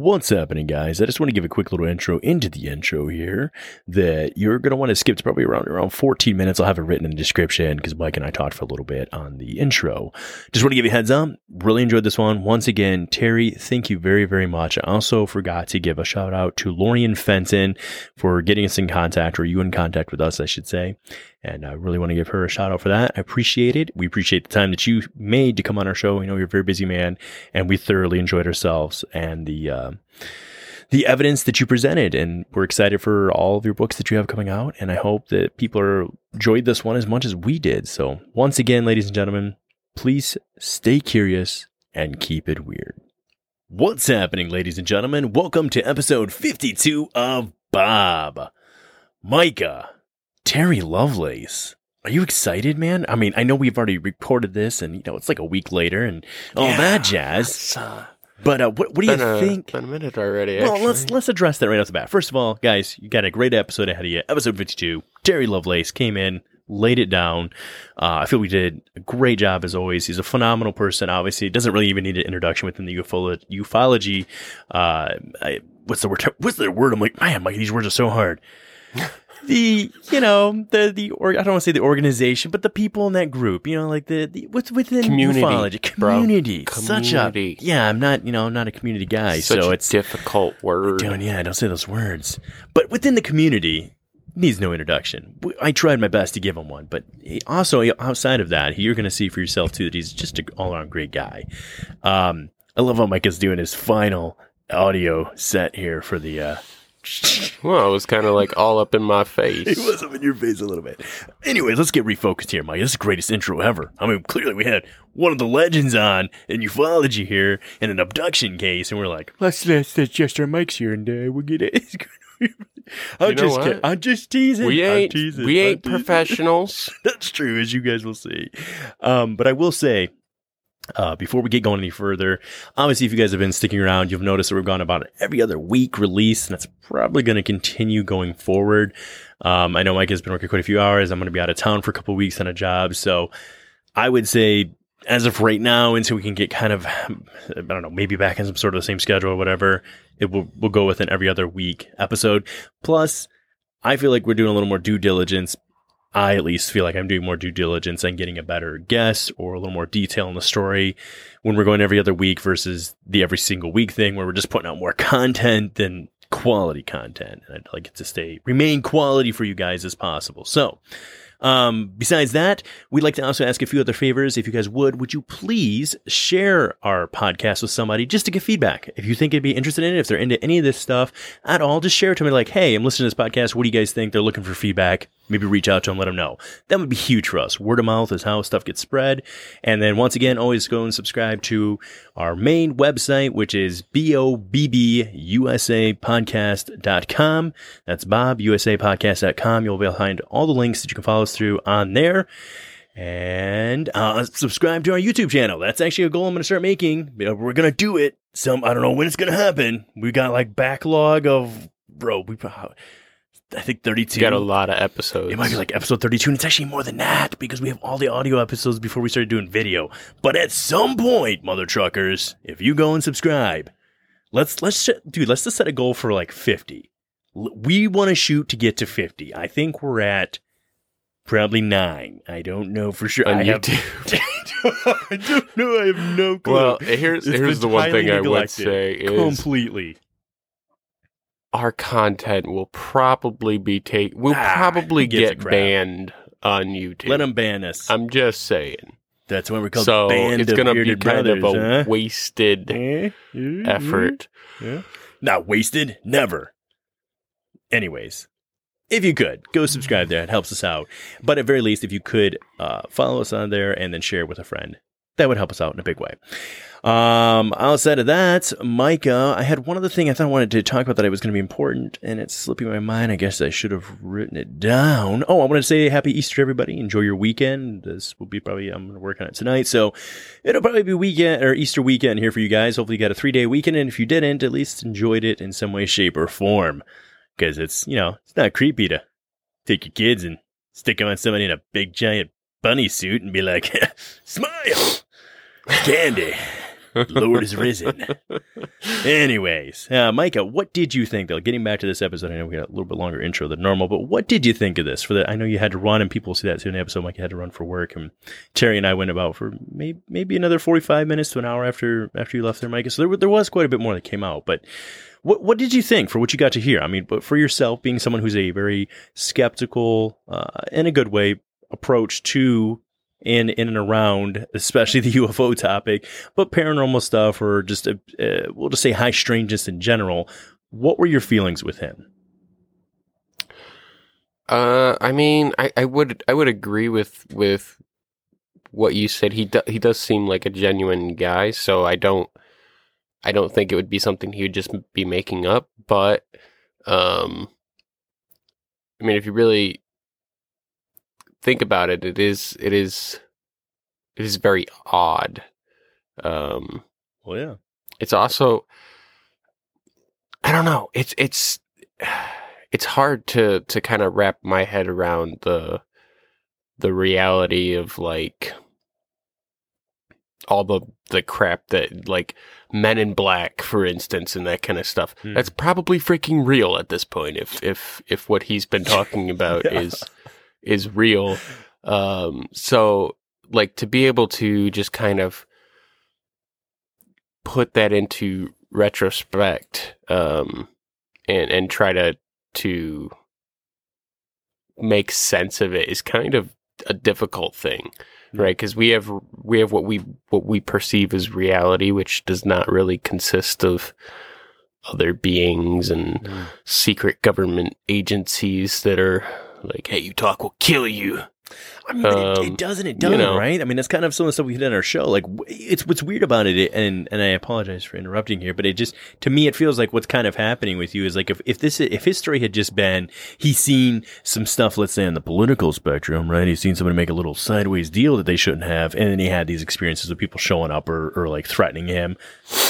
What's happening, guys? I just want to give a quick little intro into the intro here that you're going to want to skip to probably around around 14 minutes. I'll have it written in the description because Mike and I talked for a little bit on the intro. Just want to give you a heads up. Really enjoyed this one. Once again, Terry, thank you very, very much. I also forgot to give a shout out to Lorien Fenton for getting us in contact, or you in contact with us, I should say. And I really want to give her a shout out for that. I appreciate it. We appreciate the time that you made to come on our show. We know you're a very busy man, and we thoroughly enjoyed ourselves and the uh, the evidence that you presented. And we're excited for all of your books that you have coming out. And I hope that people are enjoyed this one as much as we did. So once again, ladies and gentlemen, please stay curious and keep it weird. What's happening, ladies and gentlemen? Welcome to episode 52 of Bob. Micah Terry Lovelace. Are you excited, man? I mean, I know we've already recorded this, and you know it's like a week later, and all Yeah, that jazz. Uh, But uh, what, what do you a, think? Been a minute already. Well, actually. let's let's address that right off the bat. First of all, guys, you got a great episode ahead of you. Episode fifty-two. Terry Lovelace came in, laid it down. Uh, I feel we did a great job as always. He's a phenomenal person. Obviously, doesn't really even need an introduction within the ufolo- ufology. Uh, I, what's the word? What's the word? I'm like, man, Mike, these words are so hard. the you know the the or, I don't want to say the organization, but the people in that group. You know, like the, the what's within Community, ufology bro. community. Such a yeah. I'm not you know I'm not a community guy, Such so a it's difficult word. don't yeah, don't say those words. But within the community, needs no introduction. I tried my best to give him one, but he, also outside of that, you're going to see for yourself too that he's just an all around great guy. Um, I love how Mike is doing his final audio set here for the. Uh, Well, it was kind of like all up in my face. it was up in your face a little bit. Anyways, let's get refocused here, Mike. This is the greatest intro ever. I mean, clearly we had one of the legends on in ufology here in an abduction case, and we're like, let's let's adjust our mics here and uh, we'll get it. I'm You know just what? I'm just teasing. we I'm ain't teasing. we I'm ain't teasing. professionals. That's true, as you guys will see. Um, but I will say, uh, before we get going any further, obviously, if you guys have been sticking around, you've noticed that we've gone about every other week release, and that's probably going to continue going forward. Um, I know Mike has been working quite a few hours. I'm going to be out of town for a couple weeks on a job, so I would say. As of right now, until we can get kind of, I don't know, maybe back in some sort of the same schedule or whatever, it will we'll go with an every other week episode. Plus, I feel like we're doing a little more due diligence I at least feel like I'm doing more due diligence and getting a better guess or a little more detail in the story when we're going every other week versus the every single week thing where we're just putting out more content than quality content. And I'd like it to stay remain quality for you guys as possible. So, um, besides that, we'd like to also ask a few other favors. If you guys would, would you please share our podcast with somebody just to get feedback? If you think it'd be interested in it, if they're into any of this stuff at all, just share it to me like, hey, I'm listening to this podcast. What do you guys think? They're looking for feedback. Maybe reach out to them, let them know. That would be huge for us. Word of mouth is how stuff gets spread. And then once again, always go and subscribe to our main website, which is B-O-B-B-U-S-A-podcast.com. That's Bob, USA-podcast.com. You'll be able to find all the links that you can follow us through on there. And uh, subscribe to our YouTube channel. That's actually a goal I'm going to start making. We're going to do it. Some I don't know when it's going to happen. We got like backlog of bro. We I think 32. Got a lot of episodes. It might be like episode 32, and it's actually more than that because we have all the audio episodes before we started doing video. But at some point, mother truckers, if you go and subscribe, let's let's dude, let's just set a goal for like 50. L- We want to shoot to get to 50. I think we're at probably nine. I don't know for sure. on I have, YouTube. I don't know. I have no clue. well, here's It's here's the one thing I would neglected. say is completely. Our content will probably be take. We'll Ah, probably who gives a get banned on YouTube. Let them ban us. I'm just saying. That's when we're called So Band it's gonna be Bearded kind Brothers, of a huh? wasted? Mhm. effort. Not wasted, never. Anyways, if you could go subscribe there, it helps us out. But at very least, if you could uh, follow us on there and then share it with a friend, that would help us out in a big way. Um, outside of that, Micah, I had one other thing I thought I wanted to talk about that I was going to be important, and it's slipping my mind. I guess I should have written it down. Oh, I want to say Happy Easter, everybody! Enjoy your weekend. This will be probably I'm going to work on it tonight, so it'll probably be weekend or Easter weekend here for you guys. Hopefully, you got a three day weekend, and if you didn't, at least enjoyed it in some way, shape, or form. Because it's you know it's not creepy to take your kids and stick them on somebody in a big giant bunny suit and be like, smile, candy. Lord is risen. Anyways, uh, Micah, what did you think though? Getting back to this episode, I know we got a little bit longer intro than normal, but what did you think of this? For the, I know you had to run, and people see that too in the episode. Micah had to run for work, and Terry and I went about for maybe maybe another forty five minutes to an hour after after you left there, Micah. So there there was quite a bit more that came out, but. What what did you think for what you got to hear? I mean, but for yourself, being someone who's a very skeptical, uh, in a good way, approach to in in and around, especially the UFO topic, but paranormal stuff or just a, uh, we'll just say high strangeness in general. What were your feelings with him? Uh, I mean, I, I would I would agree with with what you said. He do, he does seem like a genuine guy, so I don't I don't think it would be something he would just be making up. But um, I mean, if you really think about it, it is it is it is very odd. Um, well, yeah, it's also I don't know. It's it's it's hard to to kind of wrap my head around the the reality of like all the the crap that like men in black for instance and that kind of stuff Hmm. that's probably freaking real at this point if if if what he's been talking about Yeah. is is real. Um so like to be able to just kind of put that into retrospect um and and try to to make sense of it is kind of a difficult thing Yeah. right? Because we have we have what we what we perceive as reality which does not really consist of other beings and secret government agencies that are like hey you talk we'll kill you I mean, but it, Um, it doesn't. It doesn't, know. right? I mean, that's kind of some of the stuff we did on our show. Like, it's what's weird about it, and and I apologize for interrupting here, but it just to me it feels like what's kind of happening with you is like if if this if his story had just been he's seen some stuff, let's say on the political spectrum, right? He's seen somebody make a little sideways deal that they shouldn't have, and then he had these experiences of people showing up or or like threatening him.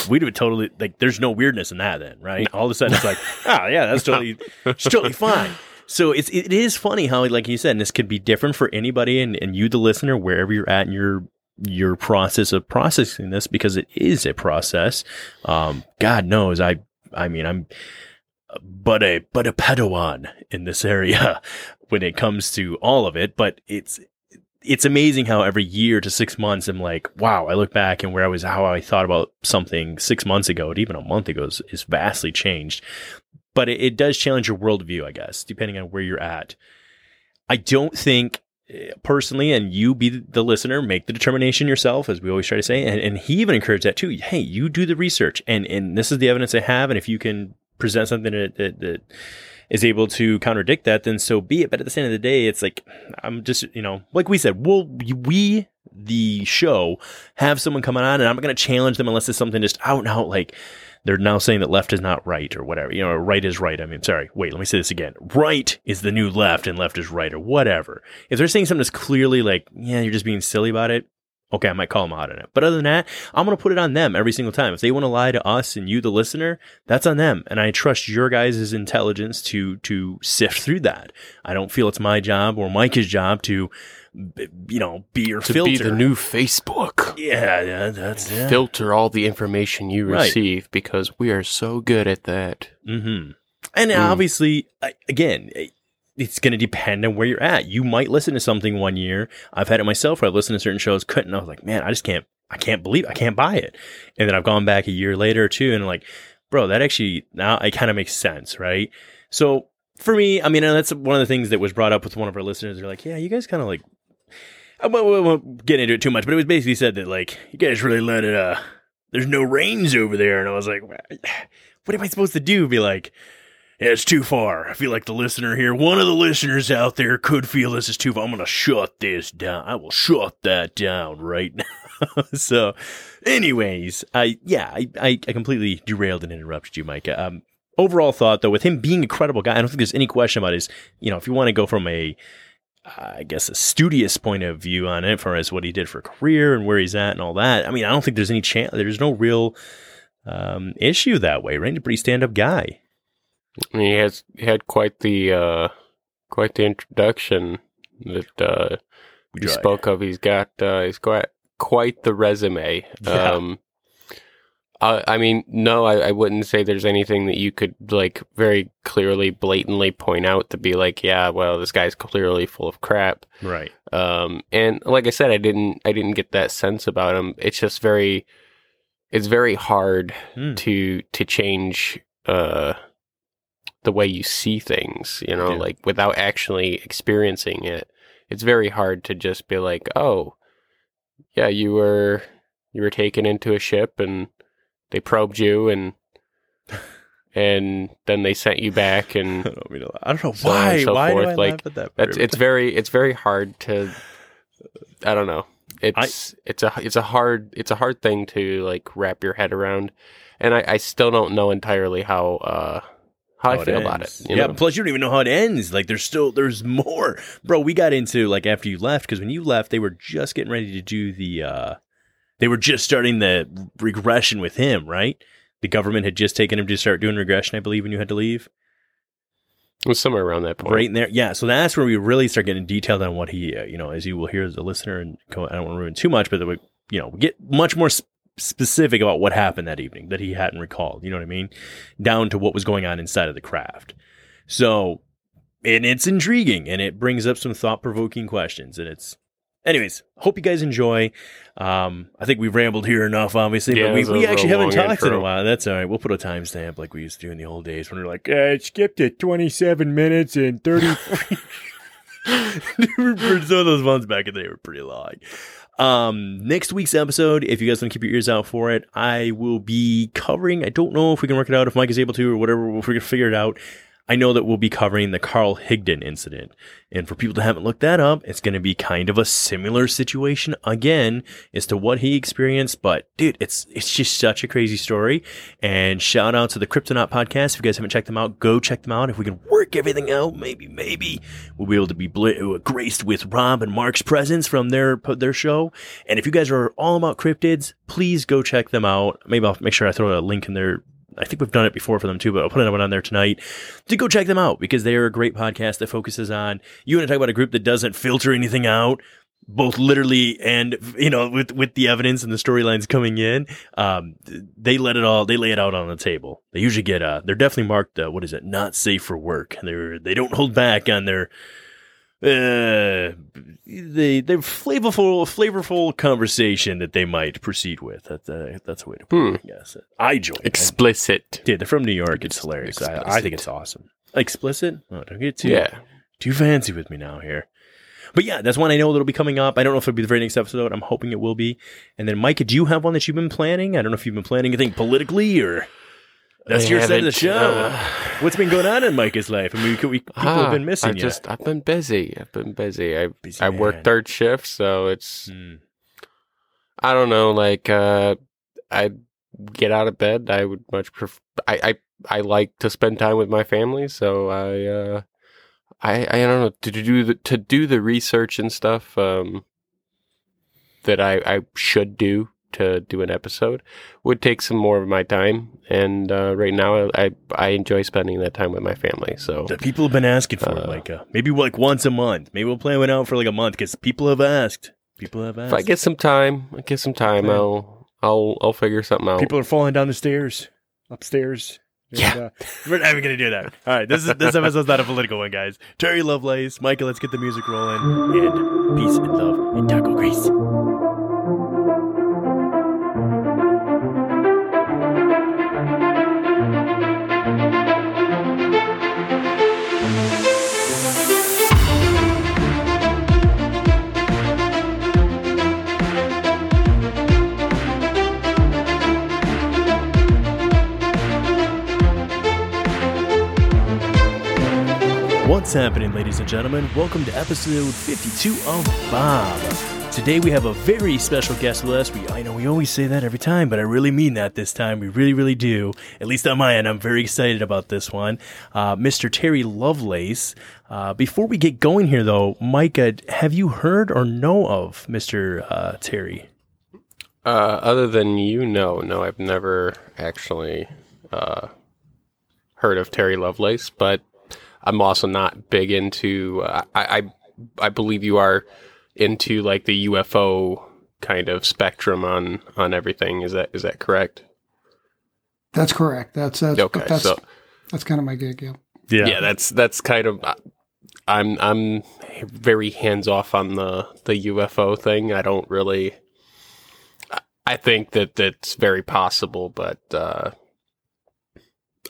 We'd have totally like. There's no weirdness in that, then, right? All of a sudden, it's like, oh yeah, that's totally, it's totally fine. So it's it is funny how like you said, and this could be different for anybody and, and you the listener, wherever you're at in your your process of processing this because it is a process. Um, God knows I I mean I'm but a but a Padawan in this area when it comes to all of it, but it's it's amazing how every year to six months I'm like, wow, I look back and where I was how I thought about something six months ago and even a month ago is, is vastly changed but it, it does challenge your worldview, I guess, depending on where you're at. I don't think eh, personally, and you be the listener, make the determination yourself, as we always try to say. And, and he even encouraged that too. Hey, you do the research, and and this is the evidence I have, and if you can present something that, that, that is able to contradict that, then so be it. But at the end of the day, it's like I'm just you know, like we said, we'll we the show have someone coming on, and I'm not going to challenge them unless it's something just out and out like they're now saying that left is not right or whatever. You know, right is right. I mean, sorry, wait, let me say this again. Right is the new left and left is right or whatever. If they're saying something that's clearly like, yeah, you're just being silly about it, okay, I might call them out on it. But other than that, I'm going to put it on them every single time. If they want to lie to us and you, the listener, that's on them. And I trust your guys' intelligence to, to sift through that. I don't feel it's my job or Mike's job to, you know, be your to filter. be the new Facebook. yeah, yeah, that's yeah. Filter all the information you Right. receive because we are so good at that. Mm-hmm. And Mm. obviously, again, it's going to depend on where you're at. You might listen to something one year. I've had it myself where I've listened to certain shows, couldn't. I was like, man, I just can't. I can't believe I can't buy it. And then I've gone back a year later or two, and I'm like, bro, that actually now it kind of makes sense, right? So for me, I mean, and that's one of the things that was brought up with one of our listeners. They're like, yeah, you guys kind of like. I won't, won't- get into it too much, but it was basically said that like you guys really let it. Uh, there's no range over there, and I was like, what am I supposed to do? Be like, yeah, it's too far. I feel like the listener here, one of the listeners out there could feel this is too far. I'm to shut this down. I will shut that down right now. so, anyways, I, yeah, I, I, I completely derailed and interrupted you, Micah. Um, overall thought though, with him being a credible guy, I don't think there's any question about his, you know, if you want to go from a, I guess a studious point of view on it, for as what he did for career and where he's at and all that. I mean, I don't think there's any chance. There's no real um, issue that way, right? He's a pretty stand up guy. He has had quite the uh, quite the introduction that uh, We you spoke of. He's got uh, he's got quite the resume. Yeah. Um, Uh, I mean, no, I, I wouldn't say there's anything that you could like very clearly, blatantly point out to be like, yeah, well, this guy's clearly full of crap. Right. Um, and like I said, I didn't, I didn't get that sense about him. It's just very, it's very hard Hmm. to to change uh the way you see things. You know, Yeah. like without actually experiencing it. It's very hard to just be like, oh, yeah, you were you were taken into a ship and they probed you and and then they sent you back I and don't, mean to, I don't know So why. so why do forth, I like, laugh at that? that's it's very it's very hard to I don't know. It's it's a it's a hard it's a hard thing to like wrap your head around, and I, I still don't know entirely how uh how, I it feel about it. you yeah. know? Plus, you don't even know how it ends. Like, there's still there's more, bro. We got into like after you left because when you left, they were just getting ready to do the. uh They were just starting the regression with him, right? The government had just taken him to start doing regression, I believe, when you had to leave. It was somewhere around that point. Right in there, yeah. So that's where we really start getting detailed on what he, uh, you know, as you will hear as a listener, and I don't want to ruin too much, but we, you know, we get much more sp- specific about what happened that evening that he hadn't recalled. You know what I mean? Down to what was going on inside of the craft. So, and it's intriguing, and it brings up some thought provoking questions, and it's. Anyways, hope you guys enjoy. Um, I think we've rambled here enough, obviously, Yeah, but we, it we actually haven't talked in a while. That's all right. We'll put a timestamp like we used to do in the old days when we are like, uh, it skipped at 27 minutes and 30. For some of those ones back in the day were pretty long. Um, next week's episode, if you guys want to keep your ears out for it, I will be covering. I don't know if we can work it out, if Mike is able to, or whatever. We'll figure it out. I know that we'll be covering the Carl Higdon incident. And for people that haven't looked that up, it's going to be kind of a similar situation again as to what he experienced. But dude, it's it's just such a crazy story. And shout out to the Cryptonaut podcast. If you guys haven't checked them out, go check them out. If we can work everything out, maybe maybe we'll be able to be bla- uh, graced with Rob and Mark's presence from their their show. And if you guys are all about cryptids, please go check them out. Maybe I'll make sure I throw a link in there. I think we've done it before for them too, but I'll put another one on there tonight to go check them out because they are a great podcast that focuses on you want to talk about a group that doesn't filter anything out both literally and you know with with the evidence and the storylines coming in. Um they let it all they lay it out on the table. They usually get uh they're definitely marked uh, what is it? Not safe for work. They're they don't hold back on their uh the they're flavorful flavorful conversation that they might proceed with that's uh, that's a way to put Hmm. it i guess i join Explicit. Dude, they're from New York. It's hilarious. I, I think it's awesome. Explicit? Oh, don't get too Yeah. too fancy with me now here. But yeah, that's one I know that'll be coming up. I don't know if it'll be the very next episode. I'm hoping it will be. And then, Mike, do you have one that you've been planning? I don't know if you've been planning anything politically or that's I your side of the show. uh, What's been going on in Micah's life? I mean, we, we, people Ah, have been missing I you. just I've been busy. I've been busy. I Busy I man. work third shift, so it's Hmm. I don't know. Like uh, I get out of bed. I would much prefer. I, I I like to spend time with my family, so I uh, I I don't know to do the to do the research and stuff um, that I I should do to do an episode would take some more of my time. And uh, right now, I I enjoy spending that time with my family. So The people have been asking for it, Uh, Maybe like once a month. Maybe we'll plan one out for like a month because people have asked. People have asked. if I get some time, I get some time, Plan. I'll I'll I'll figure something out. People are falling down the stairs, upstairs. Yeah. uh, we're not gonna do that. All right, this is this episode's not a political one, guys. Terry Lovelace, Michael, let's get the music rolling, and peace and love and taco grease. What's happening, ladies and gentlemen? Welcome to episode 52 of Bob. Today we have a very special guest with us. We, I know we always say that every time, but I really mean that this time. We really, really do. At least on my end, I'm very excited about this one. Uh, Mr. Terry Lovelace. Uh, before we get going here, though, Micah, have you heard or know of Mr. Uh, Terry? Uh, other than you, no, no, I've never actually uh, heard of Terry Lovelace, but I'm also not big into. Uh, I, I I believe you are into like the UFO kind of spectrum on on everything. Is that is that correct? That's correct. That's that's Okay, that's, so that's kind of my gig. Yeah. Yeah. yeah, that's that's kind of. I'm I'm very hands off on the the UFO thing. I don't really. I- I think that that's very possible, but uh,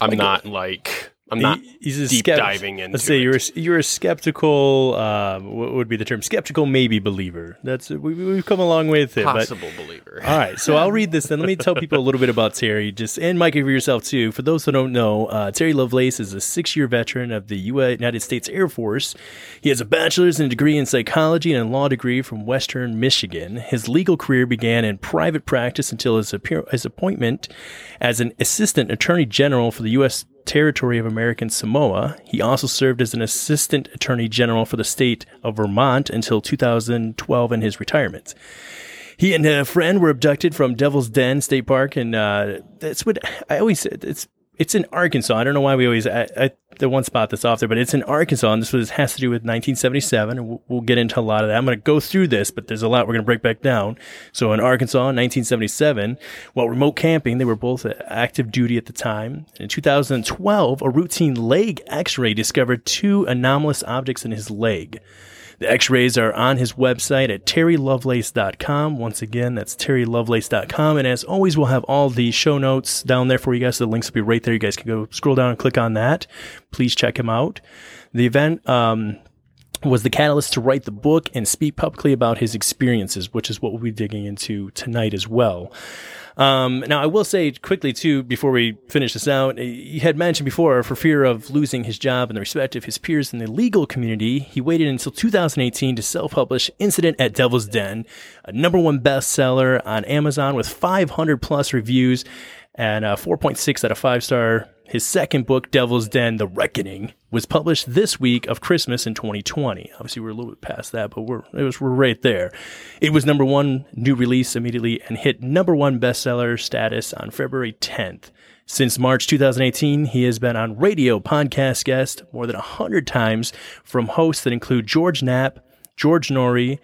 I'm Like, not like I'm not he's a deep skept- diving into. Let's say it. you're a, you're a skeptical. Um, what would be the term? Skeptical, maybe believer. That's we, we've come a long way with it. But possible believer. all right, so I'll read this then. Let me tell people a little bit about Terry, just and Mike for yourself too. For those who don't know, uh, Terry Lovelace is a six-year veteran of the U.S. United States Air Force. He has a bachelor's and a degree in psychology and a law degree from Western Michigan. His legal career began in private practice until his, appear- his appointment as an assistant attorney general for the U.S. territory of American Samoa. He also served as an assistant attorney general for the state of Vermont until 2012 in his retirement. He and a friend were abducted from Devil's Den State Park, and uh, that's what I always said. It's it's in Arkansas. I don't know why we always I, I, the one spot that's off there, but it's in Arkansas, and this was has to do with 1977, and we'll, we'll get into a lot of that. I'm going to go through this, but there's a lot we're going to break back down. So in Arkansas, 1977, while remote camping, they were both active duty at the time. In 2012, a routine leg X-ray discovered two anomalous objects in his leg. The x-rays are on his website at terrylovelace.com. Once again, that's terrylovelace.com. And as always, we'll have all the show notes down there for you guys. The links will be right there. You guys can go scroll down and click on that. Please check him out. The event, um, was the catalyst to write the book and speak publicly about his experiences, which is what we'll be digging into tonight as well. Um, now, I will say quickly too, before we finish this out, he had mentioned before, for fear of losing his job and the respect of his peers in the legal community, he waited until 2018 to self-publish "Incident at Devil's Den," a number one bestseller on Amazon with 500 plus reviews and uh, 4.6 out of five star. His second book, Devil's Den: The Reckoning, was published this week of Christmas in 2020. Obviously, we're a little bit past that, but we're it was we're right there. It was number one new release immediately and hit number one bestseller status on February 10th. Since March 2018, he has been on radio podcast guest more than 100 times from hosts that include George Knapp, George Noory,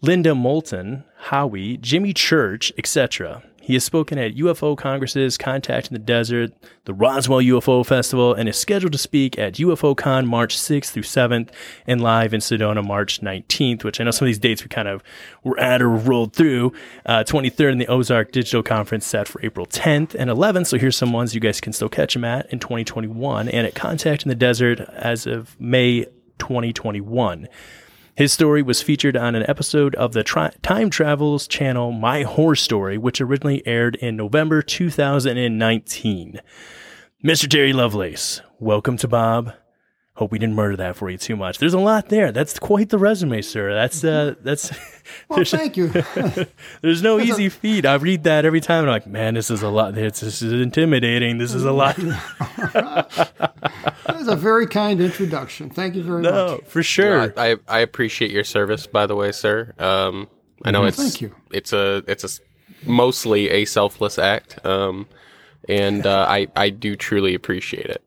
Linda Moulton, Howe, Jimmy Church, etc. He has spoken at UFO congresses, Contact in the Desert, the Roswell UFO Festival, and is scheduled to speak at UFOCon March 6th through 7th and live in Sedona March 19th, which I know some of these dates we kind of were at or rolled through. Uh, 23rd in the Ozark Digital Conference set for April 10th and 11th. So here's some ones you guys can still catch him at in 2021 and at Contact in the Desert as of May 2021. His story was featured on an episode of the tri- Time Travels channel My Horror Story, which originally aired in November 2019. Mr. Terry Lovelace, welcome to Bob. Hope we didn't murder that for you too much. There's a lot there. That's quite the resume, sir. That's uh, that's. Well, there's, thank you. there's no easy feat. I read that every time. And I'm like, man, this is a lot. This, this is intimidating. This is a lot. That's a very kind introduction. Thank you very no, much. No, for sure. I, I I appreciate your service, by the way, sir. Um, I know it's Thank you. it's a it's a mostly a selfless act, um, and uh, I I do truly appreciate it.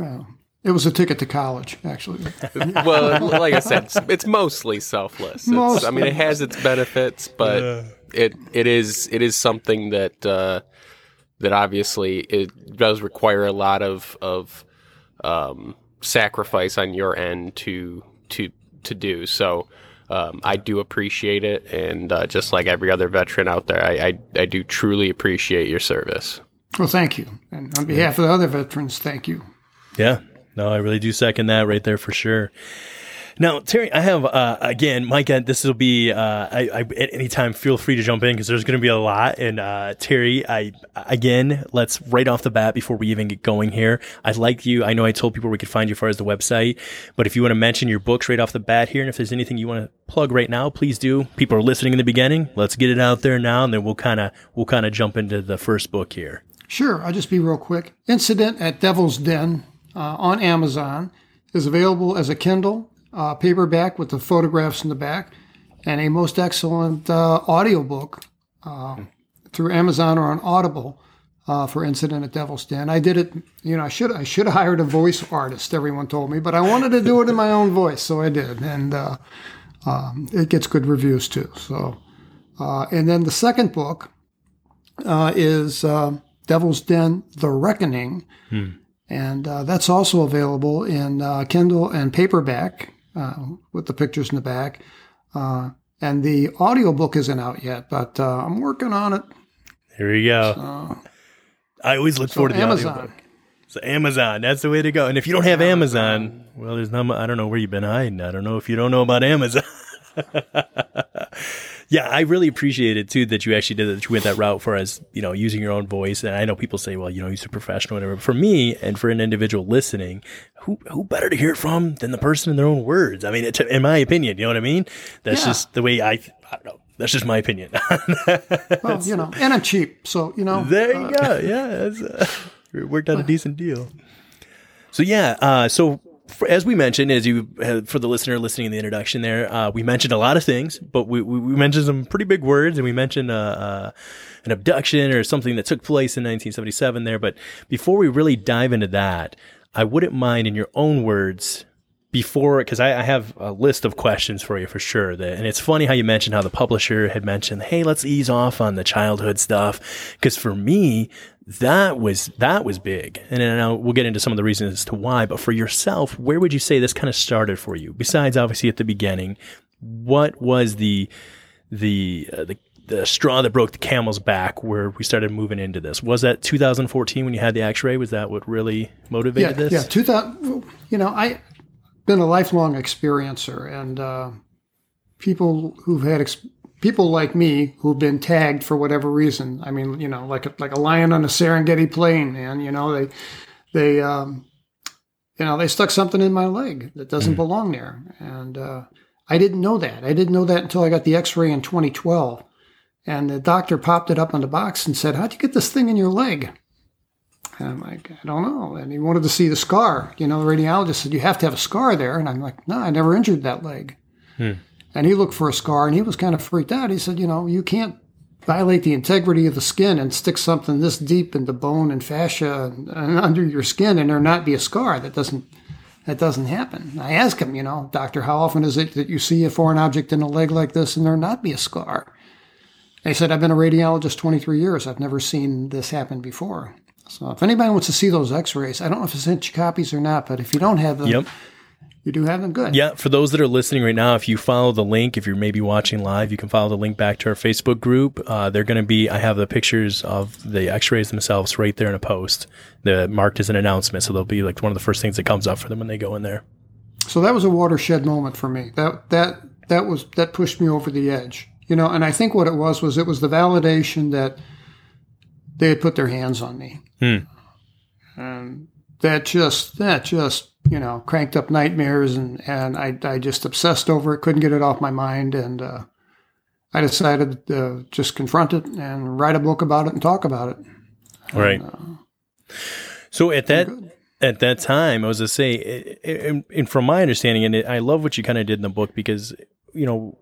Uh, it was a ticket to college, actually. Well, like I said, it's, it's mostly selfless. It's, I mean, it has its benefits, but it it is it is something that uh, that obviously it does require a lot of of um, sacrifice on your end to to to do. So um, I do appreciate it, and uh, just like every other veteran out there, I, I I do truly appreciate your service. Well, thank you. And on behalf of the other veterans, thank you. Yeah. No, I really do second that right there for sure. Now, Terry, I have uh, again, Mike. uh, This will be uh, I, I, at any time. Feel free to jump in because there's going to be a lot. And uh, Terry, I again, let's right off the bat before we even get going here. I like you. I know I told people we could find you as far as the website, but if you want to mention your books right off the bat here, and if there's anything you want to plug right now, please do. People are listening in the beginning. Let's get it out there now, and then we'll kind of we'll kind of jump into the first book here. Sure, I'll just be real quick. Incident at Devil's Den uh, on Amazon is available as a Kindle uh, paperback with the photographs in the back, and a most excellent uh, audiobook uh, through Amazon or on Audible uh, for Incident at Devil's Den. I did it, you know, I should I should have hired a voice artist. Everyone told me, but I wanted to do it in my own voice, so I did, and uh, um, it gets good reviews too. So, uh, and then the second book uh, is. um Devil's Den: The Reckoning, and uh, that's also available in uh, Kindle and paperback uh, with the pictures in the back. Uh, and the audiobook isn't out yet, but uh, I'm working on it. There you go. Uh, I always look so forward to the Amazon. audiobook. So Amazon, that's the way to go. And if you don't have Amazon, well, there's not. I don't know where you've been hiding. I don't know if you don't know about Amazon. yeah, I really appreciate it too that you actually did that. That you went that route for us, you know, using your own voice. And I know people say, well, you know, he's a professional, whatever. But for me, and for an individual listening, who who better to hear from than the person in their own words? I mean, it, in my opinion, you know what I mean? That's Yeah. just the way I. I don't know. That's just my opinion. Well, you know, and I'm cheap, so you know. There you go. Yeah, that's, uh, worked out a decent deal. So yeah, uh, so as we mentioned, as you uh, for the listener listening in the introduction there, uh, we mentioned a lot of things, but we, we, we mentioned some pretty big words, and we mentioned uh, uh, an abduction or something that took place in 1977 there. But before we really dive into that, I wouldn't mind, in your own words, before because I, I have a list of questions for you for sure that and it's funny how you mentioned how the publisher had mentioned hey let's ease off on the childhood stuff because for me that was that was big. And then I'll, we'll get into some of the reasons as to why but for yourself where would you say this kind of started for you? Besides obviously at the beginning what was the the uh, the the straw that broke the camel's back where we started moving into this? Was that 2014 when you had the x-ray? Was that what really motivated yeah, this? yeah. 2000, you know, I been a lifelong experiencer, and uh, people who've had ex- people like me who've been tagged for whatever reason. I mean, you know, like a, like a lion on a Serengeti plain, man. You know, they they um, you know they stuck something in my leg that doesn't belong there, and uh, I didn't know that. I didn't know that until I got the X-ray in 2012. And the doctor popped it up on the box and said, How'd you get this thing in your leg? And I'm like, I don't know. And he wanted to see the scar. You know, the radiologist said, You have to have a scar there. And I'm like, No, I never injured that leg. And he looked for a scar and he was kind of freaked out. He said, You know, you can't violate the integrity of the skin and stick something this deep into bone and fascia and, and under your skin and there not be a scar. That doesn't. That doesn't happen. I asked him, you know, doctor, how often is it that you see a foreign object in a leg like this and there not be a scar? He said, I've been a radiologist 23 years. I've never seen this happen before. So if anybody wants to see those x-rays, I don't know if I sent you copies or not, but if you don't have them, yep you do have them good. Yeah, for those that are listening right now, if you follow the link, if you're maybe watching live, you can follow the link back to our Facebook group. Uh, they're going to be, I have the pictures of the x rays themselves right there in a post that marked as an announcement. So they'll be like one of the first things that comes up for them when they go in there. So that was a watershed moment for me. That that that was that pushed me over the edge. You know, and I think what it was was it was the validation that they had put their hands on me. And that just that just you know cranked up nightmares and and I I just obsessed over it, couldn't get it off my mind, and uh, I decided to just confront it and write a book about it and talk about it. Right. Uh, so at that at that time, I was to say, it- it- and, and from my understanding, and I love what you kind of did in the book because you know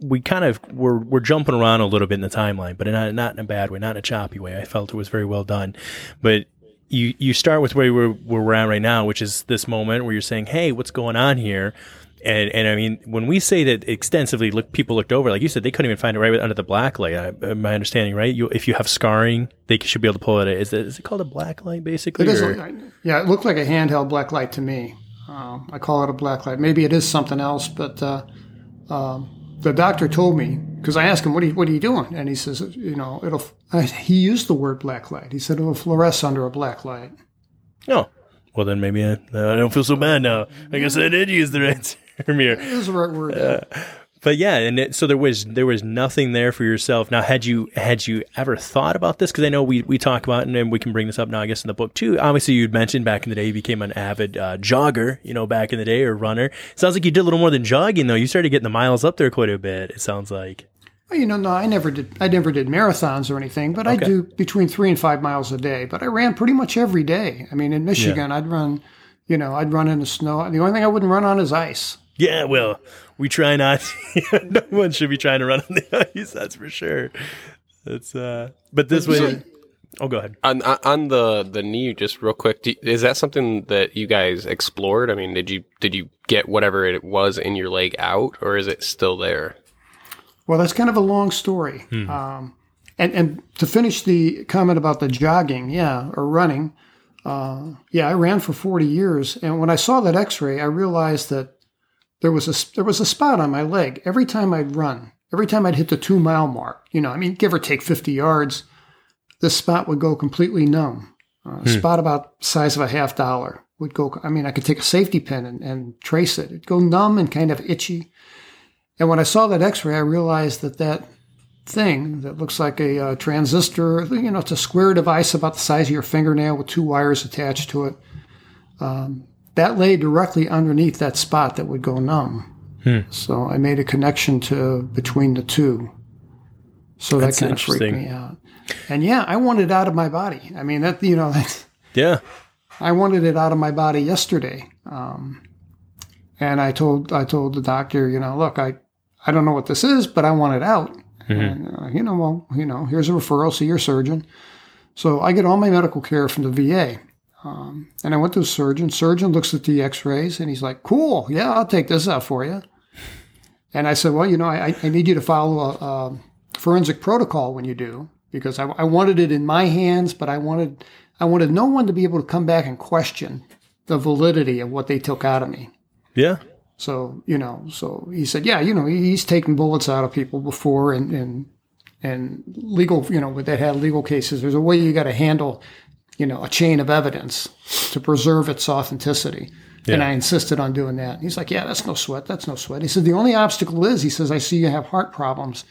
we kind of were we're jumping around a little bit in the timeline, but not not in a bad way, not in a choppy way. I felt it was very well done, but. You, you start with where we're, where we're at right now, which is this moment where you're saying, "Hey, what's going on here?" And and I mean, when we say that extensively, look, people looked over, like you said, they couldn't even find it right under the black light. I, my understanding, right? You, if you have scarring, they should be able to pull it. Is it, is it called a black light, basically? It is, yeah. It looked like a handheld black light to me. Um, I call it a black light. Maybe it is something else, but uh, um, the doctor told me because I asked him, "What are you, what are you doing?" And he says, "You know, it'll." I, he used the word black light. He said it'll fluoresce under a black light. Oh, well then maybe I, I don't feel so bad now. I guess I did use the right term here. It is the right word. yeah. Uh, But yeah, and it, so there was there was nothing there for yourself. Now, had you had you ever thought about this? Because I know we we talk about, and then we can bring this up now. I guess in the book too. Obviously, you'd mentioned back in the day you became an avid uh, jogger. You know, back in the day or runner. sounds like you did a little more than jogging though. You started getting the miles up there quite a bit. It sounds like. Well, you know, no, I never did. I never did marathons or anything, but I do between three and five miles a day. But I ran pretty much every day. I mean, in Michigan, I'd run. You know, I'd run in the snow. The only thing I wouldn't run on is ice. Yeah, well, we try not. no one should be trying to run on the ice. That's for sure. That's uh. But this But way. Oh, go ahead. On on- on the the knee, just real quick, do, is that something that you guys explored? I mean, did you did you get whatever it was in your leg out, or is it still there? Well, that's kind of a long story. Um, and and to finish the comment about the jogging, yeah, or running, uh, yeah, I ran for 40 years, and when I saw that X-ray, I realized that there was a there was a spot on my leg every time I'd run, every time I'd hit the two mile mark. You know, I mean, give or take 50 yards, this spot would go completely numb. Uh, a spot about size of a half dollar would go. I mean, I could take a safety pin and, and trace it. It'd go numb and kind of itchy. And when I saw that X-ray, I realized that that thing that looks like a uh, transistor, you know, it's a square device about the size of your fingernail with two wires attached to it. Um, that lay directly underneath that spot that would go numb. So I made a connection to between the two. So That's that kind of freaked interesting. me out. And yeah, I wanted it out of my body. I mean, that you know, that's, Yeah. I wanted it out of my body yesterday. Um, and I told I told the doctor, you know, look, I I don't know what this is, but I want it out. And uh, you know, well, you know, here's a referral, see your surgeon. So I get all my medical care from the VA. Um, and I went to a surgeon. Surgeon looks at the X-rays and he's like, "Cool, yeah, I'll take this out for you." And I said, "Well, you know, I, I need you to follow a, a forensic protocol when you do, because I, I wanted it in my hands, but I wanted I wanted no one to be able to come back and question the validity of what they took out of me. Yeah. So you know, so he said, yeah, you know, he's taken bullets out of people before, and and and legal, you know, that had legal cases. There's a way you got to handle, you know, a chain of evidence to preserve its authenticity. And I insisted on doing that. He's like, yeah, that's no sweat. That's no sweat. He said, the only obstacle is, he says, I see you have heart problems.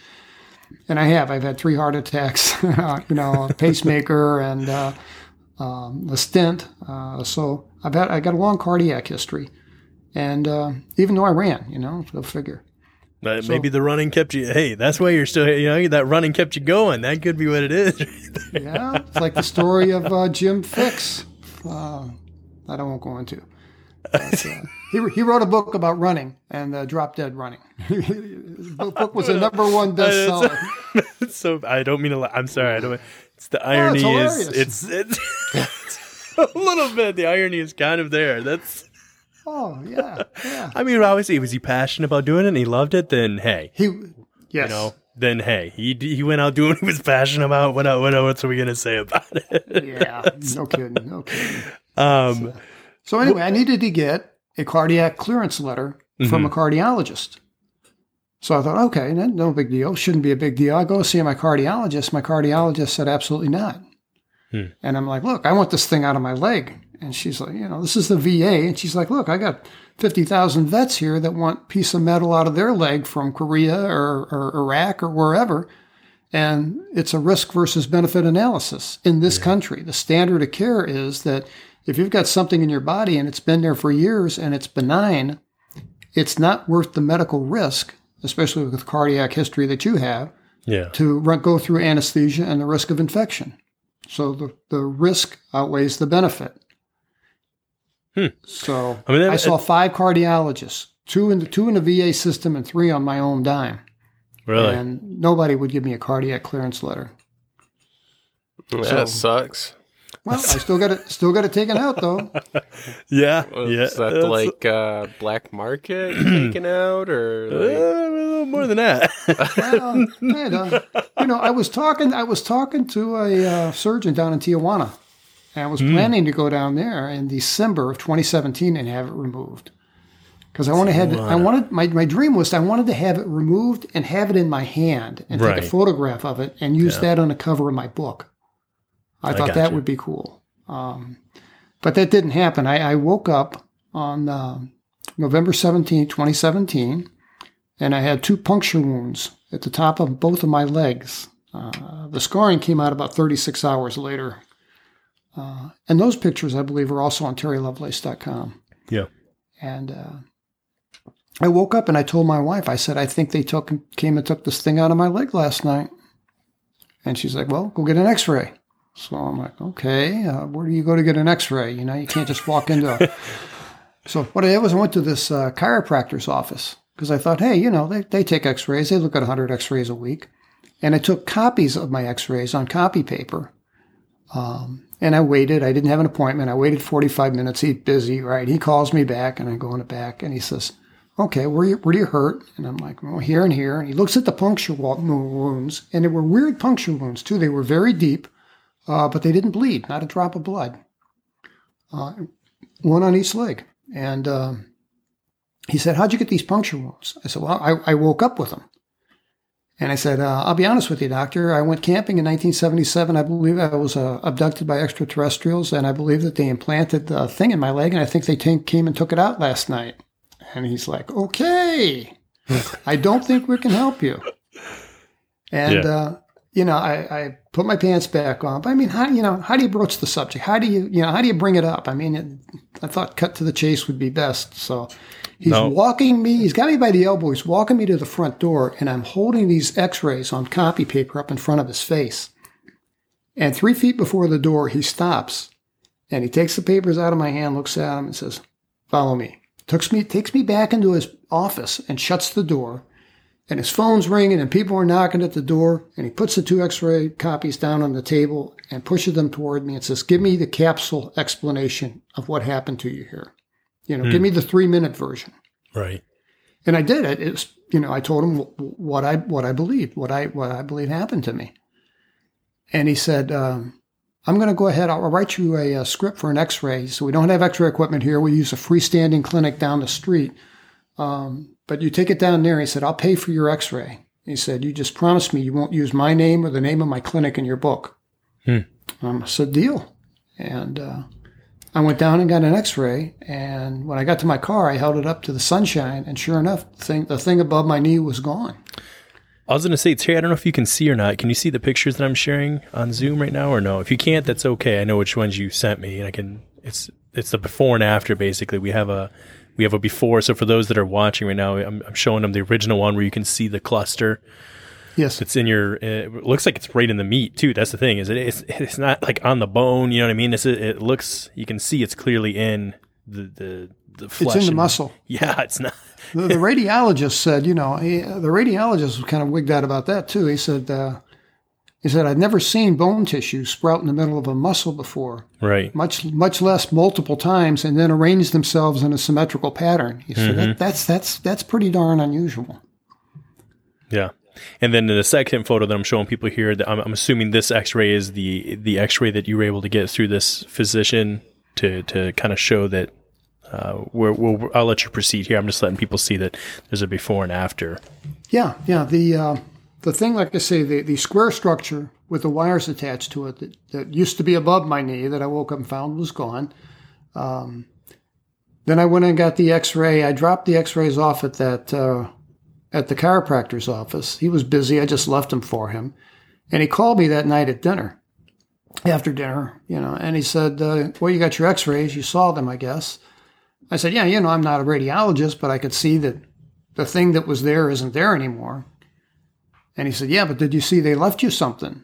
And I have. I've had three heart attacks, you know, a pacemaker and uh, um, a stent. Uh, so I've had, I got a long cardiac history. And uh, even though I ran, you know, go figure. But maybe the running kept you. Hey, that's why you're still. You know, that running kept you going. That could be what it is. Yeah, it's like the story of uh, Jim Fixx. Uh, I don't won't go into. But, uh, he, he wrote a book about running and uh, drop dead running. the book was a number one bestseller. so I don't mean to. la- I'm sorry. I don't. It's the irony is. It's it's, it's a little bit. The irony is kind of there. That's. Oh yeah, yeah. I mean, obviously, was he passionate about doing it and he loved it? Then hey, He yes. you know, then hey, he he went out doing what he was passionate about. What what else are we gonna say about it? yeah, no kidding, no kidding. Um, So anyway, I needed to get a cardiac clearance letter from a cardiologist. So I thought, okay, no no big deal. Shouldn't be a big deal. I go see my cardiologist. My cardiologist said, absolutely not. And I'm like, look, I want this thing out of my leg. And she's like, you know, this is the VA. And she's like, look, I got 50,000 vets here that want a piece of metal out of their leg from Korea or, or Iraq or wherever. And it's a risk versus benefit analysis in this country. The standard of care is that if you've got something in your body and it's been there for years and it's benign, it's not worth the medical risk, especially with cardiac history that you have, yeah. to run, go through anesthesia and the risk of infection. So the, the risk outweighs the benefit. So I mean, that- I saw five cardiologists, two in the two in the VA system and three on my own dime, Really. and nobody would give me a cardiac clearance letter. That sucks. Well, I still got it, still got it taken out though. yeah. Was yeah. that that's- like uh, black market taken out or Uh, a little more than that. Well, kinda. You know, I was talking. I was talking to a uh, surgeon down in Tijuana, and I was planning to go down there in December of 2017 and have it removed. Because I wanted, had, I wanted my, my dream was I wanted to have it removed and have it in my hand and take a photograph of it and use that on the cover of my book. I thought that gotcha. would be cool. Um, but that didn't happen. I, I woke up on um November 17, 2017, and I had two puncture wounds at the top of both of my legs. Uh, the scarring came out about 36 hours later. Uh, and those pictures, I believe, are also on terrylovelace.com. yeah. And uh, I woke up and I told my wife, I said, I think they took came and took this thing out of my leg last night. And she's like, well, go get an x ray. So I'm like, okay, uh, where do you go to get an x ray? You know, you can't just walk into a. so what I did was I went to this uh, chiropractor's office because I thought, hey, you know, they, they take x rays, they look at 100 x rays a week. And I took copies of my x rays on copy paper. Um, and I waited. I didn't have an appointment. I waited 45 minutes. He's busy, right? He calls me back, and I go in the back, and he says, okay, where you, where do you hurt? And I'm like, well, here and here. And he looks at the puncture wounds, and they were weird puncture wounds too. They were very deep, uh, but they didn't bleed, not a drop of blood. Uh, one on each leg. And um, he said, how'd you get these puncture wounds? I said, well, I, I woke up with them. And I said, uh, I'll be honest with you, doctor. I went camping in 1977. I believe I was uh, abducted by extraterrestrials, and I believe that they implanted the thing in my leg, and I think they t- came and took it out last night. And he's like, okay, I don't think we can help you. And, yeah. uh, you know, I, I, put my pants back on. But I mean, how, you know, how do you broach the subject? How do you, you know, how do you bring it up? I mean, it, I thought cut to the chase would be best. So he's no. walking me, he's got me by the elbow. He's walking me to the front door and I'm holding these x-rays on copy paper up in front of his face. And three feet before the door, he stops and he takes the papers out of my hand, looks at them and says, follow me takes me takes me back into his office and shuts the door. And his phone's ringing and people are knocking at the door. And he puts the two x-ray copies down on the table and pushes them toward me and says, give me the capsule explanation of what happened to you here. You know, give hmm. me the three minute version. Right. And I did it. It's, you know, I told him what I, what I believed, what I, what I believe happened to me. And he said, um, I'm going to go ahead. I'll write you a, a, script for an X-ray. So we don't have X-ray equipment here. We use a freestanding clinic down the street. Um, but you take it down there. He said, I'll pay for your X-ray. He said, you just promise me you won't use my name or the name of my clinic in your book. Hmm. Um, I said, deal. And uh, I went down and got an X-ray. And when I got to my car, I held it up to the sunshine. And sure enough, the thing, the thing above my knee was gone. I was going to say, Terry, I don't know if you can see or not. Can you see the pictures that I'm sharing on Zoom right now or no? If you can't, that's okay. I know which ones you sent me and I can, it's, it's the before and after basically. We have a, we have a before. So for those that are watching right now, I'm, I'm showing them the original one where you can see the cluster. Yes. It's in your, it looks like it's right in the meat too. That's the thing is it, it's, it's not like on the bone. You know what I mean? It's, it looks, you can see it's clearly in the, the, the flesh. It's in the muscle. Yeah. It's not the, the, radiologist said, you know, he, the radiologist was kind of wigged out about that too. He said, uh, he said, I'd never seen bone tissue sprout in the middle of a muscle before. Right. Much, much less multiple times and then arrange themselves in a symmetrical pattern. He said, mm-hmm. that, that's, that's, that's pretty darn unusual. Yeah. And then in the second photo that I'm showing people here, I'm, I'm assuming this X-ray is the the X-ray that you were able to get through this physician to to kind of show that uh, we're, we'll, I'll let you proceed here. I'm just letting people see that there's a before and after. Yeah, yeah. The uh, the thing, like I say, the, the square structure with the wires attached to it that, that used to be above my knee that I woke up and found was gone. Um, then I went and got the X-ray. I dropped the X-rays off at that uh, at the chiropractor's office. He was busy. I just left him for him, and he called me that night at dinner. After dinner, you know, and he said, uh, "Well, you got your X-rays. You saw them, I guess." I said, Yeah, you know, I'm not a radiologist, but I could see that the thing that was there isn't there anymore. And he said, Yeah, but did you see they left you something?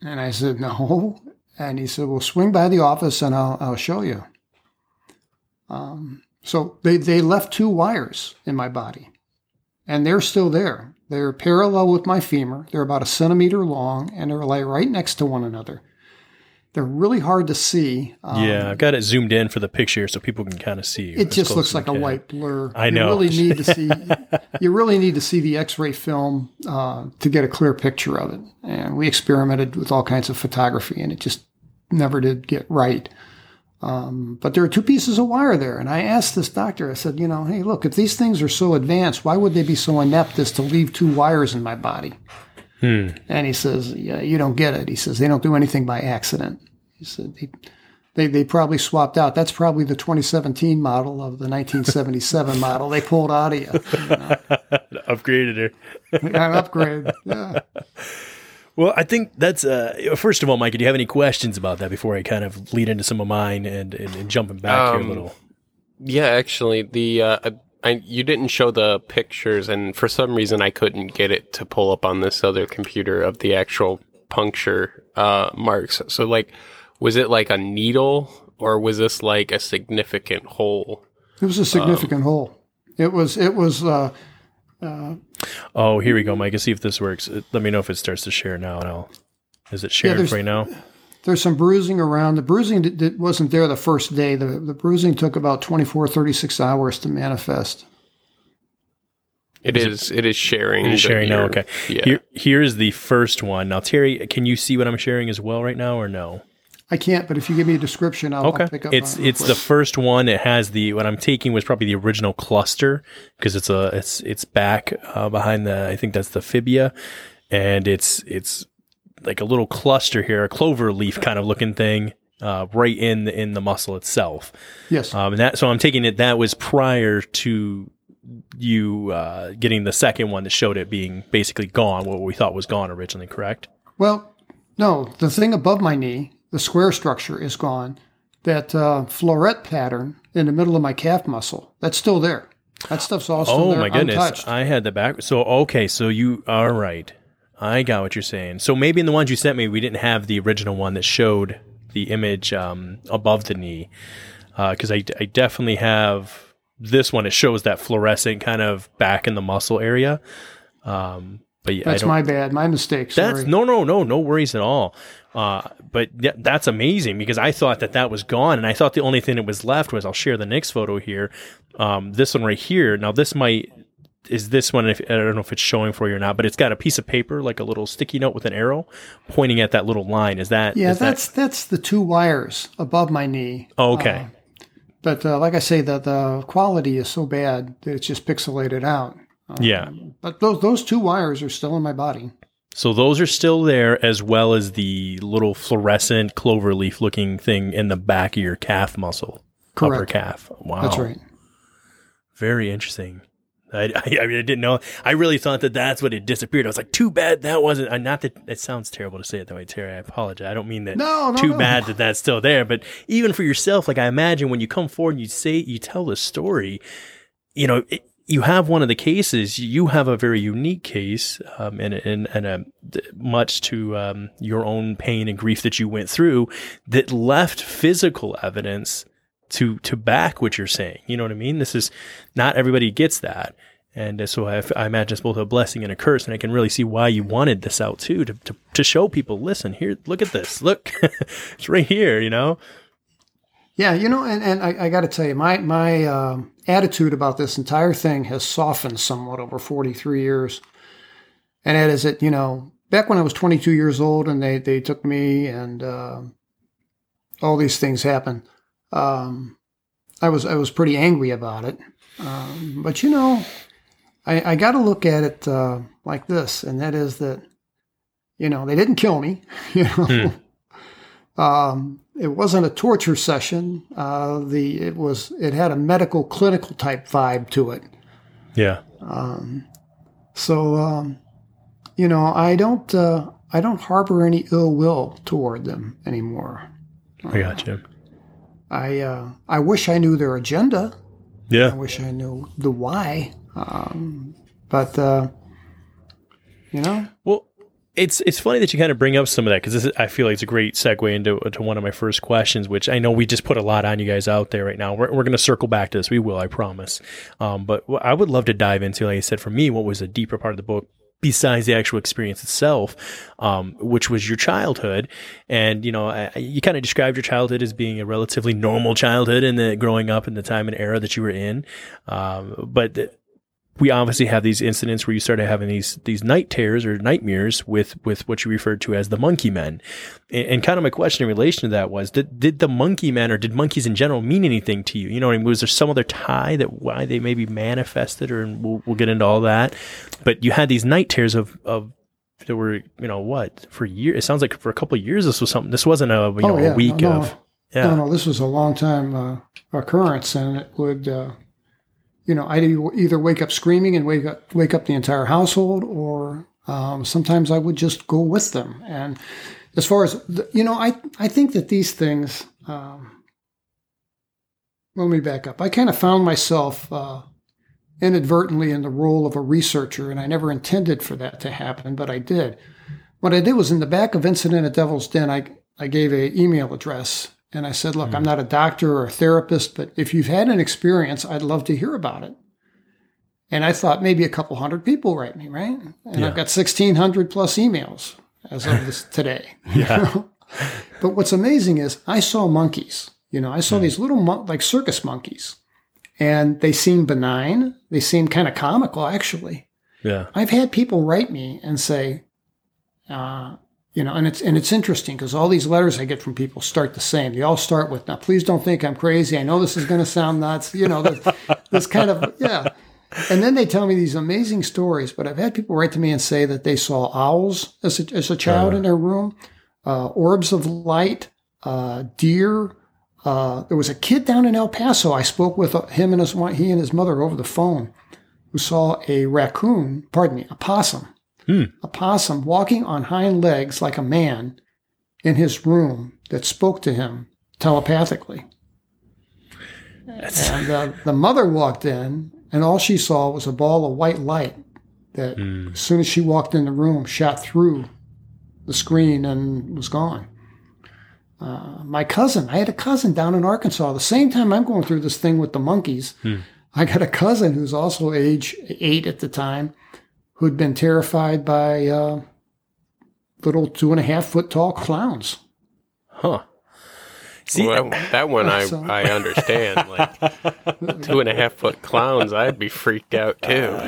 And I said, No. And he said, Well, swing by the office and I'll, I'll show you. Um, so they, they left two wires in my body, and they're still there. They're parallel with my femur. They're about a centimeter long, and they're like right next to one another. They're really hard to see. Um, yeah, I've got it zoomed in for the picture so people can kind of see. It just looks like a white blur. I know. You really need to see. you really need to see the X-ray film uh, to get a clear picture of it. And we experimented with all kinds of photography, and it just never did get right. Um, but there are two pieces of wire there, and I asked this doctor. I said, you know, hey, look, if these things are so advanced, why would they be so inept as to leave two wires in my body? Hmm. And he says, yeah, you don't get it. He says, they don't do anything by accident. He said, they, they, they probably swapped out. That's probably the 2017 model of the 1977 model. They pulled out of you. you know? Upgraded her. An upgrade, yeah. Well, I think that's uh, first of all, Mike. Do you have any questions about that before I kind of lead into some of mine and, and, and jumping back um, here a um, little? Yeah, actually, the uh, I, you didn't show the pictures, and for some reason, I couldn't get it to pull up on this other computer of the actual puncture uh, marks. So, like, was it like a needle, or was this like a significant hole? It was a significant um, hole. It was. It was. Uh, uh, oh, here we go, Mike. Let's see if this works. Let me know if it starts to share now. And I'll. Is it sharing yeah, right now? there's some bruising around. The bruising that did, wasn't there the first day. The, the bruising took about 24, 36 hours to manifest. It is. It is sharing. It is sharing now. Okay. Yeah. Here, here's the first one. Now, Terry, can you see what I'm sharing as well right now, or no? I can't, but if you give me a description, I'll, Okay. I'll pick up. It's it's the first one. It has the what I'm taking was probably the original cluster because it's a it's it's back uh, behind the I think that's the fibia, and it's it's like a little cluster here, a clover leaf kind of looking thing. Uh, right in the, in the muscle itself, yes. um, and that so I'm taking it that was prior to you uh, getting the second one that showed it being basically gone, what we thought was gone originally, correct? Well, no, the thing above my knee, the square structure is gone. That uh, floret pattern in the middle of my calf muscle, that's still there. That stuff's all still Oh there, my goodness! untouched. I had the back. So okay, so you all right? I got what you're saying. So maybe in the ones you sent me, we didn't have the original one that showed the image um, above the knee, because I, I definitely have this one. It shows that fluorescent kind of back in the muscle area. Um, but yeah, That's my bad, my mistake. Sorry. that's no, no, no, no worries at all. Uh, but th- that's amazing because I thought that that was gone, and I thought the only thing that was left was I'll share the next photo here. Um, this one right here. Now this might is this one. If I don't know if it's showing for you or not, but it's got a piece of paper like a little sticky note with an arrow pointing at that little line. Is that yeah, is that- that's that's the two wires above my knee. oh, okay? But uh, like I say, the the quality is so bad that it's just pixelated out. yeah. But those those two wires are still in my body. So those are still there, as well as the little fluorescent clover leaf looking thing in the back of your calf muscle, upper calf. Wow, That's right. Very interesting. I, I, I mean, I didn't know. I really thought that that's what had disappeared. I was like, too bad that wasn't. Uh, not that it sounds terrible to say it that way, Terry. I apologize. I don't mean that. No, no, too no. bad that that's still there. But even for yourself, like I imagine when you come forward and you say you tell the story, you know. It, you have one of the cases. You have a very unique case, um, and and and a, much to um, your own pain and grief that you went through, that left physical evidence to to back what you're saying. You know what I mean? This is not everybody gets that, and uh, so I, I imagine it's both a blessing and a curse. And I can really see why you wanted this out too to to, to show people. Listen, here, look at this. Look, it's right here. You know? Yeah, you know, and, and I, I got to tell you, my my um, attitude about this entire thing has softened somewhat over 43 years. And that is that, you know, back when I was 22 years old and they, they took me and uh, all these things happened, um, I was I was pretty angry about it. Um, but, you know, I, I got to look at it uh, like this, and that is that, you know, they didn't kill me, you know. Um, it wasn't a torture session. Uh, the it was it had a medical clinical type vibe to it. Yeah. Um, So um, you know, I don't uh, I don't harbor any ill will toward them anymore. I got you. I uh, I wish I knew their agenda. Yeah. I wish I knew the why. Um, but uh, you know, Well, it's it's funny that you kind of bring up some of that because I feel like it's a great segue into to one of my first questions, which I know we just put a lot on you guys out there right now. We're, we're going to circle back to this. We will, I promise. Um, but I would love to dive into, like I said, for me, what was a deeper part of the book besides the actual experience itself, um, which was your childhood. And, you know, I, you kind of described your childhood as being a relatively normal childhood and the growing up in the time and era that you were in. Um, but we obviously have these incidents where you started having these these night terrors or nightmares with with what you referred to as the monkey men, and, and kind of my question in relation to that was did did the monkey men or did monkeys in general mean anything to you? You know, what I mean? was there some other tie that why they maybe manifested, or and we'll, we'll get into all that. But you had these night terrors of of that were you know what for years. It sounds like for a couple of years this was something. This wasn't a you know Oh, yeah. a week No, no. of yeah no, no, this was a long time uh, occurrence, and it would. Uh, you know, e- either wake up screaming and wake up wake up the entire household, or um, sometimes I would just go with them. And as far as the, you know, I I think that these things. Um, let me back up. I kind of found myself uh, inadvertently in the role of a researcher, and I never intended for that to happen, but I did. What I did was in the back of Incident at Devil's Den, I I gave a email address and I said, Look, I'm not a doctor or a therapist, but if you've had an experience, I'd love to hear about it. And I thought maybe a couple hundred people write me, right? And Yeah. I've got 1,600 plus emails as of this today. Yeah. but what's amazing is I saw monkeys. You know, I saw these little mon- like circus monkeys, and they seem benign. They seem kind of comical, actually. Yeah. I've had people write me and say, uh, you know, and it's and it's interesting because all these letters I get from people start the same. They all start with, "Now, please don't think I'm crazy. I know this is going to sound nuts." You know, this, this kind of yeah. And then they tell me these amazing stories. But I've had people write to me and say that they saw owls as a, as a child in their room, uh, orbs of light, uh, deer. Uh, there was a kid down in El Paso. I spoke with him and his he and his mother over the phone, who saw a raccoon. Pardon me, a possum a possum walking on hind legs like a man in his room that spoke to him telepathically. and uh, the mother walked in, and all she saw was a ball of white light that, Hmm. as soon as she walked in the room, shot through the screen and was gone. Uh, my cousin, I had a cousin down in Arkansas. The same time I'm going through this thing with the monkeys, I got a cousin who's also age eight at the time, who'd been terrified by uh, little two and a half foot tall clowns. Huh. See, well, that one I So- I understand. Like two and a half foot clowns, I'd be freaked out too.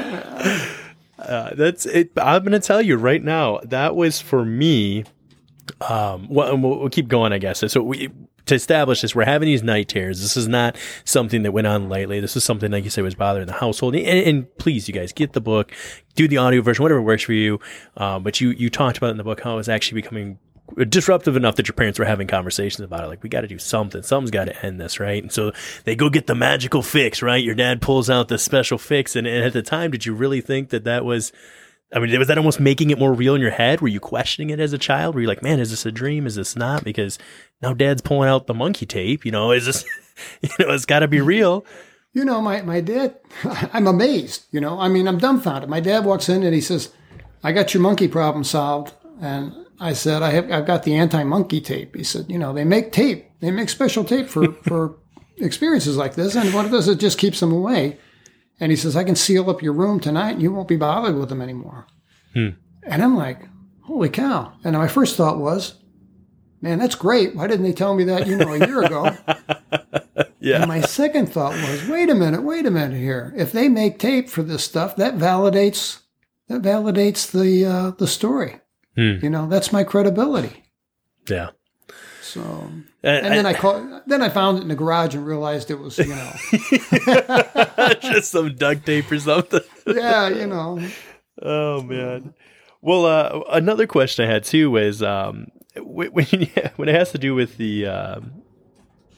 Uh, that's it. I'm going to tell you right now. That was for me. Um, well, we'll, we'll keep going, I guess. So we to establish this, we're having these night terrors. This is not something that went on lately. This is something, like you said, was bothering the household. And, and please, you guys, get the book, do the audio version, whatever works for you. Um, but you you talked about in the book how it was actually becoming disruptive enough that your parents were having conversations about it. Like, we got to do something. Something's got to end this, right? And so they go get the magical fix, right? Your dad pulls out the special fix. And, and at the time, did you really think that that was, I mean, was that almost making it more real in your head? Were you questioning it as a child? Were you like, man, is this a dream? Is this not? Because now dad's pulling out the monkey tape. You know, is this, you know, it's got to be real. You know, my, my dad, I'm amazed. You know, I mean, I'm dumbfounded. My dad walks in and he says, I got your monkey problem solved. And I said, I have, I've got the anti monkey tape. He said, you know, they make tape, they make special tape for, for experiences like this. And what it does, it just keeps them away. And he says, I can seal up your room tonight and you won't be bothered with them anymore. And I'm like, holy cow. And my first thought was, man, that's great. Why didn't they tell me that, you know, a year ago? Yeah. And my second thought was, wait a minute, wait a minute here. If they make tape for this stuff, that validates that validates the uh, the story. Hmm. You know, that's my credibility. Yeah. So, And, and then I call, then I found it in the garage and realized it was, you know, just some duct tape or something. yeah, you know, Oh man. Well, uh, another question I had too was um, when when it has to do with the um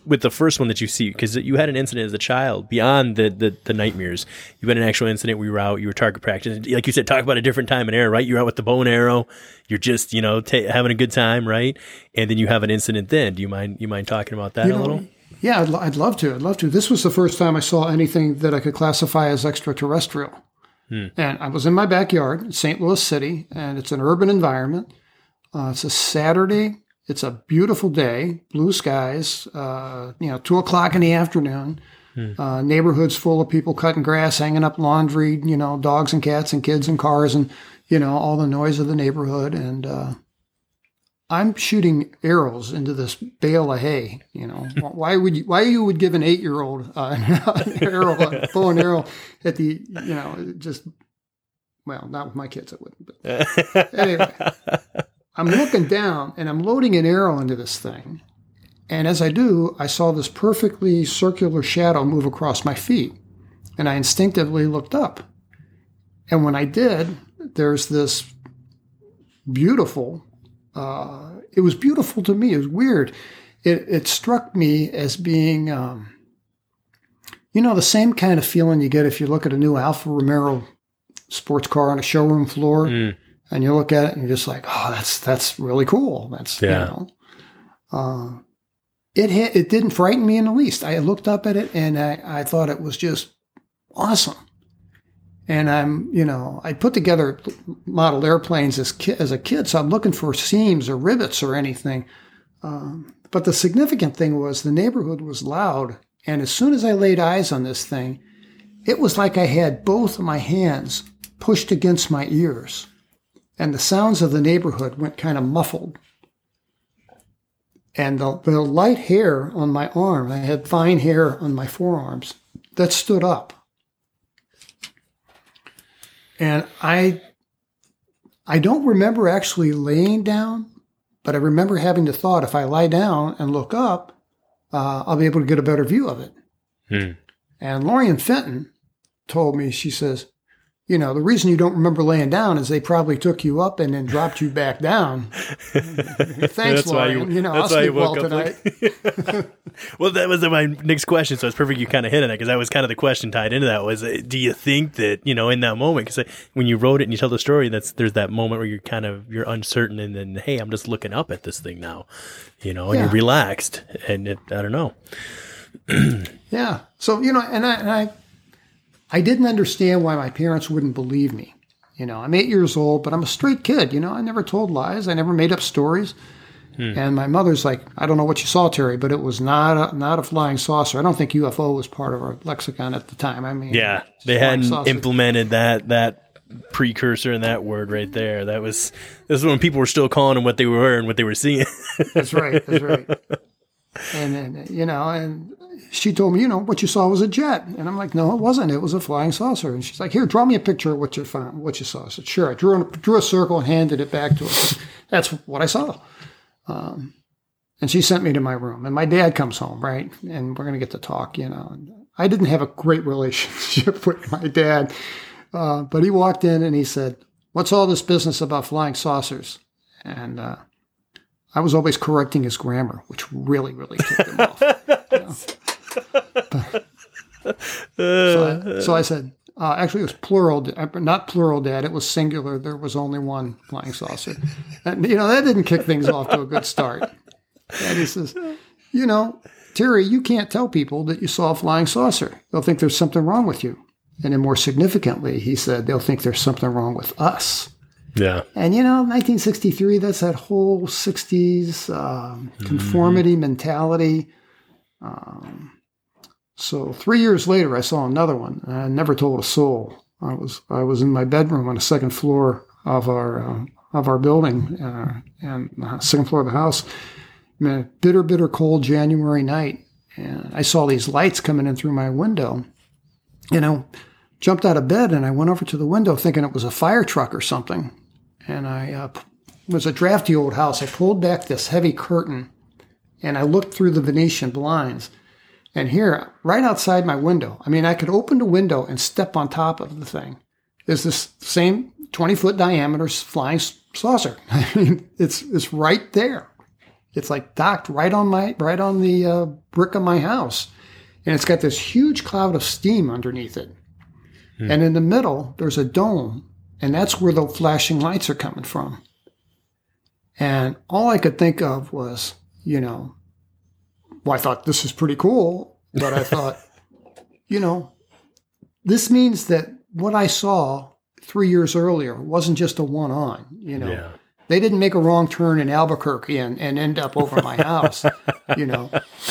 with the first one that you see because you had an incident as a child beyond the, the the nightmares. You had an actual incident where you were out, you were target practice, like you said, talk about a different time and era, right? You're out with the bow and arrow, you're just you know ta having a good time, right? And then you have an incident. Then do you mind you mind talking about that You a little? yeah, I'd, I'd love to. I'd love to. This was the first time I saw anything that I could classify as extraterrestrial. And I was in my backyard in St. Louis City, and it's an urban environment. Uh, it's a Saturday. It's a beautiful day, blue skies. Uh, you know, two o'clock in the afternoon. Uh, neighborhoods full of people cutting grass, hanging up laundry. You know, dogs and cats and kids and cars, and you know all the noise of the neighborhood. And uh, I'm shooting arrows into this bale of hay. You know, why would you? Why you would give an eight year old uh, an arrow, a bow and arrow at the you know just well, not with my kids, I wouldn't. But anyway, I'm looking down and I'm loading an arrow into this thing, and as I do, I saw this perfectly circular shadow move across my feet, and I instinctively looked up, and when I did, there's this beautiful uh, it was beautiful to me. It was weird. It, it struck me as being, um, you know, the same kind of feeling you get if you look at a new Alfa Romero sports car on a showroom floor, Mm. And you look at it and you're just like, oh, that's that's really cool. That's Yeah. you know. Uh, it hit, it didn't frighten me in the least. I looked up at it and I, I thought it was just awesome. And I'm, you know, I put together model airplanes as ki- as a kid, so I'm looking for seams or rivets or anything. Um, but the significant thing was the neighborhood was loud, and as soon as I laid eyes on this thing, it was like I had both of my hands pushed against my ears, and the sounds of the neighborhood went kind of muffled. And the, the light hair on my arm, I had fine hair on my forearms, that stood up. And I I don't remember actually laying down, but I remember having the thought if I lie down and look up, uh, I'll be able to get a better view of it. Hmm. And Lorien Fenton told me, she says, you know, the reason you don't remember laying down is they probably took you up and then dropped you back down. Thanks, That's why Lorien. you- You, know, that's I'll why you sleep well up tonight. like- well, that was my next question, so it's perfect you kind of hit on it because that was kind of the question tied into that. Was uh, do you think that you know in that moment because when you wrote it and you tell the story, that's there's that moment where you're kind of you're uncertain and then hey, I'm just looking up at this thing now, you know, and Yeah. you're relaxed and it, I don't know. Yeah. So, you know, and I, and I, I didn't understand why my parents wouldn't believe me. You know, I'm eight years old, but I'm a straight kid. You know, I never told lies. I never made up stories. Hmm. And my mother's like, I don't know what you saw, Terry, but it was not a, not a flying saucer. I don't think UFO was part of our lexicon at the time. I mean, Yeah, they hadn't saucer. implemented that that precursor in that word right there. That was this is when people were still calling them what they were and what they were seeing. That's right. That's right. And then, you know, and she told me, you know, what you saw was a jet. And I'm like, no, it wasn't. It was a flying saucer. And she's like, here, draw me a picture of what you found, what you saw. I said, sure. I drew, a- drew a circle and handed it back to her. That's what I saw. Um, and she sent me to my room. And my dad comes home, right? And we're going to get to talk, you know. And I didn't have a great relationship with my dad. Uh, but he walked in and he said, what's all this business about flying saucers? And, uh, I was always correcting his grammar, which really, really ticked him off. so, I, so I said, uh, actually, it was plural, uh, not plural, Dad. It was singular. There was only one flying saucer. And, you know, that didn't kick things off to a good start. And he says, you know, Terry, you can't tell people that you saw a flying saucer. They'll think there's something wrong with you. And then more significantly, he said, they'll think there's something wrong with us. yeah, And you know, 1963, that's that whole 60s um, conformity mentality. Um, so three years later, I saw another one. and I never told a soul. I was I was in my bedroom on the second floor of our uh, of our building, uh, and the second floor of the house. In a bitter, bitter cold January night, and I saw these lights coming in through my window. You know, jumped out of bed and I went over to the window thinking it was a fire truck or something and I uh, it was a drafty old house. I pulled back this heavy curtain, and I looked through the Venetian blinds, and here, right outside my window, I mean, I could open the window and step on top of the thing. Is this same twenty foot diameter flying saucer? I mean, it's it's right there. It's like docked right on my right on the uh, brick of my house, and it's got this huge cloud of steam underneath it. And in the middle, there's a dome and that's where the flashing lights are coming from. And all I could think of was, you know, well, I thought this is pretty cool, but I thought, you know, this means that what I saw three years earlier wasn't just a one on, you know. yeah. They didn't make a wrong turn in Albuquerque and, and end up over my house, you know.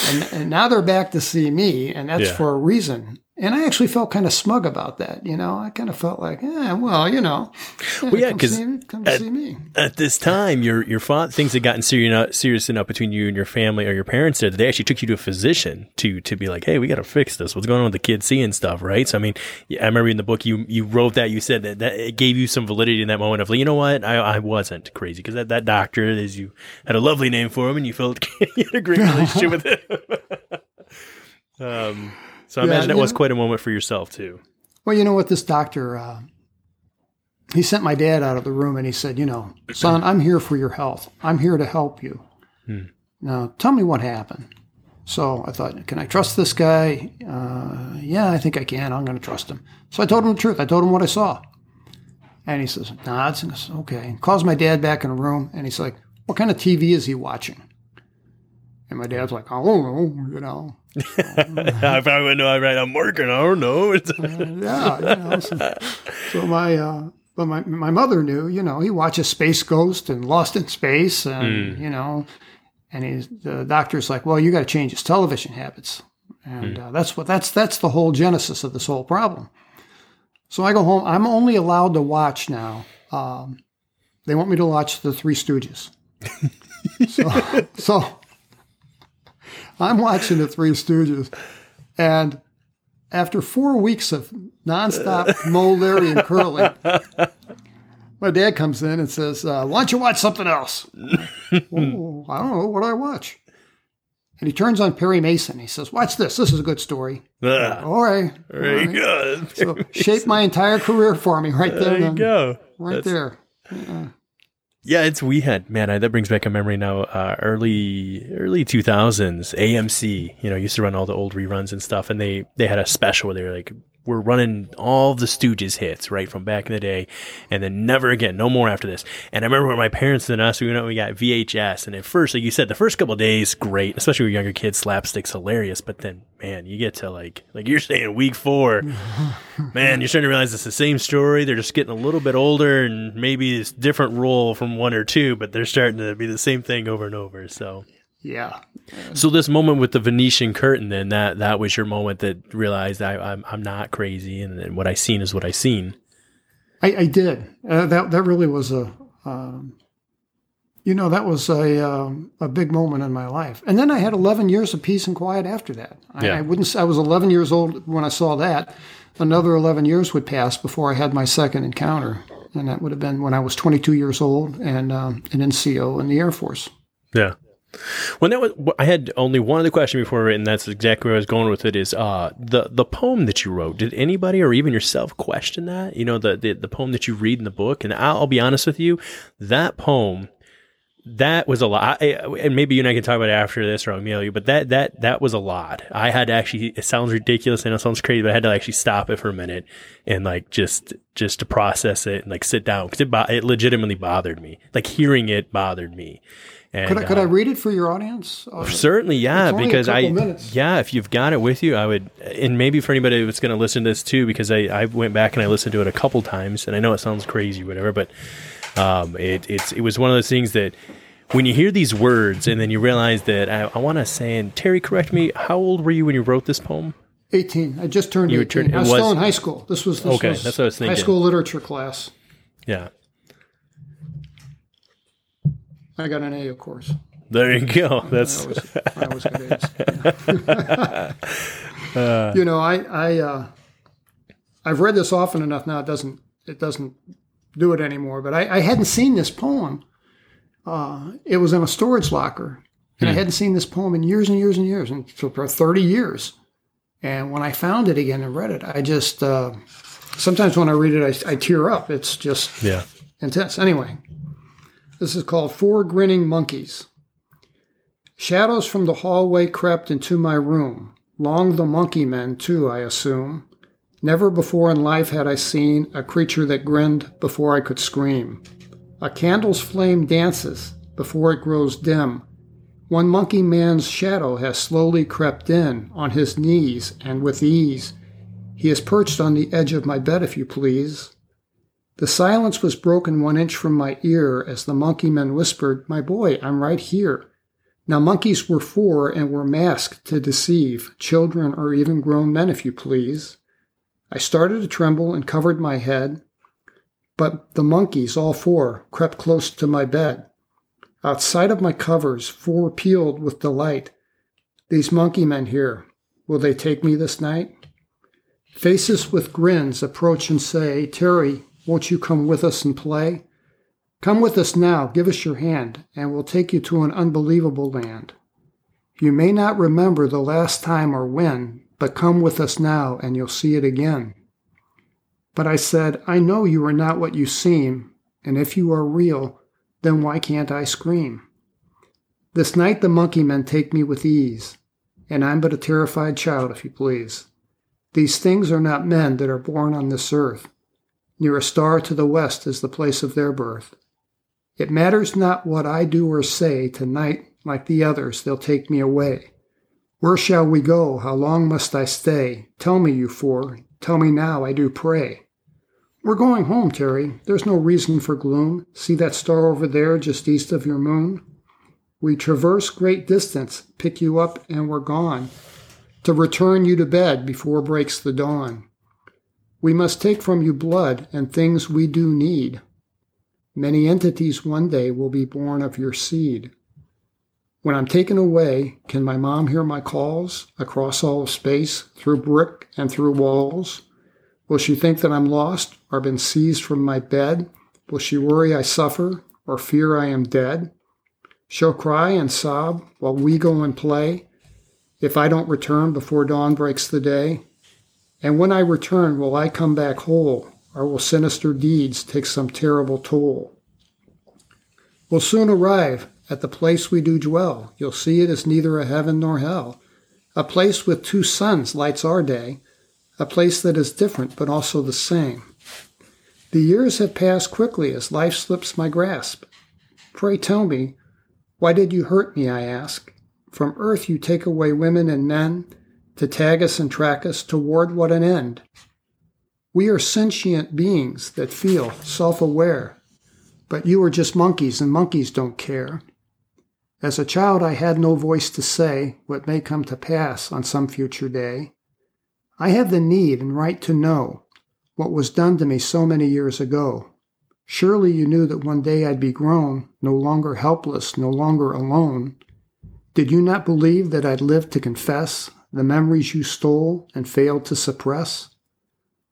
And, and now they're back to see me, and that's Yeah. for a reason. And I actually felt kind of smug about that, you know. I kind of felt like, yeah, well, you know, Well, yeah, come 'cause see me- come see me. At this time, your your fa- things had gotten serious enough, serious enough between you and your family or your parents there that they actually took you to a physician to to be like, hey, we got to fix this. What's going on with the kids seeing stuff, right? So I mean, I remember in the book you you wrote that you said that, that it gave you some validity in that moment of like, you know what, I, I wasn't crazy because that, that doctor is you had a lovely name for him and you felt you had a great relationship with him. um, so I Yeah, imagine it was know- quite a moment for yourself too. Well, you know what? This doctor, uh, he sent my dad out of the room and he said, You know, son, I'm here for your health. I'm here to help you. Now, tell me what happened. So I thought, Can I trust this guy? Uh, yeah, I think I can. I'm going to trust him. So I told him the truth. I told him what I saw. And he says, "Nods." Nah, it's it's okay. Calls my dad back in the room and he's like, What kind of TV is he watching? And my dad's like, I don't know, you know. I probably wouldn't know. Right, I'm working. I don't know. It's- yeah, you know, so, so my uh, but my my mother knew, you know, he watches Space Ghost and Lost in Space, and you know, and he's the doctor's like, well, you got to change his television habits, and uh, that's what that's that's the whole genesis of this whole problem. So I go home. I'm only allowed to watch now. Um, they want me to watch the Three Stooges. so, so I'm watching the Three Stooges, and after four weeks of nonstop Moe, Larry, and Curly, my dad comes in and says, uh, "Why don't you watch something else?" oh, I don't know. What do I watch? And he turns on Perry Mason. He says, "Watch this. This is a good story." Ah, All right. very all right. good. So shaped my entire career for me right there. there you then. go. Right That's- there. Yeah, it's we had man. I, that brings back a memory now. Uh, early early two thousands, AMC. You know, used to run all the old reruns and stuff, and they they had a special where they were like, we're running all the Stooges hits right from back in the day, and then never again, no more after this. And I remember when my parents and us, we went out, we got VHS, and at first, like you said, the first couple of days, great, especially with younger kids, slapstick's hilarious. But then, man, you get to like like you're saying week four, man, you're starting to realize it's the same story. They're just getting a little bit older and maybe it's different role from one or two, but they're starting to be the same thing over and over. So, Yeah. so this moment with the Venetian curtain, then that that was your moment that realized I, I'm I'm not crazy, and, and what I seen is what I seen. I, I did. Uh, that that really was a, um, you know, that was a um, a big moment in my life. And then I had 11 years of peace and quiet after that. I, Yeah. I wouldn't. I was 11 years old when I saw that. Another 11 years would pass before I had my second encounter, and that would have been when I was 22 years old and um, an NCO in the Air Force. Yeah. When that was, I had only one other question before, and that's exactly where I was going with it. Is uh the the poem that you wrote? Did anybody or even yourself question that? You know, the the, the poem that you read in the book. And I'll, I'll be honest with you, that poem, that was a lot. I, and maybe you and I can talk about it after this, or I'll mail you. But that that that was a lot. I had to actually. It sounds ridiculous and it sounds crazy, but I had to actually stop it for a minute and like just just to process it and like sit down because it bo- it legitimately bothered me. Like hearing it bothered me. And, Could I, could I uh, read it for your audience? Uh, Certainly, yeah, It's only a because I, minutes. yeah, if you've got it with you, I would, and maybe for anybody that's going to listen to this too, because I, I went back and I listened to it a couple times, and I know it sounds crazy, whatever, but um, it, it's, it was one of those things that when you hear these words and then you realize that I, I want to say, and Terry, correct me, how old were you when you wrote this poem? 18. I just turned You 18. turned- I was, was- still in high school. This was this Okay, was that's what I was thinking. high school literature class. Yeah, I got an A, of course. there you go. That's I always, got A's. you know, I, I, uh, I've read this often enough now. It doesn't, it doesn't do it anymore. But I, I hadn't seen this poem. Uh, it was in a storage locker, and I hadn't seen this poem in years and years and years, and for for thirty years. And when I found it again and read it, I just uh, sometimes when I read it, I, I tear up. It's just yeah. intense. Anyway, this is called Four Grinning Monkeys. Shadows from the hallway crept into my room. Long the monkey men, too, I assume. Never before in life had I seen a creature that grinned before I could scream. A candle's flame dances before it grows dim. One monkey man's shadow has slowly crept in on his knees, and with ease. He is perched on the edge of my bed, if you please. The silence was broken one inch from my ear as the monkey man whispered, My boy, I'm right here. Now, monkeys were four and were masked to deceive children or even grown men, if you please. I started to tremble and covered my head, but the monkeys, all four, crept close to my bed. Outside of my covers, four pealed with delight. These monkey men here, will they take me this night? Faces with grins approach and say, Terry, won't you come with us and play? Come with us now, give us your hand, and we'll take you to an unbelievable land. You may not remember the last time or when, but come with us now and you'll see it again. But I said, I know you are not what you seem, and if you are real, then why can't I scream? This night the monkey men take me with ease, and I'm but a terrified child, if you please. These things are not men that are born on this earth. Near a star to the west is the place of their birth. It matters not what I do or say, tonight, like the others, they'll take me away. Where shall we go? How long must I stay? Tell me, you four. Tell me now, I do pray. We're going home, Terry. There's no reason for gloom. See that star over there, just east of your moon? We traverse great distance, pick you up, and we're gone to return you to bed before breaks the dawn. We must take from you blood and things we do need. Many entities one day will be born of your seed. When I'm taken away, can my mom hear my calls across all of space, through brick and through walls? Will she think that I'm lost or been seized from my bed? Will she worry I suffer or fear I am dead? She'll cry and sob while we go and play if I don't return before dawn breaks the day. And when I return, will I come back whole or will sinister deeds take some terrible toll? We'll soon arrive at the place we do dwell. You'll see it is neither a heaven nor hell. A place with two suns lights our day, a place that is different but also the same. The years have passed quickly as life slips my grasp. Pray tell me, why did you hurt me, I ask? From earth you take away women and men to tag us and track us toward what an end? We are sentient beings that feel self aware, but you are just monkeys and monkeys don't care. As a child, I had no voice to say what may come to pass on some future day. I have the need and right to know what was done to me so many years ago. Surely you knew that one day I'd be grown, no longer helpless, no longer alone. Did you not believe that I'd live to confess the memories you stole and failed to suppress?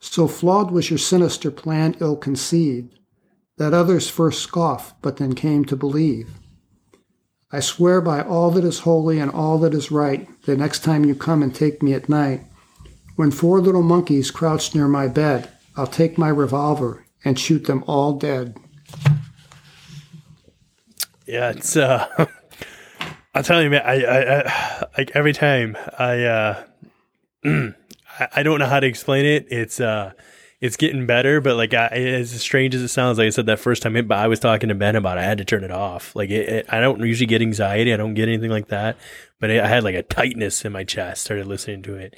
So flawed was your sinister plan, ill conceived, that others first scoffed, but then came to believe. I swear by all that is holy and all that is right, the next time you come and take me at night, when four little monkeys crouch near my bed, I'll take my revolver and shoot them all dead. Yeah, it's uh I'll tell you man, I I, I like every time I uh I, I don't know how to explain it. It's uh it's getting better, but like I, as strange as it sounds, like I said that first time, but I was talking to Ben about, it, I had to turn it off. Like it, it, I don't usually get anxiety, I don't get anything like that, but I had like a tightness in my chest. Started listening to it,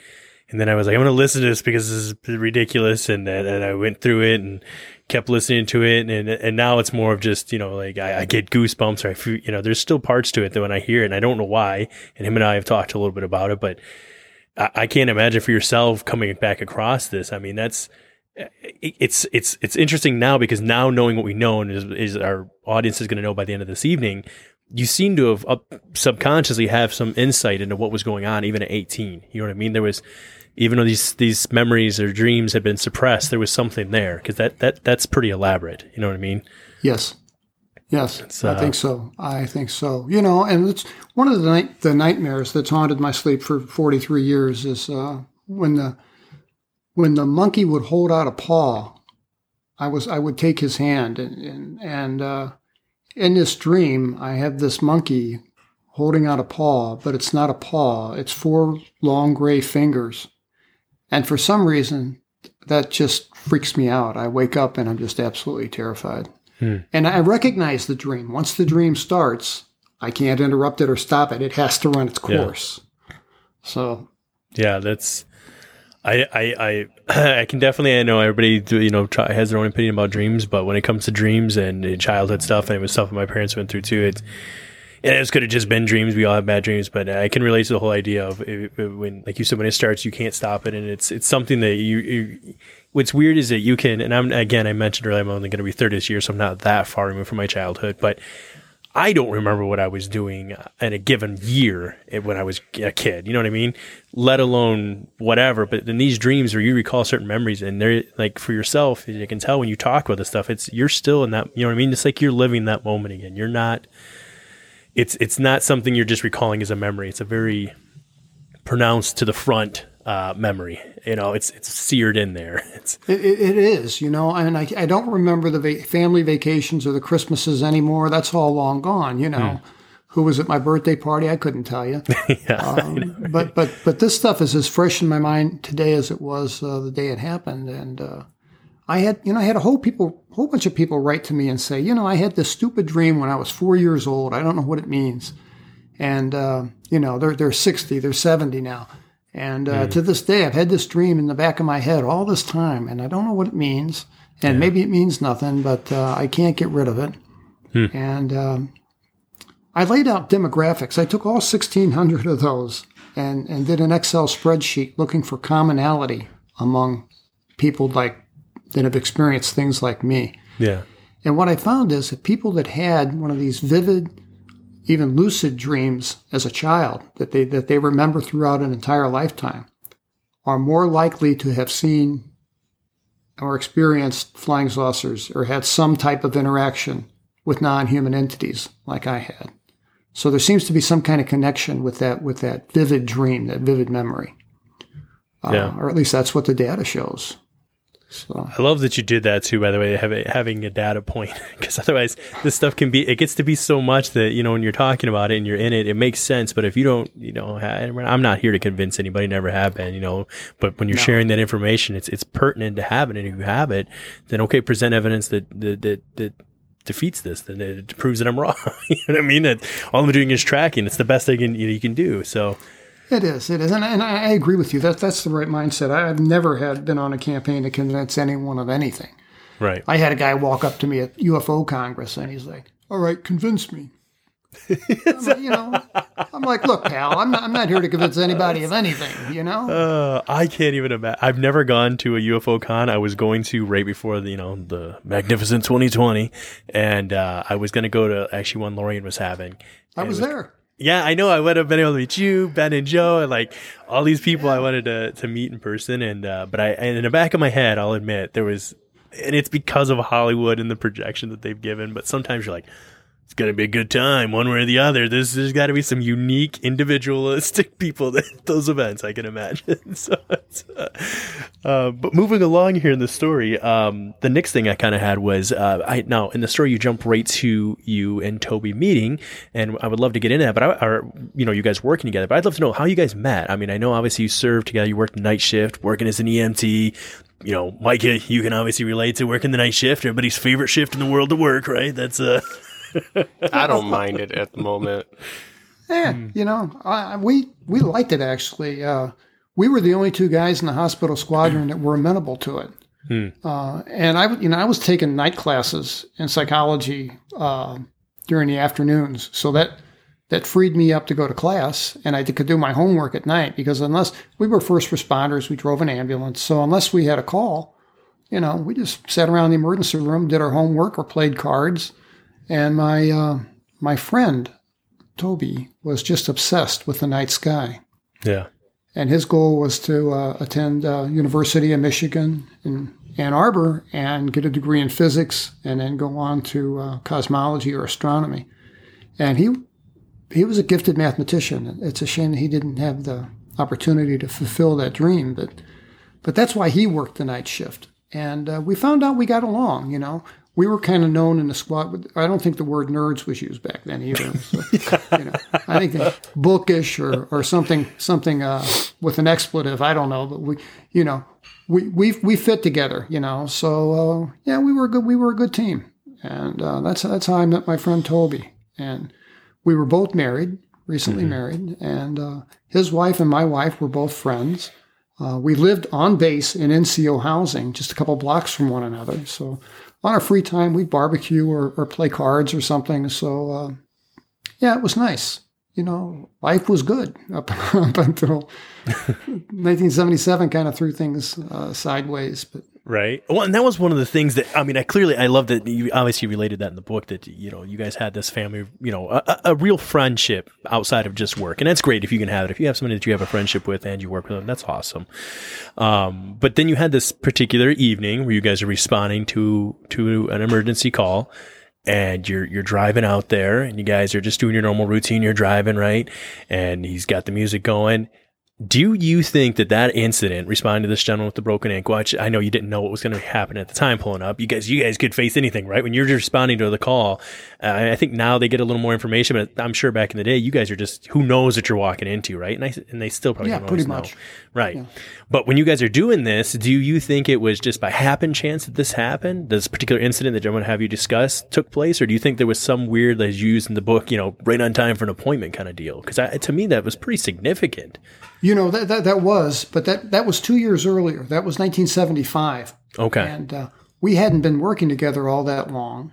and then I was like, I'm going to listen to this because this is ridiculous, and and I went through it and kept listening to it, and and now it's more of just you know like I, I get goosebumps, or I feel, you know there's still parts to it that when I hear it, and I don't know why, and him and I have talked a little bit about it, but. I, I can't imagine for yourself coming back across this. I mean, that's it's it's it's interesting now because now knowing what we know and is, is our audience is going to know by the end of this evening you seem to have up, subconsciously have some insight into what was going on even at 18 you know what i mean? There was even though these these memories or dreams had been suppressed there was something there because that that that's pretty elaborate. You know what i mean? Yes. Yes uh, i think so. I think so. You know and it's one of the night the nightmares that's haunted my sleep for 43 years is uh, when the when the monkey would hold out a paw, I was I would take his hand and and, and uh, in this dream I have this monkey holding out a paw, but it's not a paw. It's four long gray fingers, and for some reason that just freaks me out. I wake up and I'm just absolutely terrified. Hmm. And I recognize the dream. Once the dream starts, I can't interrupt it or stop it. It has to run its course. Yeah. So yeah, that's I, I, I, can definitely, I know everybody, you know, try, has their own opinion about dreams, but when it comes to dreams and childhood stuff, and it was stuff that my parents went through too, it's, and it could have just been dreams. We all have bad dreams, but I can relate to the whole idea of it, it, when, like you said, when it starts, you can't stop it, and it's it's something that you. you what's weird is that you can, and I'm again, I mentioned earlier, I'm only going to be 30 this year, so I'm not that far removed from my childhood, but I don't remember what I was doing uh, in a given year eh, when I was a kid. You know what I mean? Let alone whatever. But in these dreams where you recall certain memories and they're like for yourself, you can tell when you talk about this stuff, it's you're still in that. You know what I mean? It's like you're living that moment again. You're not. It's it's not something you're just recalling as a memory. It's a very pronounced to the front uh, memory. You know, it's it's seared in there. It's it, it is. You know, and I I don't remember the va- family vacations or the Christmases anymore. That's all long gone. You know. Hmm. Who was at my birthday party? I couldn't tell you. yeah, um, but but but this stuff is as fresh in my mind today as it was uh, the day it happened. And uh, I had you know I had a whole people whole bunch of people write to me and say you know I had this stupid dream when I was four years old. I don't know what it means. And uh, you know they're they're sixty, they're seventy now and uh, mm. to this day, I've had this dream in the back of my head all this time, and I don't know what it means. And yeah. maybe it means nothing, but uh, I can't get rid of it. Hmm. And um, I laid out demographics. I took all 1,600 of those and, and did an Excel spreadsheet looking for commonality among people like that have experienced things like me. Yeah. And what I found is that people that had one of these vivid even lucid dreams as a child that they that they remember throughout an entire lifetime are more likely to have seen or experienced flying saucers or had some type of interaction with non-human entities like I had. So there seems to be some kind of connection with that with that vivid dream, that vivid memory. Uh, Yeah. or at least that's what the data shows. So I love that you did that too. By the way, having having a data point, because otherwise this stuff can be it gets to be so much that you know when you're talking about it and you're in it, it makes sense. But if you don't, you know, I'm not here to convince anybody. Never have been, you know. But when you're No. sharing that information, it's it's pertinent to have it, and if you have it, then okay, present evidence that that that. that defeats this then it proves that i'm wrong you know what i mean that all i'm doing is tracking it's the best thing can, you, you can do so It is. It is, and, and I agree with you. That that's the right mindset. I've never had been on a campaign to convince anyone of anything. right I had a guy walk up to me at UFO Congress, and he's like, "All right, convince me." I'm like, you know, I'm like, look, pal, I'm not, I'm not here to convince anybody of anything. You know, Uh, I can't even imagine. I've never gone to a UFO con. I was going to right before the, you know, the magnificent 2020. And, uh, I was going to go to actually one Lorien was having. I it was there. Yeah, I know. I would have been able to meet you, Ben and Joe, and like all these people I wanted to, to meet in person. And, uh, but I, in the back of my head, I'll admit there was, and it's because of Hollywood and the projection that they've given. But sometimes you're like, it's gonna be a good time, one way or the other. There's got to be some unique, individualistic people at those events. I can imagine. so, uh, uh, but moving along here in the story, um, the next thing I kind of had was uh, I now in the story you jump right to you and Toby meeting, and I would love to get into that. But I, or you know, you guys working together. But I'd love to know how you guys met. I mean, I know obviously you served together. You worked night shift, working as an EMT. You know, Mike, you can obviously relate to working the night shift. Everybody's favorite shift in the world to work, right? That's uh I don't mind it at the moment. Yeah, you know, I, I- we we liked it actually. Uh, we were the only two guys in the hospital squadron that were amenable to it. Uh, and I, you know, I was taking night classes in psychology uh, during the afternoons, so that that freed me up to go to class, and I could do my homework at night because unless we were first responders, we drove an ambulance, so unless we had a call, you know, we just sat around the emergency room, did our homework, or played cards. And my uh, my friend Toby was just obsessed with the night sky. yeah. And his goal was to uh, attend uh, University of Michigan in Ann Arbor and get a degree in physics and then go on to uh, cosmology or astronomy. And he he was a gifted mathematician. It's a shame that he didn't have the opportunity to fulfill that dream, but but that's why he worked the night shift. And uh, we found out we got along. You know, we were kind of known in the squad. with- I don't think the word nerds was used back then either. So, you know, I think bookish or, or something something uh, with an expletive. I don't know, but we, you know, we we we fit together. You know, so uh, yeah, we were a good. We were a good team, and uh, that's that's how I met my friend Toby. And we were both married, recently married, and uh, his wife and my wife were both friends. Uh, we lived on base in NCO housing, just a couple blocks from one another. So on our free time, we'd barbecue or, or play cards or something. So uh, yeah, it was nice. You know, life was good up, up until 1977. Kind of threw things uh, sideways, but Right. Well, and that was one of the things that I mean, I clearly I love that you obviously related that in the book that you know you guys had this family, you know, a, a- real friendship outside of just work, and that's great if you can have it. If you have somebody that you have a friendship with and you work with them, that's awesome. Um, but then you had this particular evening where you guys are responding to to an emergency call. And you're you're driving out there, and you guys are just doing your normal routine. You're driving, right? And he's got the music going, do you think that that incident, responding to this gentleman with the broken ankle, which I know you didn't know what was going to happen at the time, pulling up, you guys, you guys could face anything, right? When you're just responding to the call, uh, I think now they get a little more information, but I'm sure back in the day, you guys are just who knows what you're walking into, right? And, I, and they still probably Yeah, don't pretty always know. much. right? But when you guys are doing this, do you think it was just by happen chance that this happened? This particular incident that I'm going to have you discuss took place, or do you think there was some weird, as you used in the book, you know, right on time for an appointment kind of deal? Because to me, that was pretty significant. You know that that, that was, but that that was two years earlier. That was 1975. Okay. and uh, we hadn't been working together all that long.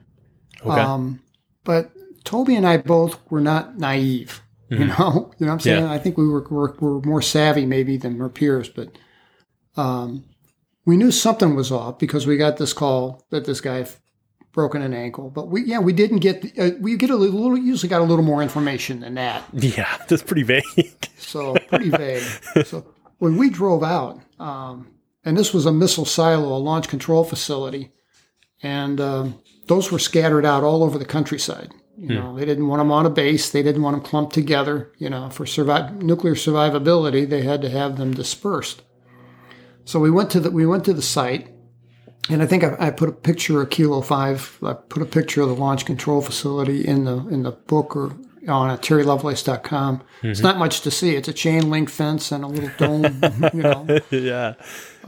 Okay. Um, but Toby and I both were not naive. You know, you know what I'm saying. Yeah. I think we were, were were more savvy maybe than our peers, but um, we knew something was off because we got this call that this guy broken an ankle. But we, yeah, we didn't get. Uh, we get a little. Usually got a little more information than that. Yeah, that's pretty vague. So pretty vague. so when we drove out, um, and this was a missile silo, a launch control facility, and um, those were scattered out all over the countryside. You know, they didn't want them on a base. They didn't want them clumped together. You know, for survive nuclear survivability, they had to have them dispersed. So we went to the we went to the site, and I think I, I put a picture of Kilo Five. I put a picture of the launch control facility in the in the book or on terrylovelace.com. Mm-hmm. It's not much to see. It's a chain link fence and a little dome. you know, yeah,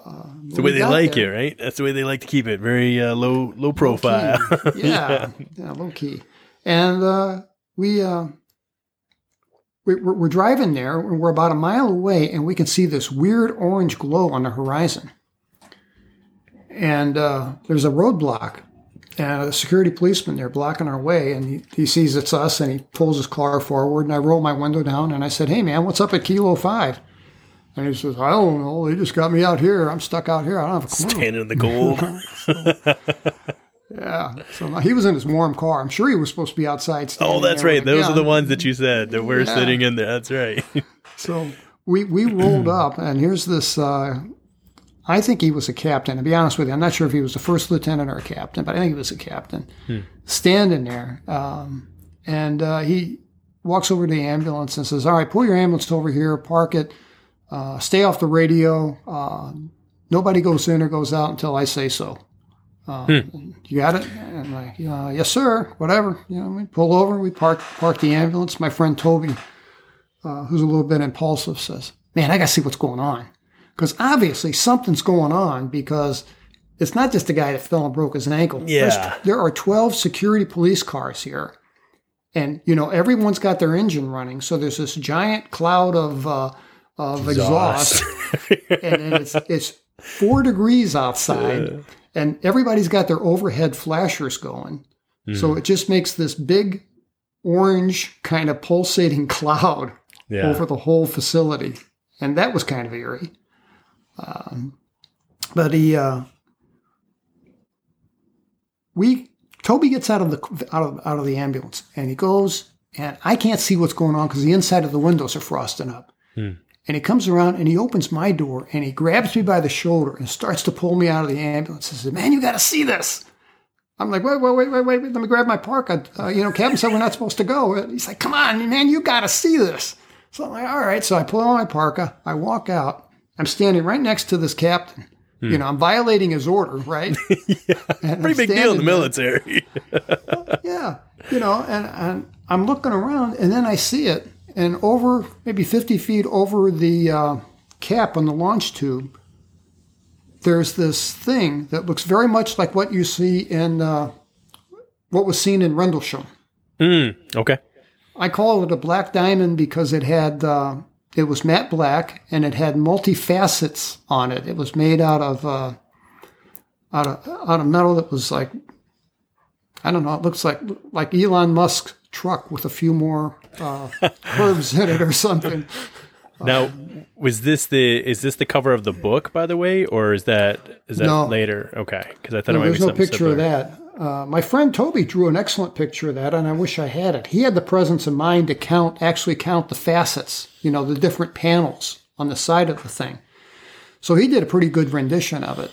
Uh, the way they like there- it, right? That's the way they like to keep it. Very uh, low, low profile. yeah, yeah, low key. And uh, we, uh, we we're, we're driving there, and we're about a mile away, and we can see this weird orange glow on the horizon. And uh, there's a roadblock, and a security policeman there blocking our way, and he, he sees it's us, and he pulls his car forward, and I roll my window down, and I said, "Hey, man, what's up at Kilo 5? And he says, "I don't know. They just got me out here. I'm stuck out here. I don't have a clue." Standing in the gold. Yeah. So he was in his warm car. I'm sure he was supposed to be outside. oh, that's right. Those are the ones that you said that were Yeah. sitting in there. That's right. So we we rolled up, and here's this. Uh, I think he was a captain. To be honest with you, I'm not sure if he was the first lieutenant or a captain, but I think he was a captain. Standing there, um, and uh, he walks over to the ambulance and says, "All right, pull your ambulance over here, park it, uh, stay off the radio. Uh, nobody goes in or goes out until I say so." Uh, You got it? And I'm like, yes, sir. Whatever. You know, we pull over, we park park the ambulance. My friend Toby uh, who's a little bit impulsive, says, Man, I got to see what's going on. Because obviously something's going on because it's not just the guy that fell and broke his ankle. There's- Yeah. there are 12 security police cars here. And, you know, everyone's got their engine running. So there's this giant cloud of, uh, of exhaust. and, and it's, it's four degrees outside. And everybody's got their overhead flashers going. So it just makes this big orange kind of pulsating cloud Yeah. over the whole facility, and that was kind of eerie. Um, but he, uh, we, Toby gets out of the out of out of the ambulance, and he goes, and I can't see what's going on because the inside of the windows are frosting up. And he comes around and he opens my door and he grabs me by the shoulder and starts to pull me out of the ambulance. He says, "Man, you got to see this." I'm like, wait, wait, wait, wait, wait, let me grab my parka. Uh, you know, Captain said we're not supposed to go. He's like, come on, man, you got to see this. So I'm like, all right. So I pull on my parka. I walk out. I'm standing right next to this captain. You know, I'm violating his order, right? yeah, Pretty big deal in the military. Yeah, you know, and, and I'm looking around, and then I see it, and over maybe 50 feet over the uh, cap on the launch tube, there's this thing that looks very much like what you see in uh, what was seen in Rendlesham. Mm, okay. I call it a black diamond because it had uh, it was matte black and it had multi facets on it. It was made out of uh, out of out of metal that was like I don't know. It looks like like Elon Musk's truck with a few more uh, curves in it or something. Now, was this the is this the cover of the book, by the way, or is that is that No. later? Okay, because I thought it might There's be no picture of that. Uh, my friend Toby drew an excellent picture of that, and I wish I had it. He had the presence of mind to count, actually count the facets, you know, the different panels on the side of the thing. So he did a pretty good rendition of it.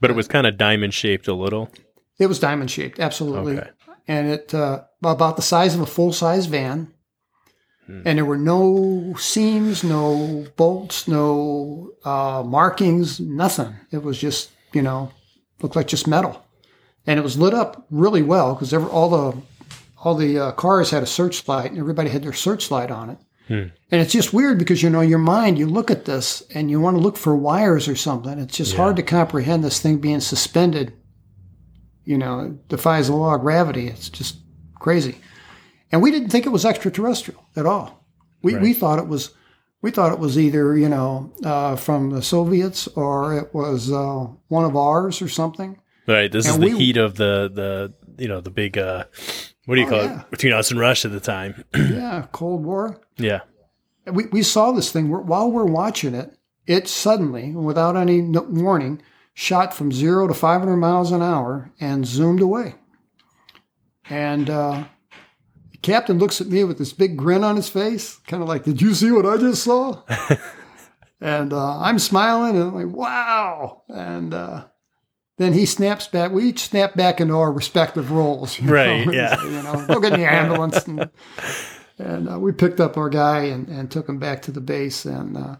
But it was kind of diamond shaped a little. It was diamond shaped, absolutely, Okay. and it uh, about the size of a full size van. And there were no seams, no bolts, no uh, markings, nothing. It was just you know looked like just metal, and it was lit up really well because all the all the uh, cars had a searchlight, and everybody had their searchlight on it. And it's just weird because you know your mind, you look at this and you want to look for wires or something. It's just hard to comprehend this thing being suspended you know, it defies the law of gravity. It's just crazy. And we didn't think it was extraterrestrial at all. We, we thought it was we thought it was either you know uh, from the Soviets or it was uh, one of ours or something. Right. This is the we- heat of the the you know the big uh what do you Oh, call yeah. it between us and Russia at the time. yeah, Cold War. yeah. We, we saw this thing We're- while we're watching it. It suddenly, without any warning, shot from zero to 500 miles an hour and zoomed away. And uh, the captain looks at me with this big grin on his face, kind of like, Did you see what I just saw? and uh, I'm smiling and I'm like, Wow. And uh, then he snaps back. We each snap back into our respective roles. Right, know, yeah. You know, go get in the ambulance. And, and uh, we picked up our guy and, and took him back to the base. And uh,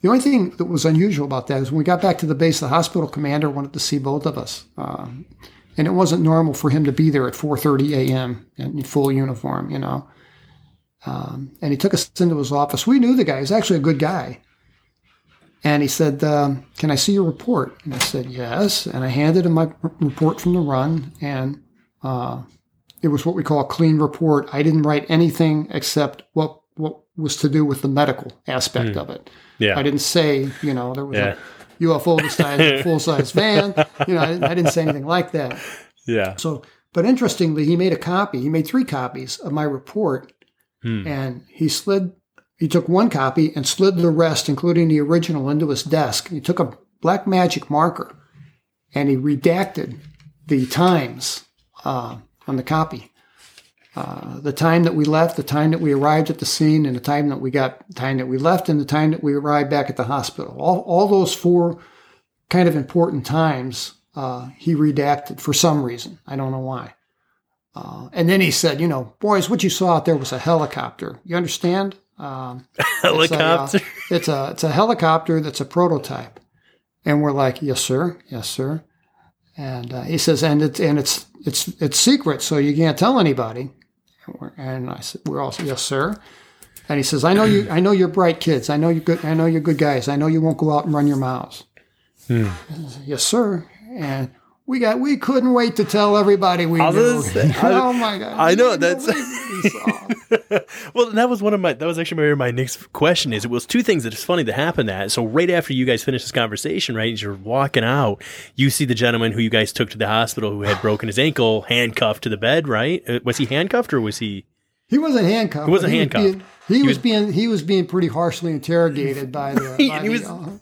the only thing that was unusual about that is when we got back to the base, the hospital commander wanted to see both of us. Um, and it wasn't normal for him to be there at 4.30 a.m. in full uniform, you know. Um, and he took us into his office. We knew the guy. He's actually a good guy. And he said, um, Can I see your report? And I said, Yes. And I handed him my report from the run. And uh, it was what we call a clean report. I didn't write anything except what, what was to do with the medical aspect of it. Yeah. I didn't say, you know, there was Yeah. a UFO the size full size van. You know, I didn't, I didn't say anything like that. yeah. So, but interestingly, he made a copy. He made three copies of my report, Hmm. and he slid. He took one copy and slid the rest, including the original, into his desk. He took a black magic marker, and he redacted the times uh, on the copy. Uh, the time that we left, the time that we arrived at the scene, and the time that we got, the time that we left, and the time that we arrived back at the hospital. All, all those four kind of important times uh, he redacted for some reason. I don't know why. Uh, and then he said, you know, boys, what you saw out there was a helicopter. You understand? Um, Helicopter. It's a, uh, it's a it's a helicopter that's a prototype. And we're like, yes, sir, yes, sir. And uh, he says, and it's and it's it's it's secret, so you can't tell anybody. And, I said, we're all yes, sir. And he says, I know you, I know you're bright kids. I know you're good. I know you're good guys. I know you won't go out and run your mouths. Hmm. Said, yes, sir. And we got we couldn't wait to tell everybody we was knew. Oh my god! I know, that's- well, that was one of my. That was actually my, my next question. Is it was two things that is funny that happened. That so right after you guys finished this conversation, right, as you're walking out, you see the gentleman who you guys took to the hospital who had broken his ankle, handcuffed to the bed. Right? Uh, Was he handcuffed or was he? He wasn't handcuffed. He wasn't but handcuffed. Was being, he, was, was- being he was being pretty harshly interrogated by the. He- by he the, was- uh,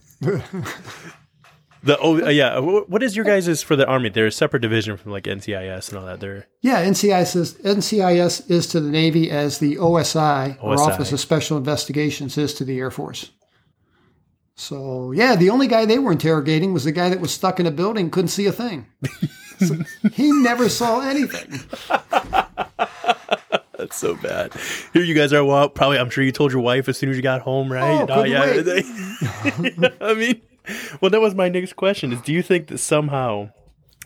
The oh uh, yeah. What is your guys' is for the army? They're a separate division from like NCIS and all that. They're yeah, NCIS is, NCIS is to the Navy as the OSI, or Office of Special Investigations is to the Air Force. So yeah, the only guy they were interrogating was the guy that was stuck in a building, couldn't see a thing. So he never saw anything. That's so bad. Here you guys are. Well, probably. I'm sure you told your wife as soon as you got home, right? Oh, couldn't yeah. I mean, well, that was my next question: Is do you think that somehow,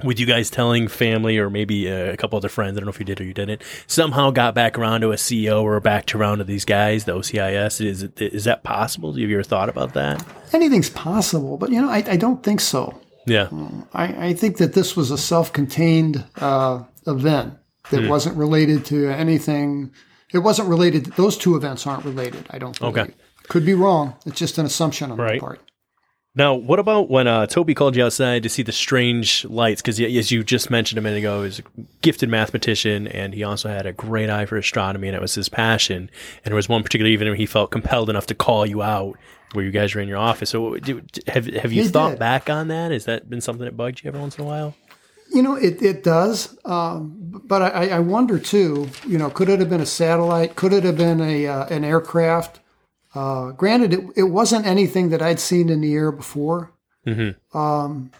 with you guys telling family or maybe uh, a couple other friends, I don't know if you did or you didn't, somehow got back around to a CEO or back to around to these guys, the OCIS? Is it, is that possible? Have you ever thought about that? Anything's possible, but you know, I, I don't think so. Yeah. I, I think that this was a self-contained uh, event that Hmm. wasn't related to anything. It wasn't related. Those two events aren't related. I don't. Believe. Okay. Could be wrong. It's just an assumption on my part. Now, what about when uh, Toby called you outside to see the strange lights? Because as you just mentioned a minute ago, he was a gifted mathematician, and he also had a great eye for astronomy, and it was his passion. And there was one particular evening he felt compelled enough to call you out, where you guys were in your office. So, do, have have you thought did. back on that? Has that been something that bugged you every once in a while? You know, it, it does. Um, but I, I wonder too. You know, could it have been a satellite? Could it have been a uh, an aircraft? Uh, granted, it, it wasn't anything that I'd seen in the air before. Mm-hmm. Um,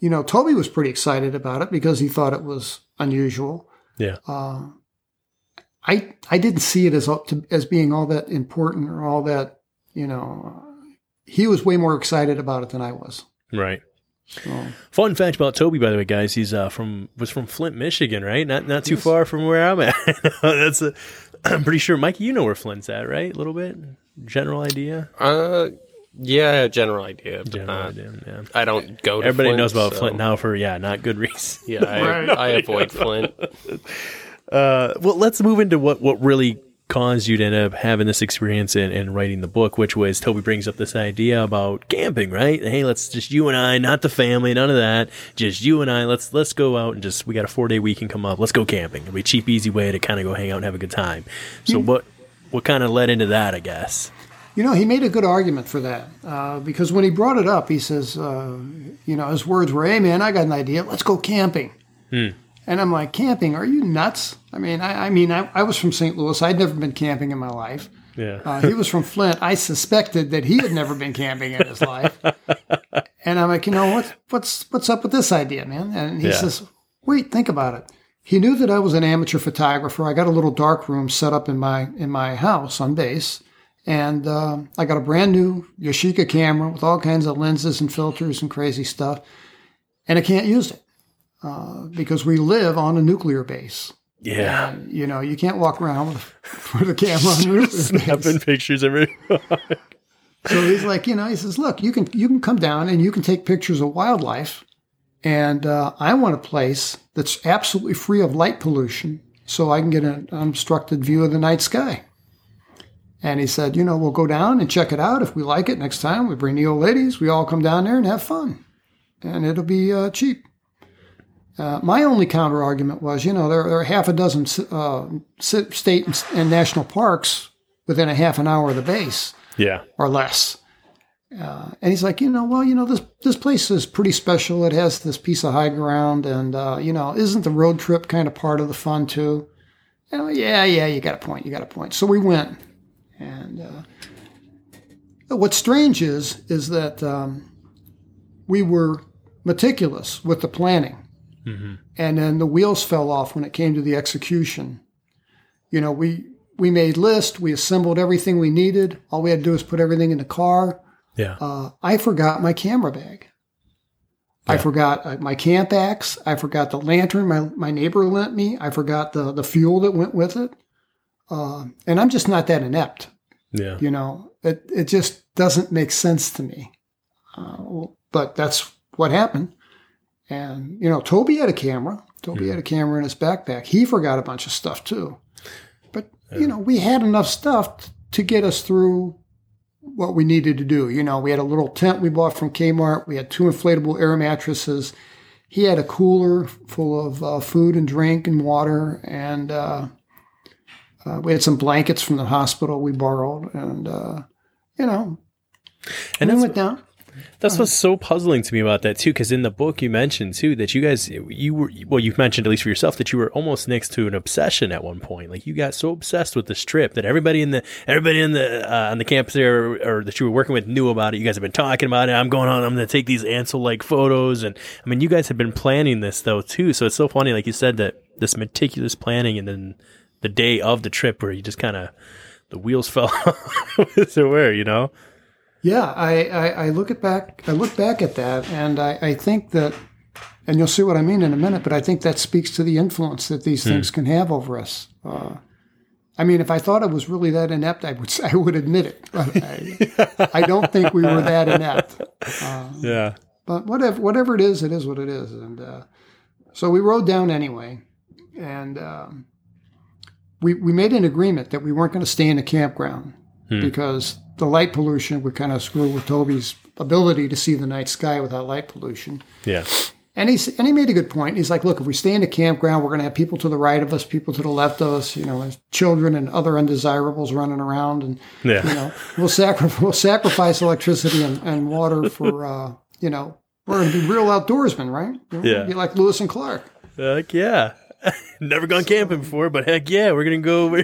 you know, Toby was pretty excited about it because he thought it was unusual. Yeah. Uh, I I didn't see it as up to, as being all that important or all that you know. He was way more excited about it than I was. Right. So, Fun fact about Toby, by the way, guys, he's uh, from was from Flint, Michigan, right? Not not too far from where I'm at. That's a. I'm pretty sure, Mike. You know where Flint's at, right? A little bit, general idea. Uh, yeah, general idea. But General uh, idea. Yeah. I don't go to Everybody Flint, knows about so- Flint now for yeah, not good reasons. Yeah, I, Right. I avoid Flint. Uh, well, let's move into what what really caused you to end up having this experience and, and writing the book, which was Toby brings up this idea about camping, right? Hey, let's just you and I, not the family, none of that, just you and I. Let's let's go out and just we got a four day weekend come up. Let's go camping. It'll be a cheap, easy way to kind of go hang out and have a good time. So what what kind of led into that? I guess. You know, he made a good argument for that uh, because when he brought it up, he says, uh, you know, his words were, "Hey, man, I got an idea. Let's go camping." And I'm like, "Camping? Are you nuts?" I mean, I, I mean, I, I was from St. Louis. I'd never been camping in my life. Yeah. Uh, he was from Flint. I suspected that he had never been camping in his life. And I'm like, you know, what's what's what's up with this idea, man? And he Yeah. says, wait, think about it. He knew that I was an amateur photographer. I got a little dark room set up in my in my house on base, and um, I got a brand new Yashica camera with all kinds of lenses and filters and crazy stuff, and I can't use it uh, because we live on a nuclear base. Yeah. You know, you can't walk around with, with a camera on a nuclear base. Snapping pictures every. So he's like, you know, he says, look, you can you can come down and you can take pictures of wildlife, and uh, I want a place that's absolutely free of light pollution, so I can get an unobstructed view of the night sky. And he said, you know, we'll go down and check it out. If we like it next time, we bring the old ladies. We all come down there and have fun, and it'll be uh, cheap. Uh, my only counter argument was, you know, there, there are half a dozen uh, state and, and national parks within a half an hour of the base yeah. or less. Uh, and he's like, you know, well, you know, this this place is pretty special. It has this piece of high ground, and uh, you know, isn't the road trip kind of part of the fun too? You know, yeah, yeah, you got a point. You got a point. So we went, and uh, what's strange is is that um, we were meticulous with the planning, and then the wheels fell off when it came to the execution. You know, we we made lists, we assembled everything we needed. All we had to do was put everything in the car. Yeah. Uh, I forgot my camera bag. I forgot uh, my camp axe. I forgot the lantern my, my neighbor lent me. I forgot the, the fuel that went with it. Uh, and I'm just not that inept. Yeah. You know, it, it just doesn't make sense to me. Uh, but that's what happened. And, you know, Toby had a camera. Toby had a camera in his backpack. He forgot a bunch of stuff too. But, you know, we had enough stuff to get us through what we needed to do. You know, we had a little tent we bought from Kmart. We had two inflatable air mattresses. He had a cooler full of uh, food and drink and water. And uh, uh, we had some blankets from the hospital we borrowed. And, uh, you know, And we went down. That's what's so puzzling to me about that too, because in the book you mentioned too that you guys, you were well, you've mentioned at least for yourself that you were almost next to an obsession at one point. Like you got so obsessed with this trip that everybody in the everybody in the uh, on the campus there or, or that you were working with knew about it. You guys have been talking about it. I'm going on. I'm going to take these Ansel like photos, and I mean, you guys have been planning this though too. So it's so funny, like you said, that this meticulous planning, and then the day of the trip where you just kind of the wheels fell off. so where you know. Yeah, I, I, I look at back I look back at that and I, I think that and you'll see what I mean in a minute, but I think that speaks to the influence that these things can have over us. Uh, I mean, if I thought I was really that inept, I would I would admit it. But I, I don't think we were that inept. Yeah. But whatever whatever it is, it is what it is. And uh, so we rode down anyway, and um, we we made an agreement that we weren't going to stay in the campground because the light pollution would kind of screw with Toby's ability to see the night sky without light pollution. Yeah. And he's and he made a good point. He's like, look, if we stay in a campground, we're going to have people to the right of us, people to the left of us, you know, children and other undesirables running around, and Yeah. you know, we'll sacrifice we'll sacrifice electricity and, and water for uh, you know, we're going to be real outdoorsmen, right? We're Yeah. be like Lewis and Clark. Heck yeah. Never gone camping before, but heck yeah, we're gonna go over.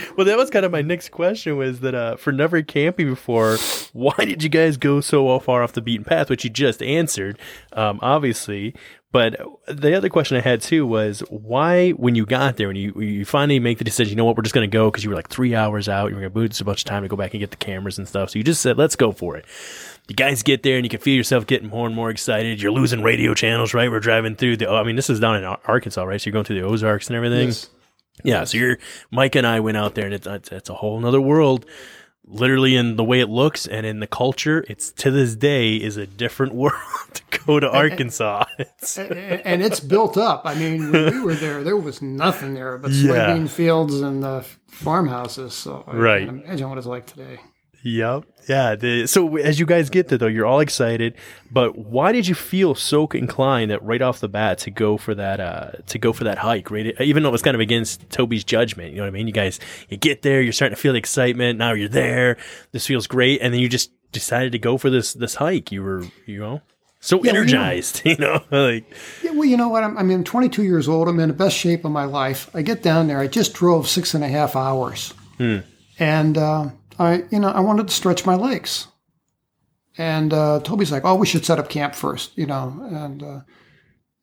well, that was kind of my next question was that uh, for never camping before, why did you guys go so far off the beaten path? Which you just answered, um, obviously. But the other question I had too was why, when you got there and you you finally make the decision, you know what, we're just gonna go because you were like three hours out, you were gonna boots a bunch of time to go back and get the cameras and stuff. So you just said, let's go for it you guys get there and you can feel yourself getting more and more excited. You're losing radio channels, right? We're driving through the, I mean, this is down in Arkansas, right? So you're going through the Ozarks and everything. Yes. Yeah. So you're, Mike and I went out there and it's, it's, a whole nother world, literally in the way it looks and in the culture. It's to this day is a different world to go to Arkansas. And and it's built up. I mean, when we were there, there was nothing there but Yeah. soybean fields and uh, farmhouses. So I Right. imagine what it's like today. Yep. Yeah. The, so as you guys get there, though, you're all excited. But why did you feel so inclined that right off the bat to go for that uh, to go for that hike? Right, even though it was kind of against Toby's judgment. You know what I mean? You guys, you get there, you're starting to feel the excitement. Now you're there. This feels great, and then you just decided to go for this this hike. You were, you know, so Yeah, well, you know- energized. You know, like Yeah, well, you know what? I'm, I mean, I'm 22 years old. I'm in the best shape of my life. I get down there. I just drove six and a half hours, hmm. and uh, I, you know, I wanted to stretch my legs. And uh, Toby's like, "Oh, we should set up camp first, you know." And uh,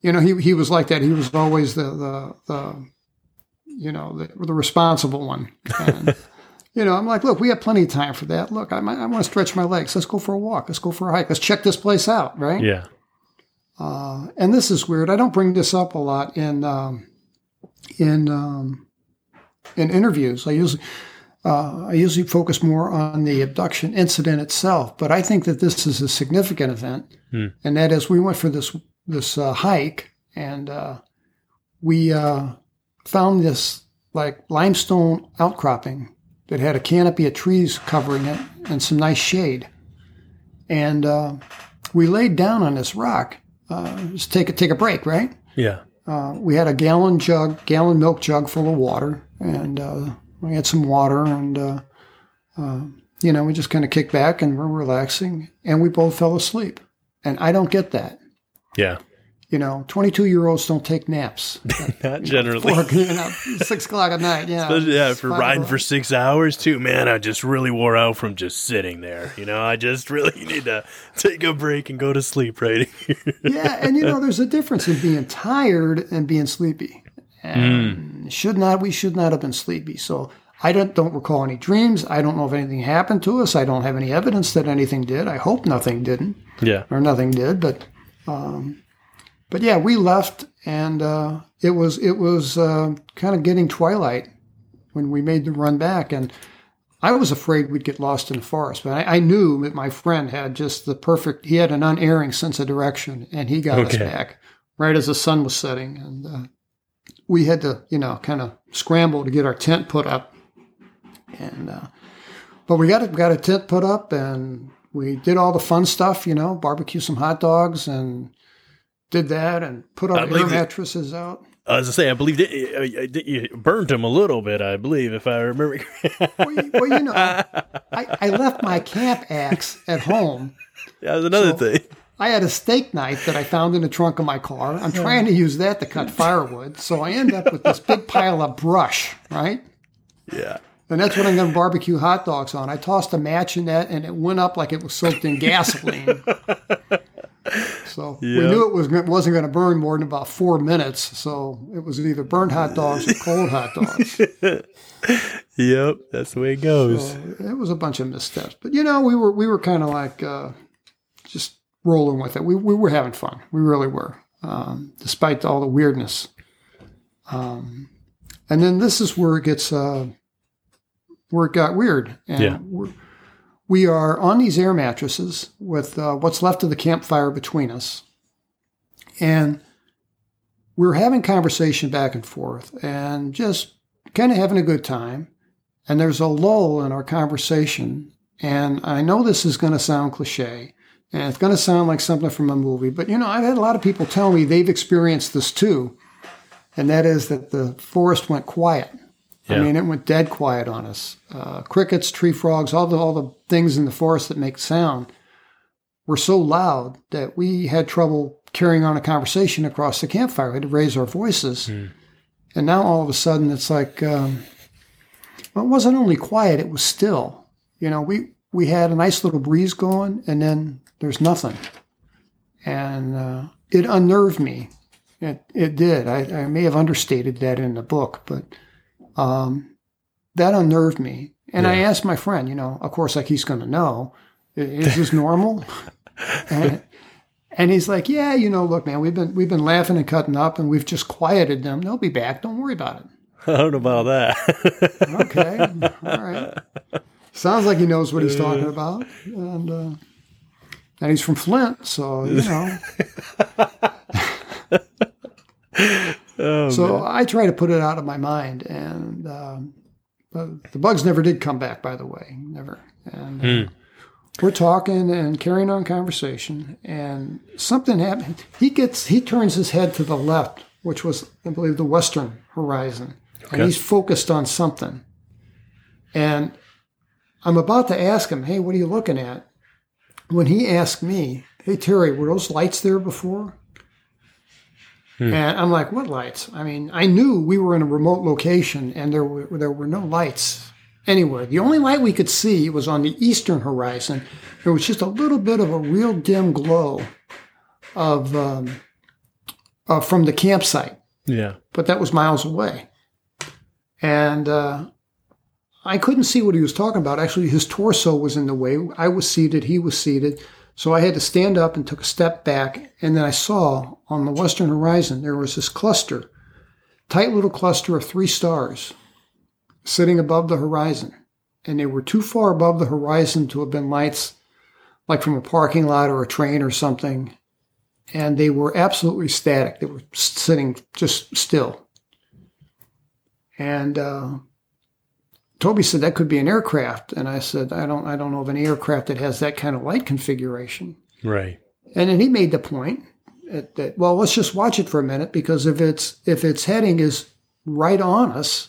you know, he he was like that. He was always the the, the you know the, the responsible one. And, you know, I'm like, "Look, we have plenty of time for that. Look, I I want to stretch my legs. Let's go for a walk. Let's go for a hike. Let's check this place out, right?" yeah, Uh, and this is weird. I don't bring this up a lot in um, in um, in interviews. I usually uh, I usually focus more on the abduction incident itself, but I think that this is a significant event, and that is we went for this this uh, hike and uh, we uh, found this like limestone outcropping that had a canopy of trees covering it and some nice shade, and uh, we laid down on this rock uh, just take a take a break, right? yeah, Uh, we had a gallon jug, gallon milk jug full of water, and uh, we had some water, and uh, uh, you know, we just kind of kicked back and we're relaxing, and we both fell asleep. And I don't get that. yeah. You know, twenty-two year olds don't take naps. Not generally. Four, you know, six o'clock at night. Yeah, Especially, yeah, If you're riding for six hours too, man. I just really wore out from just sitting there. You know, I just really need to take a break and go to sleep right here. yeah, and you know, there's a difference in being tired and being sleepy. And should not we should not have been sleepy. So I don't don't recall any dreams. I don't know if anything happened to us. I don't have any evidence that anything did. I hope nothing didn't yeah, or nothing did. But um, but yeah, we left, and uh, it was it was uh, kind of getting twilight when we made the run back, and I was afraid we'd get lost in the forest. But I, I knew that my friend had just the perfect. He had an unerring sense of direction, and he got us back right as the sun was setting, and uh, we had to you know kind of scramble to get our tent put up, and. Uh, but we got a, got a tent put up and we did all the fun stuff, you know, barbecue some hot dogs and did that and put our air it. mattresses out. as I say, I believe that, uh, uh, you burnt him a little bit. I believe, if I remember. Well, you, well, you know, I, I left my camp axe at home. that was another So- thing. I had a steak knife that I found in the trunk of my car. I'm trying to use that to cut firewood. So I end up with this big pile of brush, right? Yeah, And that's what I'm going to barbecue hot dogs on. I tossed a match in that, and it went up like it was soaked in gasoline. So we knew it was wasn't going to burn more than about four minutes. So it was either burned hot dogs or cold hot dogs. yep, that's the way it goes. So it was a bunch of missteps. But you know, we were we were kind of like uh, rolling with it. We we were having fun. We really were, um, despite all the weirdness. Um, and then this is where it gets uh, where it got weird. And Yeah. we're, we are on these air mattresses with uh, what's left of the campfire between us, and we're having conversation back and forth, and just kind of having a good time and there's a lull in our conversation. And I know this is going to sound cliche and it's going to sound like something from a movie, but you know, I've had a lot of people tell me they've experienced this too. And that is that the forest went quiet. I mean, it went dead quiet on us. Uh, crickets, tree frogs, all the, all the things in the forest that make sound were so loud that we had trouble carrying on a conversation across the campfire. We had to raise our voices. And now all of a sudden it's like, um, well, it wasn't only quiet, it was still. You know, we, we had a nice little breeze going, and then there's nothing. And uh, it unnerved me. It, it did. I, I may have understated that in the book, but um, that unnerved me. And I asked my friend, you know, of course, like he's going to know, is this normal? and, and he's like, yeah, you know, look, man, we've been we've been laughing and cutting up, and we've just quieted them. They'll be back. Don't worry about it. I don't know about that. Okay. All right. Sounds like he knows what he's talking about. And uh, and he's from Flint, so you know. Oh, so I try to put it out of my mind, and um, the bugs never did come back. By the way, never. And and uh, we're talking and carrying on conversation, and something happened. He gets he turns his head to the left, which was I believe the western horizon, and he's focused on something. And I'm about to ask him, "Hey, what are you looking at?" When he asked me, "Hey Terry, were those lights there before?" And I'm like, "What lights?" I mean, I knew we were in a remote location, and there were there were no lights anywhere. The only light we could see was on the eastern horizon. There was just a little bit of a real dim glow of um, uh, from the campsite Yeah. but that was miles away. And uh, I couldn't see what he was talking about. Actually, his torso was in the way. I was seated, he was seated. So I had to stand up and took a step back. And then I saw on the western horizon, there was this cluster, tight little cluster of three stars sitting above the horizon. And they were too far above the horizon to have been lights like from a parking lot or a train or something and they were absolutely static. They were sitting just still. And uh, Toby said that could be an aircraft, and I said I don't I don't know of any aircraft that has that kind of light configuration. Right. And then he made the point that, well, let's just watch it for a minute because if it's if its heading is right on us,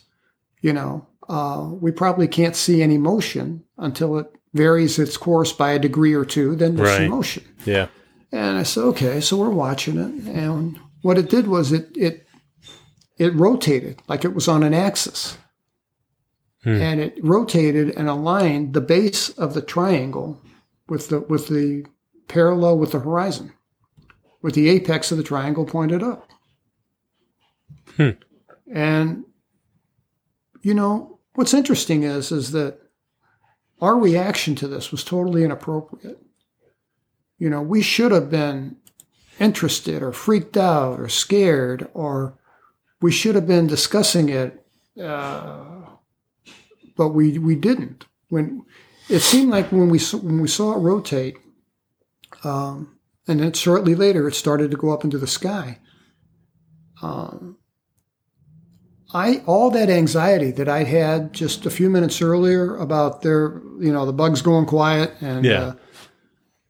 you know, uh, we probably can't see any motion until it varies its course by a degree or two. Then there's some Right. motion. Yeah. And I said, okay, so we're watching it. And what it did was it it it rotated like it was on an axis. And it rotated and aligned the base of the triangle with the with the parallel with the horizon, with the apex of the triangle pointed up. And you know, what's interesting is is that our reaction to this was totally inappropriate. You know, we should have been interested or freaked out or scared, or we should have been discussing it, uh, but we we didn't. When it seemed like when we saw, when we saw it rotate, um, and then shortly later it started to go up into the sky. Um, I all that anxiety that I had just a few minutes earlier about their, you know, the bugs going quiet and Yeah. uh,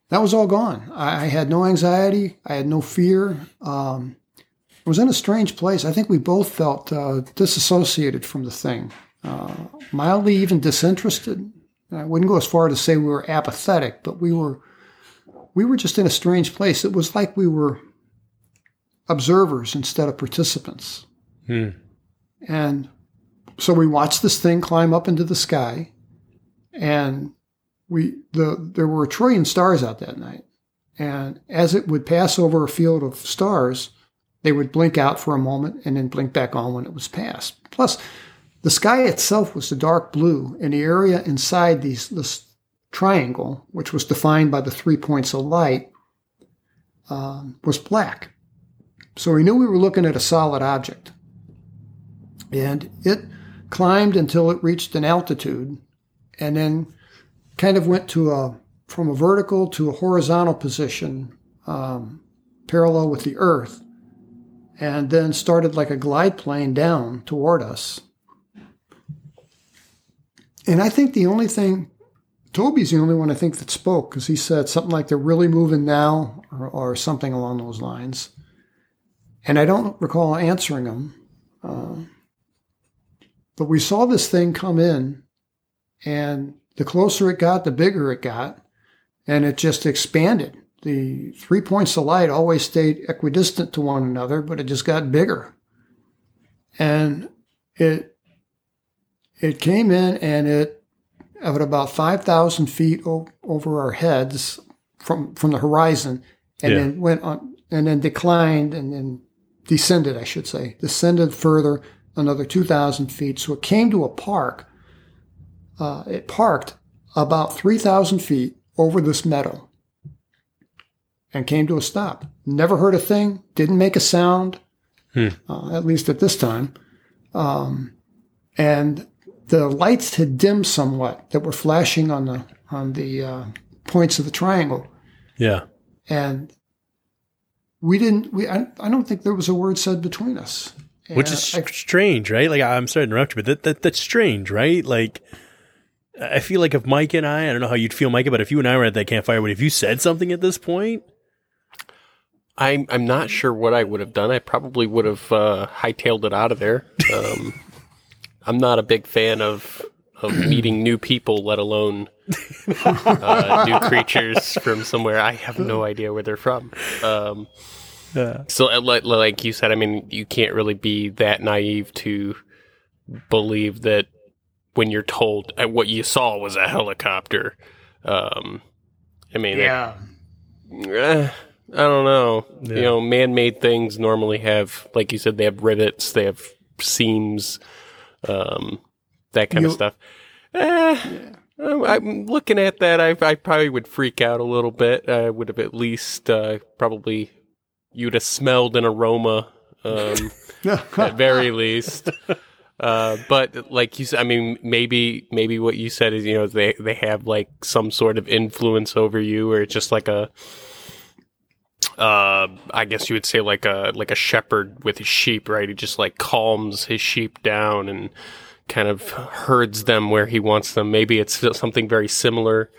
that was all gone. I, I had no anxiety. I had no fear. Um, I was in a strange place. I think we both felt uh, disassociated from the thing, uh, mildly even disinterested. I wouldn't go as far to say we were apathetic, but we were we were just in a strange place. It was like we were observers instead of participants. Hmm. And so we watched this thing climb up into the sky, and we the there were a trillion stars out that night. And as it would pass over a field of stars, they would blink out for a moment and then blink back on when it was past. Plus, the sky itself was a dark blue, and the area inside these this triangle, which was defined by the three points of light, um, was black. So we knew we were looking at a solid object. And it climbed until it reached an altitude and then kind of went to a from a vertical to a horizontal position um, parallel with the earth and then started like a glide plane down toward us and i think the only thing toby's the only one i think that spoke because he said something like they're really moving now or, or something along those lines and i don't recall answering him uh, but we saw this thing come in and the closer it got, the bigger it got, and it just expanded. The three points of light always stayed equidistant to one another, but it just got bigger. And it it came in and it at about five thousand feet o- over our heads from from the horizon, and Yeah. then went on and then declined and then descended, I should say, descended further another two thousand feet. So it came to a park uh, it parked about 3,000 feet over this meadow and came to a stop. Never heard a thing, didn't make a sound, Hmm. uh, at least at this time. Um, and the lights had dimmed somewhat that were flashing on the on the uh, points of the triangle, Yeah. and we didn't. We I, I don't think there was a word said between us. Which is I- strange, right? Like I'm sorry to interrupt you, but that, that that's strange, right? Like I feel like if Mike and I, I don't know how you'd feel, Mike, but if you and I were at that campfire, but if you said something at this point, I'm I'm not sure what I would have done. I probably would have uh, hightailed it out of there. Um, I'm not a big fan of of meeting new people, let alone uh, new creatures from somewhere I have no idea where they're from. Um, uh, so, uh, like, like you said, I mean, you can't really be that naive to believe that when you're told uh, what you saw was a helicopter. Um, I mean, it- Yeah. Eh, I don't know. Yeah. You know, man-made things normally have, like you said, they have rivets, they have seams, um, that kind of stuff. Eh, I'm- I'm looking at that. I, I probably would freak out a little bit. I would have at least uh, probably you'd have smelled an aroma, um, at very least. Uh, but like you said, I mean, maybe maybe what you said is you know they they have like some sort of influence over you, or it's just like a, uh, I guess you would say like a like a shepherd with his sheep, right? He just like calms his sheep down and kind of herds them where he wants them. Maybe it's something very similar.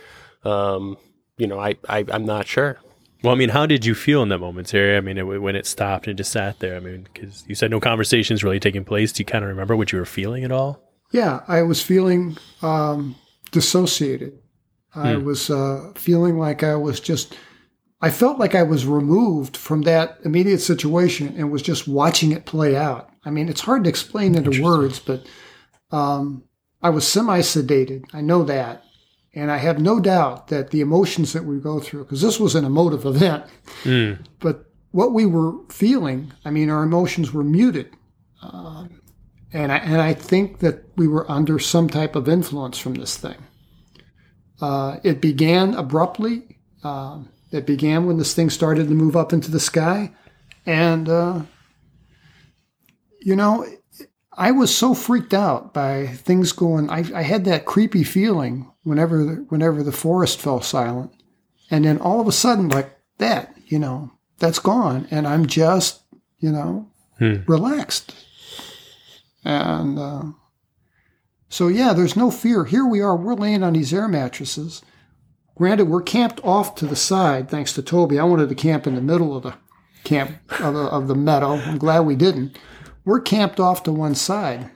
Um, you know, I, I I'm not sure. well, I mean, how did you feel in that moment, Terry? I mean, it, when it stopped and just sat there, I mean, because you said no conversations really taking place. Do you kind of remember what you were feeling at all? Yeah, I was feeling um, dissociated. I was uh, feeling like I was just, I felt like I was removed from that immediate situation and was just watching it play out. I mean, it's hard to explain into words, but um, I was semi sedated. I know that. And I have no doubt that the emotions that we go through, because this was an emotive event, Mm. but what we were feeling, I mean, our emotions were muted. Um, and I, and I think that we were under some type of influence from this thing. Uh, it began abruptly. Um, it began when this thing started to move up into the sky. And, uh, you know, I was so freaked out by things going. I, I had that creepy feeling whenever the, whenever the forest fell silent, and then all of a sudden, like that, you know, that's gone, and I'm just, you know, Hmm. relaxed. And uh, so, yeah, there's no fear. Here we are. We're laying on these air mattresses. Granted, we're camped off to the side, thanks to Toby. I wanted to camp in the middle of the camp of the, of the meadow. I'm glad we didn't. We're camped off to one side.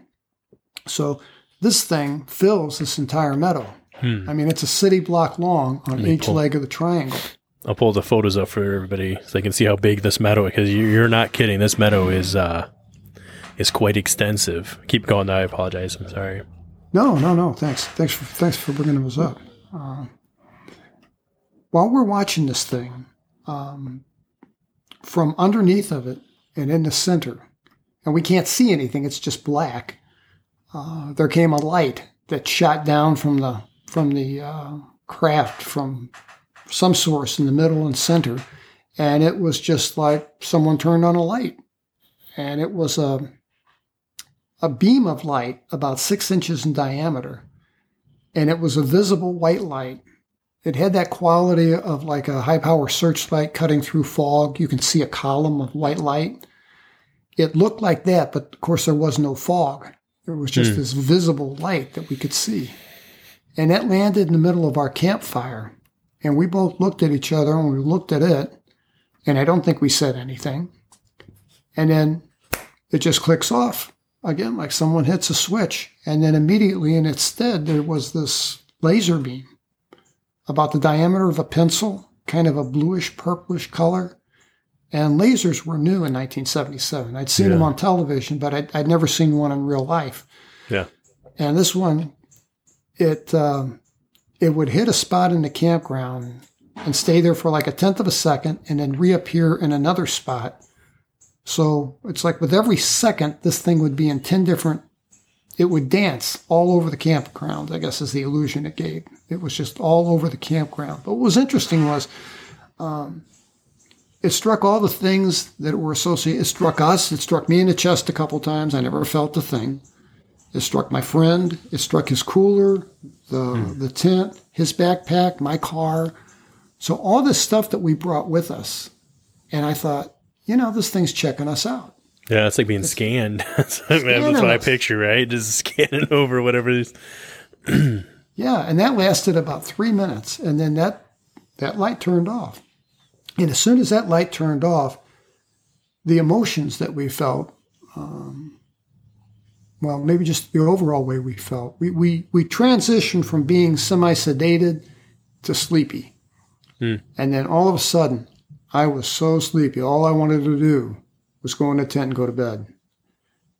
So this thing fills this entire meadow. I mean, it's a city block long on each pull- leg of the triangle. I'll pull the photos up for everybody so they can see how big this meadow is. Because you're not kidding. This meadow is uh, is quite extensive. Keep going. I apologize. I'm sorry. No, no, no. Thanks. Thanks for thanks for bringing those up. Uh, while we're watching this thing, um, from underneath of it and in the center, and we can't see anything; it's just black. Uh, there came a light that shot down from the from the uh, craft from some source in the middle and center, and it was just like someone turned on a light, and it was a a beam of light about six inches in diameter, and it was a visible white light. It had that quality of like a high power searchlight cutting through fog. You can see a column of white light. It looked like that, but of course there was no fog. There was just hmm. this visible light that we could see. And that landed in the middle of our campfire. And we both looked at each other and we looked at it. And I don't think we said anything. And then it just clicks off again, like someone hits a switch. And then immediately in its stead, there was this laser beam about the diameter of a pencil, kind of a bluish purplish color. And lasers were new in 1977. I'd seen them on television, but I'd, I'd never seen one in real life. Yeah. And this one, it um, it would hit a spot in the campground and stay there for like a tenth of a second, and then reappear in another spot. So it's like with every second, this thing would be in ten different. It would dance all over the campground. I guess is the illusion it gave. It was just all over the campground. But what was interesting was. Um, it struck all the things that were associated. It struck us. It struck me in the chest a couple times. I never felt a thing. It struck my friend. It struck his cooler, the the tent, his backpack, my car. So all this stuff that we brought with us, and I thought, you know, this thing's checking us out. Yeah, it's like being scanned. that's that's what I picture, right? Just scanning over whatever. Yeah, and that lasted about three minutes, and then that that light turned off. And as soon as that light turned off, the emotions that we felt, um, well, maybe just the overall way we felt, we we we transitioned from being semi sedated to sleepy, and then all of a sudden, I was so sleepy. All I wanted to do was go in the tent and go to bed.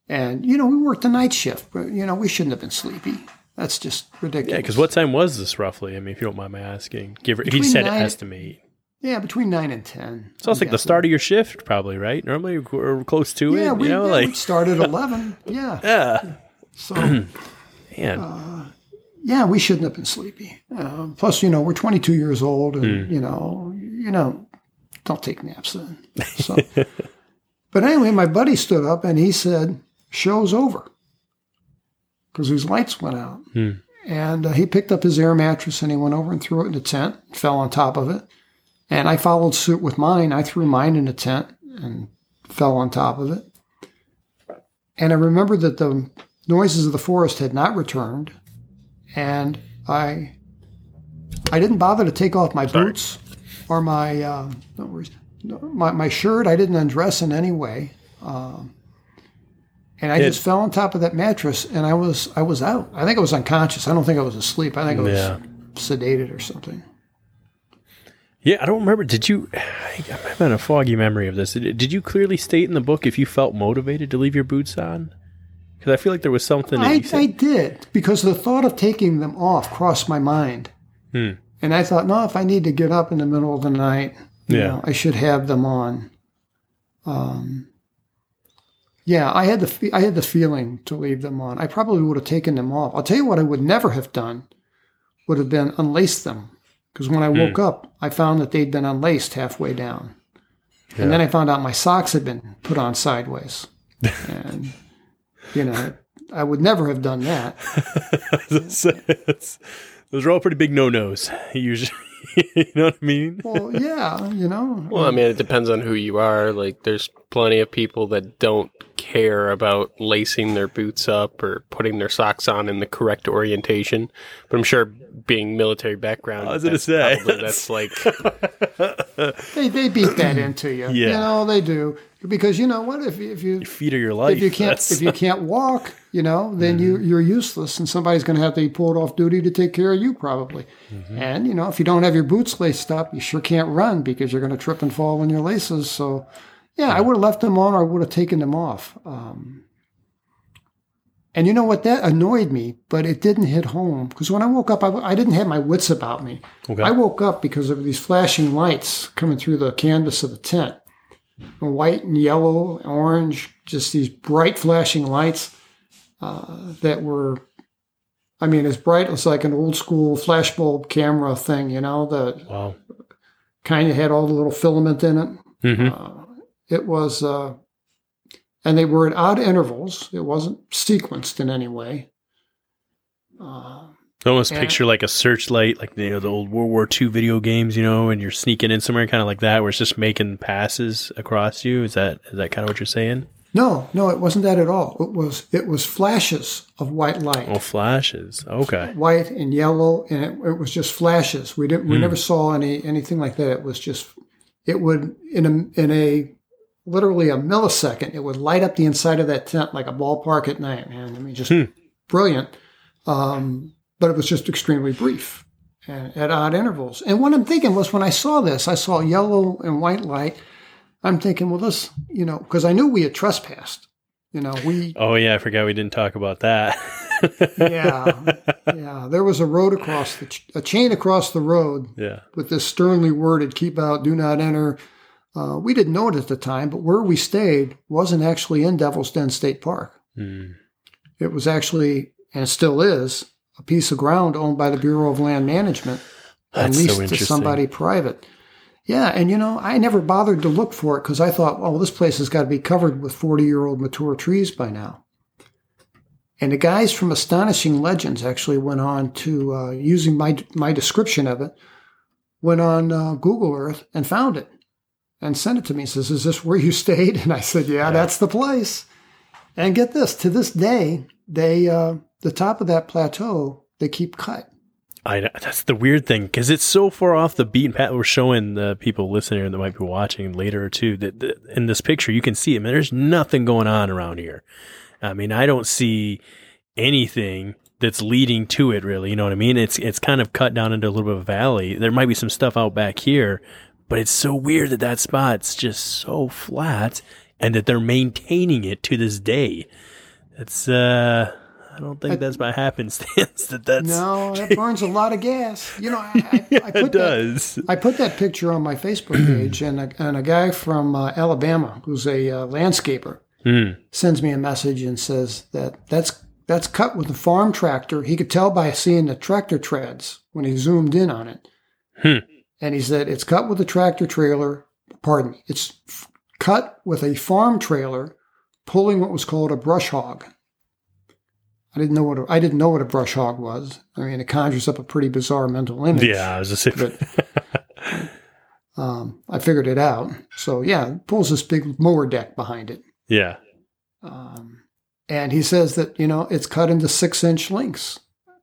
And you know, we worked the night shift, but you know, we shouldn't have been sleepy. That's just ridiculous. Yeah, because what time was this roughly? I mean, if you don't mind my asking, give. Or, he said nine- estimate. Yeah, between nine and ten. So it's like the start of your shift, probably, right? Normally we're close to Yeah, it. we, you know, yeah, like we started at eleven. Yeah. yeah, So man. yeah, we shouldn't have been sleepy. Uh, plus, you know, we're 22 years old, and you know, you know, don't take naps then. So, but anyway, my buddy stood up and he said, "Show's over," because his lights went out. Hmm. And uh, he picked up his air mattress and he went over and threw it in the tent, fell on top of it. And I followed suit with mine. I threw mine in the tent and fell on top of it. And I remember that the noises of the forest had not returned. And I I didn't bother to take off my boots or my uh, no worries, my, my shirt. I didn't undress in any way. Um, and I It- just fell on top of that mattress and I was I was out. I think I was unconscious. I don't think I was asleep. I think I was Yeah. sedated or something. Yeah, I don't remember. Did you? I'm having a foggy memory of this. Did you clearly state in the book if you felt motivated to leave your boots on? Because I feel like there was something I. I did because the thought of taking them off crossed my mind, Hmm. and I thought, no, if I need to get up in the middle of the night, you Yeah. know, I should have them on. Um, yeah, I had the I had the feeling to leave them on. I probably would have taken them off. I'll tell you what I would never have done would have been unlaced them because when I Hmm. woke up, I found that they'd been unlaced halfway down, and then I found out my socks had been put on sideways, and you know. I would never have done that. Those are all pretty big no nos. Usually, you know what I mean? Well, yeah, you know. Well, I mean, it depends on who you are. Like, there's plenty of people that don't care about lacing their boots up or putting their socks on in the correct orientation. But I'm sure, being military background, I was gonna say, probably- that's like They, they beat that into you. You know, they do. Because you know what? If, you- if you Feet are your life. if you can't That's- if you can't walk, you know, then you you're useless, and somebody's going to have to be pulled off duty to take care of you probably. And you know, if you don't have your boots laced up, you sure can't run because you're going to trip and fall on your laces. So, yeah, I would have left them on, or I would have taken them off. Um, and you know what? That annoyed me, but it didn't hit home because when I woke up, I, I didn't have my wits about me. Okay. I woke up because of these flashing lights coming through the canvas of the tent white and yellow, orange, just these bright flashing lights uh, that were, I mean, as bright as like an old school flashbulb camera thing, you know, that wow. kind of had all the little filament in it. Mhm. Uh, it was, uh, and they were at odd intervals. It wasn't sequenced in any way. Uh, I almost Yeah. picture like a searchlight, like you know the old World War II video games, you know, and you're sneaking in somewhere, kind of like that, where it's just making passes across you. Is that is that kind of what you're saying? no, no, it wasn't that at all. It was it was flashes of white light. Oh, flashes. Okay. white and yellow, and it, it was just flashes. We didn't, we Hmm. never saw any anything like that. It was just, it would in a in a literally a millisecond, it would light up the inside of that tent like a ballpark at night. Man, I mean, just Hmm. brilliant. Um, but it was just extremely brief and at odd intervals. And what I'm thinking was when I saw this, I saw yellow and white light. I'm thinking, well, this, you know, because I knew we had trespassed. You know, we Oh yeah, I forgot we didn't talk about that. yeah, yeah. There was a road across the ch- a chain across the road yeah. with this sternly worded "Keep out, do not enter." Uh, we didn't know it at the time, but where we stayed wasn't actually in Devil's Den State Park. Hmm. It was actually, and still is, a piece of ground owned by the Bureau of Land Management and That's so leased to somebody private. Yeah, and you know, I never bothered to look for it because I thought, oh, this place has got to be covered with 40 year old mature trees by now. And the guys from Astonishing Legends actually went on to, uh, using my, my description of it, went on uh, Google Earth and found it and sent it to me. He says, Is this where you stayed? And I said, Yeah, that's the place. And get this to this day, they, uh, the top of that plateau, they keep cut. I know that's the weird thing because it's so far off the beaten path. We're showing the people listening that might be watching later too that, that in this picture you can see. I mean, there's nothing going on around here. I mean, I don't see anything that's leading to it really. You know what I mean? It's it's kind of cut down into a little bit of a valley. There might be some stuff out back here, but it's so weird that that spot's just so flat and that they're maintaining it to this day. It's uh I don't think I- that's by happenstance that that's No, that burns a lot of gas. You know, I, I, I it put that, does. I put that picture on my Facebook page, and a, and a guy from uh, Alabama who's a uh, landscaper Hmm. sends me a message and says that that's that's cut with a farm tractor. He could tell by seeing the tractor treads when he zoomed in on it. Hmm. And he said it's cut with a tractor trailer. Pardon me, it's f- cut with a farm trailer pulling what was called a brush hog. I didn't know what a, I didn't know what a brush hog was. I mean, it conjures up a pretty bizarre mental image. Yeah, I was just saying. Um, I figured it out. So yeah, it pulls this big mower deck behind it. yeah. Um, and he says that you know it's cut into six inch lengths.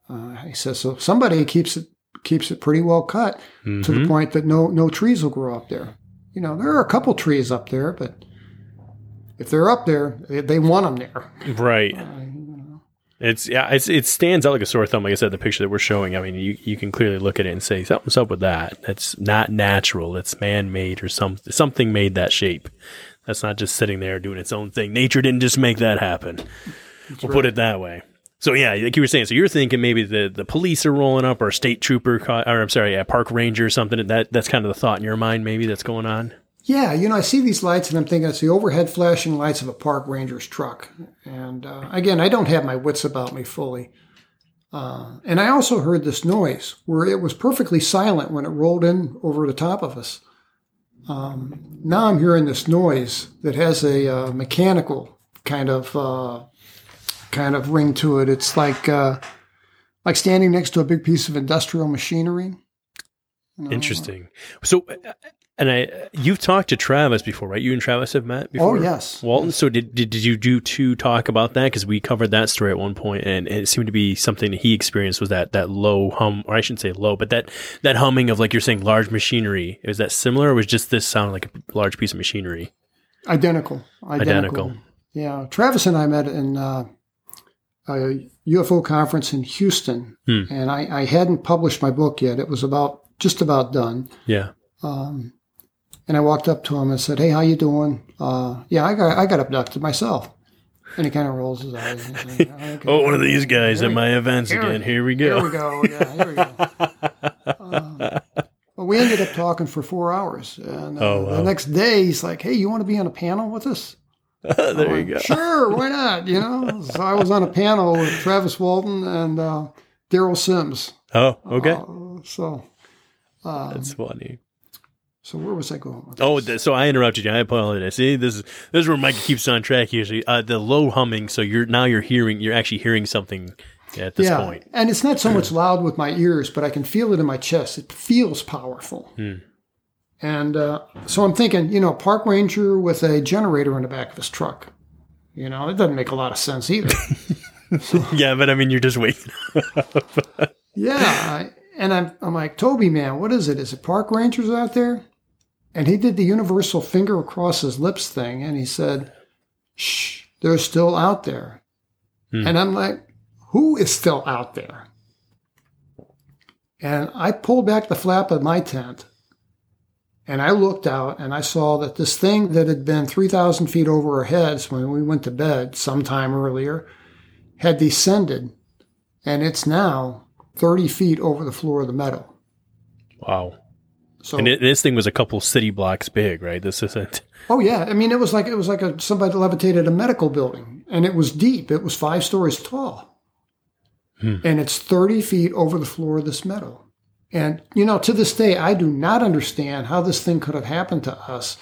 Uh, he says so. Somebody keeps it keeps it pretty well cut to the Mhm. point that no no trees will grow up there. You know there are a couple trees up there, but if they're up there, they, they want them there. Right. Uh. It's yeah, it's it stands out like a sore thumb. Like I said, the picture that we're showing. I mean, you, you can clearly look at it and say something's up with that. That's not natural. It's man made or some something made that shape. That's not just sitting there doing its own thing. Nature didn't just make that happen. we'll put it that way. So yeah, like you were saying, so you're thinking maybe the, the police are rolling up or a state trooper, or I'm sorry, a park ranger or something. That that's kind of the thought in your mind, maybe that's going on. Yeah, you know, I see these lights and I'm thinking it's the overhead flashing lights of a park ranger's truck. And uh, again, I don't have my wits about me fully. Uh, and I also heard this noise where it was perfectly silent when it rolled in over the top of us. Um, now I'm hearing this noise that has a uh, mechanical kind of uh, kind of ring to it. It's like uh, like standing next to a big piece of industrial machinery. Interesting. So, uh, and I, you've talked to Travis before, right? You and Travis have met before. Oh yes, Walton. So did, did did you do two talk about that? Because we covered that story at one point, and it seemed to be something that he experienced was that that low hum, or I shouldn't say low, but that that humming of like you're saying large machinery. Is that similar, or was just this sound like a large piece of machinery? Identical. Identical. Identical. Yeah. Travis and I met in uh, a UFO conference in Houston, Hmm. and I, I hadn't published my book yet. It was about just about done. Yeah. Um, and I walked up to him and said, "Hey, how you doing?" Uh, yeah, I got I got abducted myself. And he kind of rolls his eyes. "Okay." Oh, one of these guys Here at we- my events here again. Here we Here go. we go. Yeah, here we go. Um, but we ended up talking for four hours. And uh, Oh, wow. the next day, he's like, "Hey, you want to be on a panel with us?" there you go. Sure, why not? You know, so I was on a panel with Travis Walton and uh, Derrel Sims. Oh, okay. Uh, so, uh, That's funny. so where was I going? Oh, th- so I interrupted you. I apologize. See, this is this is where Mike keeps on track usually. Uh, the low humming. So you're now you're hearing. You're actually hearing something at this yeah, point. and it's not so much loud with my ears, but I can feel it in my chest. It feels powerful. Hmm. And uh, so I'm thinking, you know, park ranger with a generator in the back of his truck. You know, it doesn't make a lot of sense either. Yeah, but I mean, you're just waiting. Yeah, I, and I'm, I'm like, Toby, man, what is it? Is it park rangers out there? And he did the universal finger across his lips thing, and he said, "Shh, they're still out there." Hmm. And I'm like, "Who is still out there?" And I pulled back the flap of my tent, and I looked out, and I saw that this thing that had been 3,000 feet over our heads when we went to bed sometime earlier had descended, and it's now 30 feet over the floor of the meadow. Wow. So, And it, this thing was a couple city blocks big, right? This isn't. oh yeah, I mean it was like it was like a, somebody levitated a medical building, and it was deep. It was five stories tall, Hmm. and it's 30 feet over the floor of this meadow. And you know, to this day, I do not understand how this thing could have happened to us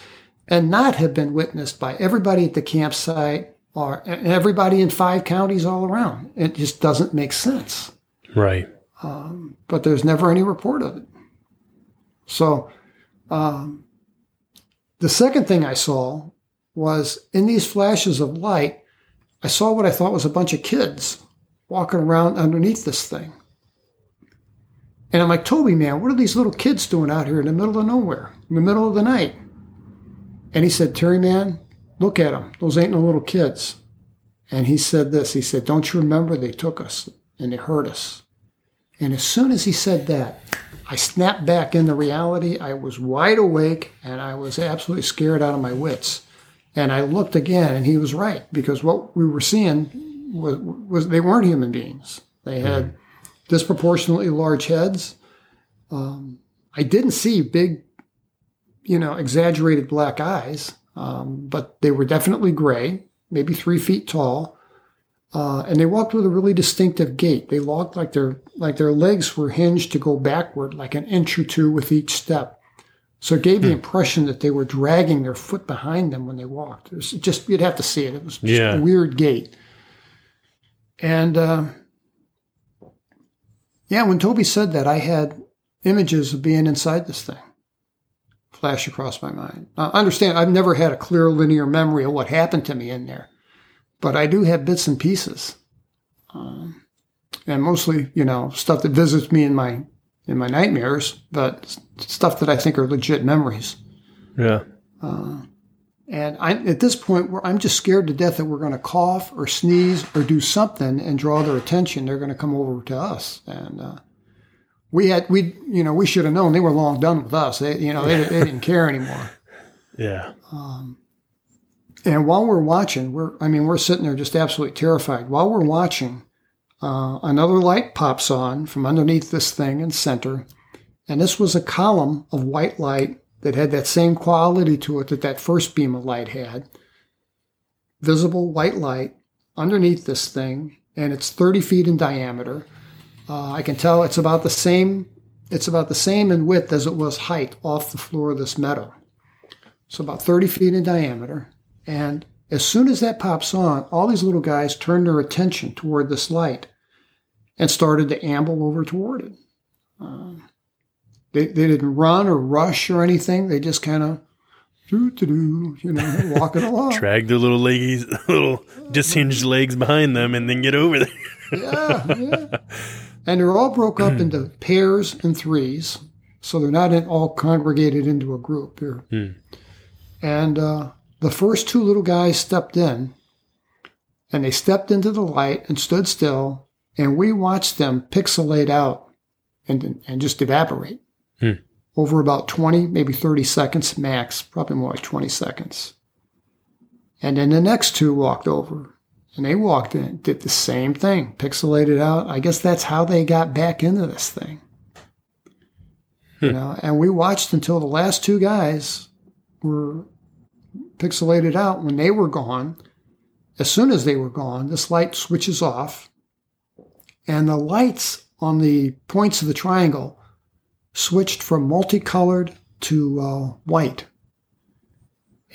and not have been witnessed by everybody at the campsite or everybody in five counties all around. It just doesn't make sense. Right. um, but there's never any report of it. So, um, the second thing I saw was in these flashes of light, I saw what I thought was a bunch of kids walking around underneath this thing. And I'm like, Toby, man, what are these little kids doing out here in the middle of nowhere, in the middle of the night? And he said, Terry, man, look at them. Those ain't no little kids. And he said this. He said, Don't you remember they took us and they hurt us? And as soon as he said that, I snapped back into reality. I was wide awake and I was absolutely scared out of my wits. And I looked again, and he was right because what we were seeing was, was they weren't human beings. They had mm-hmm. Disproportionately large heads. Um, I didn't see big, you know, exaggerated black eyes, um, but they were definitely gray, maybe three feet tall. Uh, and they walked with a really distinctive gait. They walked like their like their legs were hinged to go backward, like an inch or two with each step. So it gave the impression that they were dragging their foot behind them when they walked. It was just you'd have to see it. It was just Yeah. a weird gait. And uh, yeah, when Toby said that, I had images of being inside this thing flash across my mind. Uh, understand, I've never had a clear linear memory of what happened to me in there, but I do have bits and pieces, um, and mostly, you know, stuff that visits me in my in my nightmares, but stuff that I think are legit memories. Yeah. And I'm at this point where I'm just scared to death that we're going to cough or sneeze or do something and draw their attention. They're going to come over to us, and uh, we had we you know we should have known they were long done with us. They you know they, they didn't care anymore. Yeah. And while we're watching, we're I mean we're sitting there just absolutely terrified. While we're watching, uh, another light pops on from underneath this thing in center, and this was a column of white light that had that same quality to it that that first beam of light had. Visible white light underneath this thing, and it's 30 feet in diameter. Uh, I can tell it's about the same. It's about the same in width as it was height off the floor of this meadow. So about 30 feet in diameter. And as soon as that pops on, all these little guys turn their attention toward this light and started to amble over toward it. Um, they, they didn't run or rush or anything. They just kind of do do do, you know, walking along. Drag their little leggies, little dishinged legs behind them, and then get over there. yeah, yeah. And they're all broke up into pairs and threes, so they're not in, all congregated into a group here. And uh, the first two little guys stepped in, and they stepped into the light and stood still, and we watched them pixelate out and and just evaporate Hmm. over about twenty, maybe thirty seconds max, probably more like twenty seconds. And then the next two walked over and they walked in, did the same thing, pixelated out. I guess that's how they got back into this thing. You hmm. know, and we watched until the last two guys were pixelated out. When they were gone, as soon as they were gone, this light switches off, and the lights on the points of the triangle switched from multicolored to uh, white.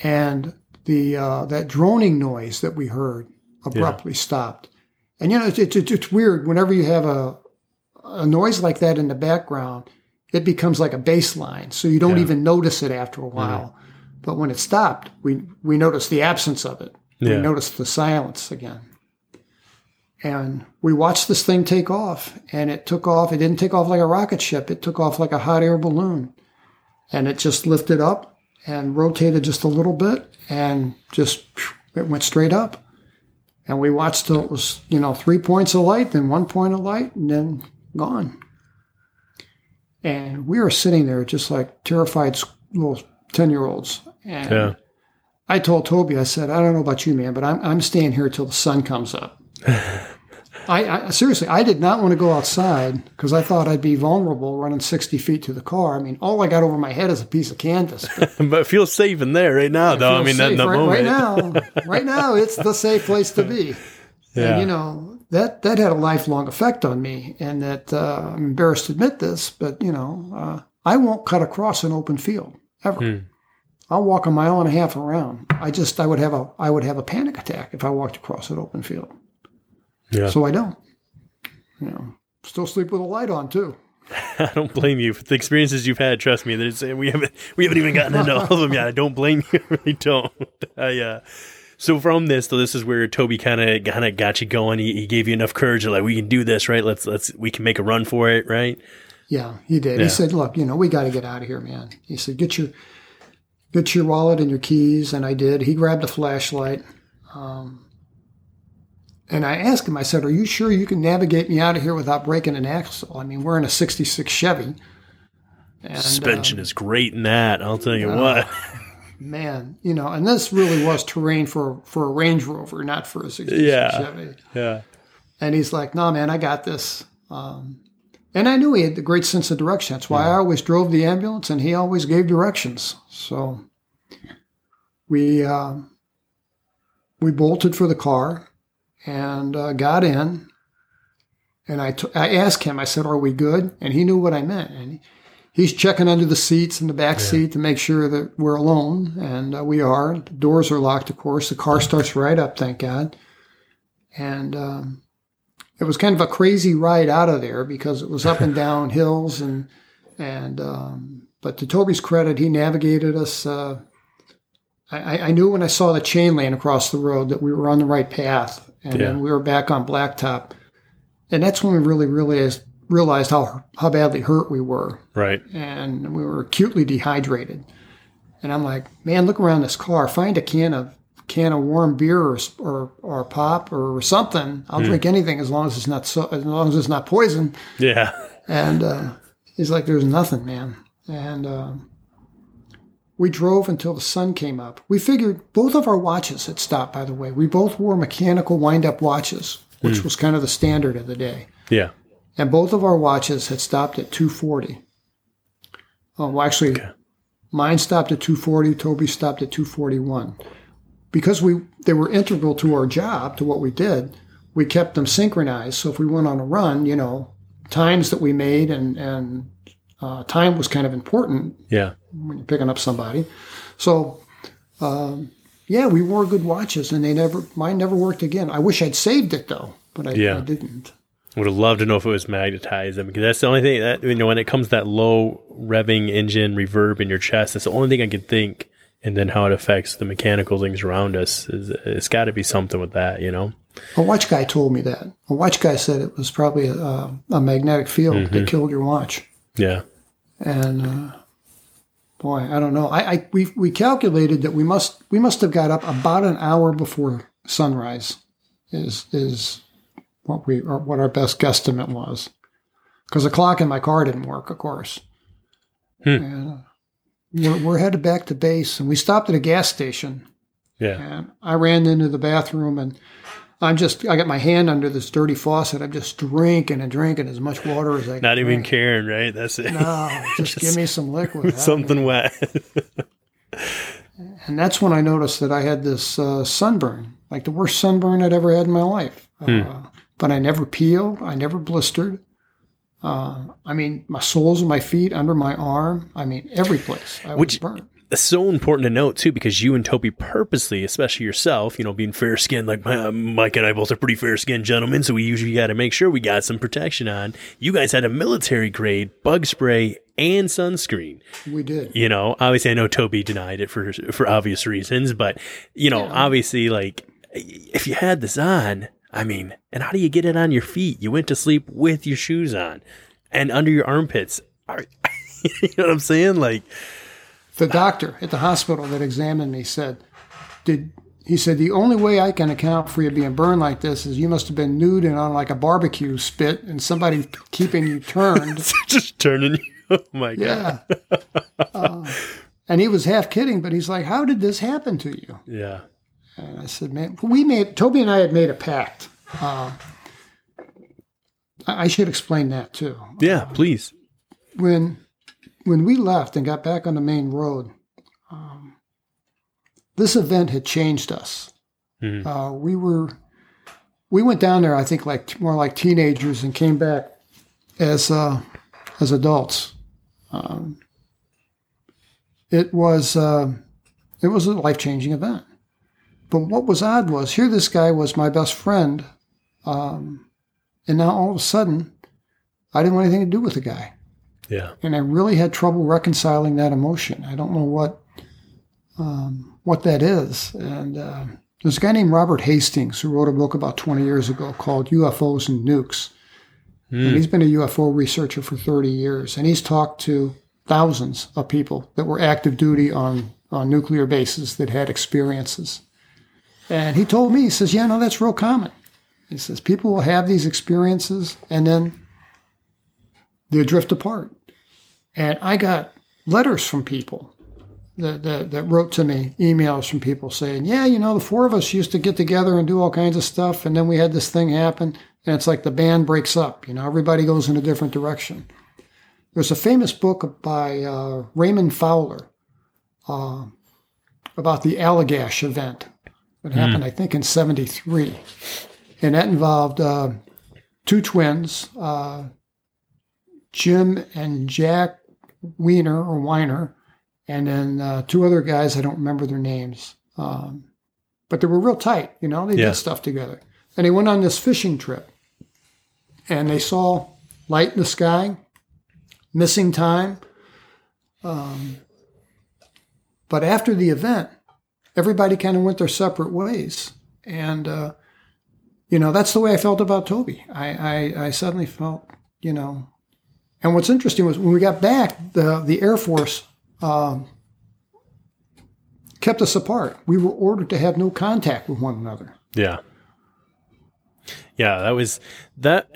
And the uh, that droning noise that we heard abruptly stopped. And you know, it's, it's, it's weird whenever you have a a noise like that in the background, it becomes like a bass line, so you don't Yeah. even notice it after a while. But when it stopped, we we noticed the absence of it. We noticed the silence again. And we watched this thing take off, and it took off. It didn't take off like a rocket ship. It took off like a hot air balloon, and it just lifted up and rotated just a little bit, and just it went straight up. And we watched till it was, you know, three points of light, then one point of light, and then gone. And we were sitting there just like terrified little 10 year olds. And Yeah. I told Toby, I said, I don't know about you, man, but I'm, I'm staying here till the sun comes up. I, I seriously, I did not want to go outside because I thought I'd be vulnerable running 60 feet to the car. I mean, all I got over my head is a piece of canvas. but but feel safe in there right now, though. I mean, that, safe. that right, moment. right now, right now, it's the safe place to be. Yeah. And you know that that had a lifelong effect on me, and that uh, I'm embarrassed to admit this, but you know, uh, I won't cut across an open field ever. Hmm. I'll walk a mile and a half around. I just I would have a I would have a panic attack if I walked across an open field. Yeah. So I don't. You know, still sleep with a light on too. I don't blame you for the experiences you've had. Trust me, there's we haven't we haven't even gotten into all of them yet. I don't blame you. I really don't. I, uh, so from this, though, this is where Toby kind of kind of got you going. He, he gave you enough courage, like we can do this, right? Let's let's we can make a run for it, right? Yeah, he did. Yeah. He said, "Look, you know, we got to get out of here, man." He said, "Get your get your wallet and your keys," and I did. He grabbed a flashlight, um, and I asked him. I said, "Are you sure you can navigate me out of here without breaking an axle? I mean, we're in a '66 Chevy." And, Suspension uh, is great in that. I'll tell you what. man, you know, and this really was terrain for for a Range Rover, not for a '66 Yeah. Chevy. Yeah. And he's like, "No, man, I got this." Um, and I knew he had a great sense of direction. That's why I always drove the ambulance, and he always gave directions. So we uh, we bolted for the car and uh, got in. And I t- I asked him. I said, "Are we good?" And he knew what I meant. And he's checking under the seats in the back seat to make sure that we're alone, and uh, we are. The doors are locked, of course. The car starts right up, thank God. And um, it was kind of a crazy ride out of there because it was up and down hills and and um, but to Toby's credit, he navigated us. Uh, I, I knew when I saw the chain lane across the road that we were on the right path, and Yeah. then we were back on blacktop, and that's when we really realized realized how how badly hurt we were, Right. and we were acutely dehydrated. And I'm like, man, look around this car. Find a can of can of warm beer or or, or pop or something. I'll drink anything as long as it's not so as long as it's not poison. Yeah. And uh, he's like, there's nothing, man. And um, we drove until the sun came up. We figured both of our watches had stopped. By the way, we both wore mechanical wind-up watches, which was kind of the standard of the day Yeah. and both of our watches had stopped at 240. Oh, well, actually, mine stopped at 240. Toby stopped at 241. Because we they were integral to our job, to what we did. We kept them synchronized. So if we went on a run, you know, times that we made and and uh, time was kind of important Yeah. When you're picking up somebody. So, um, yeah, we wore good watches, and they never mine never worked again. I wish I'd saved it though, but I, Yeah. I didn't. Would have loved to know if it was magnetized. I mean, because that's the only thing that you know when it comes to that low revving engine reverb in your chest. That's the only thing I can think. And then how it affects the mechanical things around us is it's got to be something with that, you know. A watch guy told me that. A watch guy said it was probably a, a magnetic field Mm-hmm. that killed your watch. Yeah. And uh, boy, I don't know. I, I we we calculated that we must we must have got up about an hour before sunrise. Is is what we or what our best guesstimate was. Because the clock in my car didn't work, of course. Hmm. And uh, we're, we're headed back to base, and we stopped at a gas station. Yeah. And I ran into the bathroom and I'm just, I got my hand under this dirty faucet. I'm just drinking and drinking as much water as I can. Not even drink. caring, right? That's it. No, just, give me some liquid. Something wet. And that's when I noticed that I had this uh, sunburn, like the worst sunburn I'd ever had in my life. Hmm. Uh, but I never peeled. I never blistered. Uh, I mean, my soles of my feet, under my arm. I mean, every place I Which- was burnt. It's so important to note too, because you and Toby purposely, especially yourself, you know, being fair skinned, like my, um, Mike and I both are pretty fair skinned gentlemen, so we usually got to make sure we got some protection on. You guys had a military grade bug spray and sunscreen. We did. You know, obviously, I know Toby denied it for for obvious reasons, but you know, obviously, like if you had this on, I mean, and how do you get it on your feet? You went to sleep with your shoes on and under your armpits. Are, you know what I'm saying? Like, The doctor at the hospital that examined me said, "Did he said the only way I can account for you being burned like this is you must have been nude and on like a barbecue spit and somebody keeping you turned." just turning you. Oh my god. yeah. Uh, and he was half kidding, but he's like, "How did this happen to you?" Yeah. And I said, "Man, we made Toby and I had made a pact." Uh, I I should explain that too. Yeah. Please. when when we left and got back on the main road, um, this event had changed us. Mhm. Uh, we were we went down there, I think, like more like teenagers, and came back as uh, as adults. Um, it was uh, it was a life changing event. But what was odd was here, this guy was my best friend, um, and now all of a sudden, I didn't want anything to do with the guy Yeah. and I really had trouble reconciling that emotion. I don't know what um, what that is. And uh, there's a guy named Robert Hastings who wrote a book about 20 years ago called UFOs and Nukes. And he's been a UFO researcher for 30 years, and he's talked to thousands of people that were active duty on, on nuclear bases that had experiences. And he told me, he says, Yeah, no, that's real common. He says, People will have these experiences and then they drift apart. And I got letters from people that, that, that wrote to me, emails from people saying, Yeah, you know, the four of us used to get together and do all kinds of stuff. And then we had this thing happen. And it's like the band breaks up. You know, everybody goes in a different direction. There's a famous book by uh, Raymond Fowler uh, about the Allagash event that happened, I think, in 73. And that involved uh, two twins, uh, Jim and Jack Weiner or Weiner, and then uh, two other guys, I don't remember their names. Um, but they were real tight, you know, they Yeah. did stuff together. And they went on this fishing trip and they saw light in the sky, missing time. Um, but after the event, everybody kind of went their separate ways. And, uh, you know, that's the way I felt about Toby. I, I, I suddenly felt, you know, and what's interesting was when we got back, the, the Air Force um, kept us apart. We were ordered to have no contact with one another. Yeah. Yeah, that was that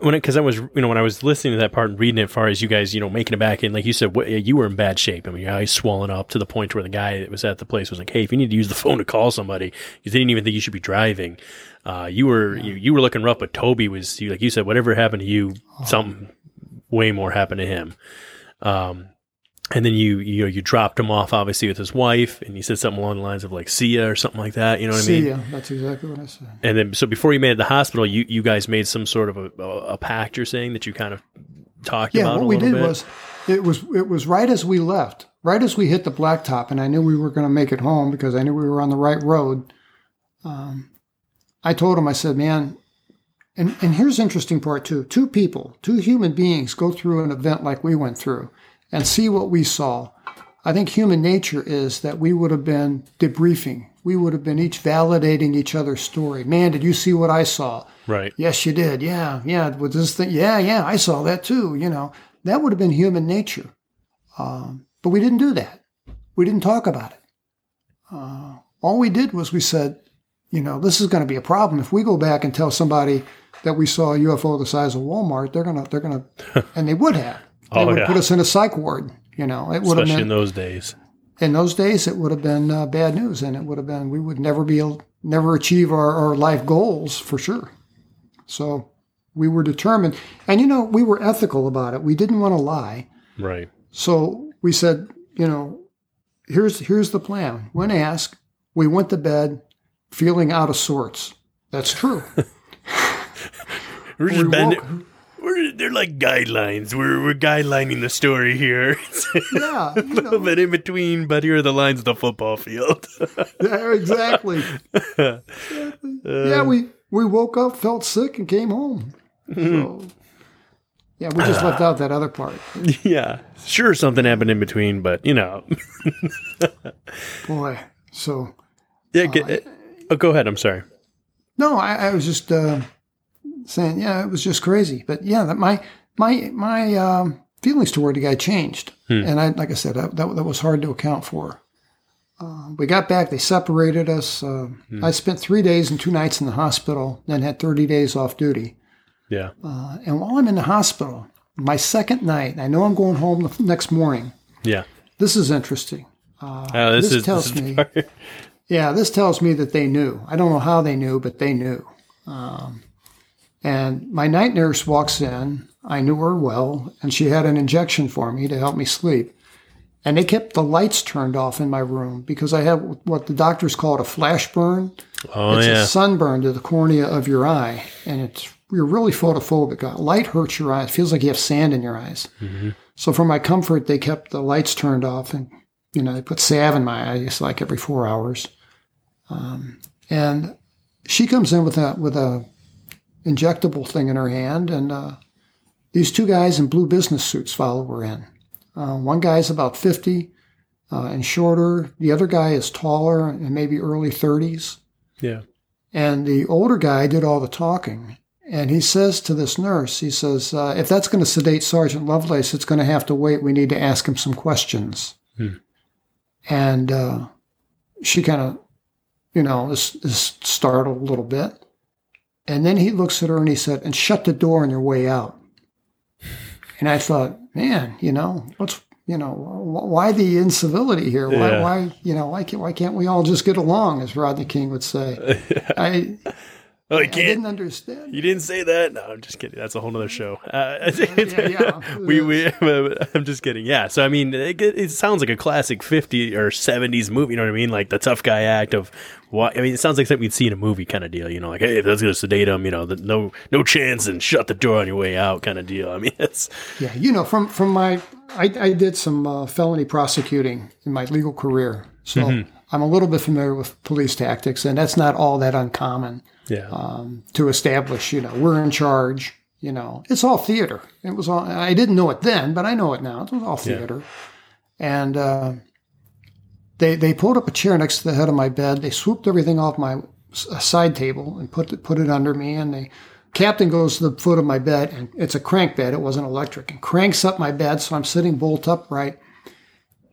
when it because I was you know when I was listening to that part and reading it, as far as you guys you know making it back in, like you said, what, you were in bad shape. I mean, your eyes swollen up to the point where the guy that was at the place was like, "Hey, if you need to use the phone to call somebody, because they didn't even think you should be driving." Uh, you were you, you were looking rough, but Toby was you, like you said, whatever happened to you, something way more happened to him. Um, and then you you know you dropped him off obviously with his wife, and you said something along the lines of like "see ya" or something like that. You know what I See mean? ya. That's exactly what I said. And then, so before you made it to the hospital, you, you guys made some sort of a, a, a pact. You're saying that you kind of talked Yeah, about what a we did bit. was it was it was right as we left, right as we hit the blacktop, and I knew we were going to make it home because I knew we were on the right road. Um, I told him, I said, "Man," and and here's the interesting part too: two people, two human beings, go through an event like we went through, and see what we saw. I think human nature is that we would have been debriefing. We would have been each validating each other's story. Man, did you see what I saw? right. Yes, you did. Yeah, yeah. With this thing, yeah, yeah. I saw that too. You know, that would have been human nature. Um, but we didn't do that. We didn't talk about it. Uh, all we did was we said, you know, this is going to be a problem if we go back and tell somebody that we saw a UFO the size of Walmart. They're gonna, they're gonna, and they would have. They Oh, would yeah. put us in a psych ward. You know, it would have been in those days. in those days, it would have been uh, bad news, and it would have been we would never be able, never achieve our, our life goals for sure. So we were determined, and you know, we were ethical about it. We didn't want to lie, Right. so we said, you know, here's here's the plan. When asked, we went to bed feeling out of sorts. That's true. We're We just bending. We're, they're like guidelines. We're, we're guidelining the story here. A yeah, you little know, bit in between, but here are the lines of the football field. yeah, exactly. Exactly. yeah, uh, we we woke up, felt sick, and came home. Mm-hmm. So, yeah, we just left out that other part. yeah. Sure, something happened in between, but you know. Boy, so yeah. Uh, get, uh, oh, go ahead. I'm sorry. no, I, I was just uh, saying, yeah, it was just crazy. But yeah, that my my my um, feelings toward the guy changed, and I like I said, that that, that was hard to account for. Uh, we got back. They separated us. Uh, I spent three days and two nights in the hospital, then had 30 days off duty. Yeah. Uh, and while I'm in the hospital, my second night, I know I'm going home the next morning. Yeah. This is interesting. Uh, this, this is tells this is me- Yeah, this tells me that they knew. I don't know how they knew, but they knew. Um, and my night nurse walks in. I knew her well, and she had an injection for me to help me sleep. And they kept the lights turned off in my room because I have what the doctors call a flash burn. oh it's yeah. a sunburn to the cornea of your eye, and it's you're really photophobic. Uh, Light hurts your eyes. It feels like you have sand in your eyes. So for my comfort, they kept the lights turned off, and you know they put salve in my eyes like every four hours. Um, and she comes in with a with a injectable thing in her hand, and uh, these two guys in blue business suits follow her in. Uh, one guy's about fifty uh, and shorter. The other guy is taller and maybe early thirties. Yeah. And the older guy did all the talking. And he says to this nurse, he says, uh, if that's going to sedate Sergeant Lovelace, it's going to have to wait. We need to ask him some questions. Hmm. And uh, she kind of, you know, is, is startled a little bit. And then he looks at her and he said, and shut the door on your way out. And I thought, man, you know, what's, you know, why the incivility here? Why, Yeah. why, you know, why can't, why can't we all just get along, as Rodney King would say? I, oh, you I didn't understand. You didn't say that. No, I'm just kidding. That's a whole other show. Uh, yeah, we, we, I'm just kidding. Yeah. So I mean, it, it sounds like a classic 50 or 70s movie. You know what I mean? Like the tough guy act of what? I mean, it sounds like something you'd see in a movie kind of deal. You know, like hey, that's gonna sedate him, you know, the, no, no chance, and shut the door on your way out, kind of deal. I mean, it's Yeah, you know, from from my, I, I did some uh, felony prosecuting in my legal career, so Mm-hmm. I'm a little bit familiar with police tactics, and that's not all that uncommon yeah, um, to establish. You know, we're in charge. You know, it's all theater. It was all. I didn't know it then, but I know it now. It was all theater, and uh, they they pulled up a chair next to the head of my bed. They swooped everything off my side table and put it, put it under me. And the captain goes to the foot of my bed, and it's a crank bed. It wasn't electric, and cranks up my bed, so I'm sitting bolt upright.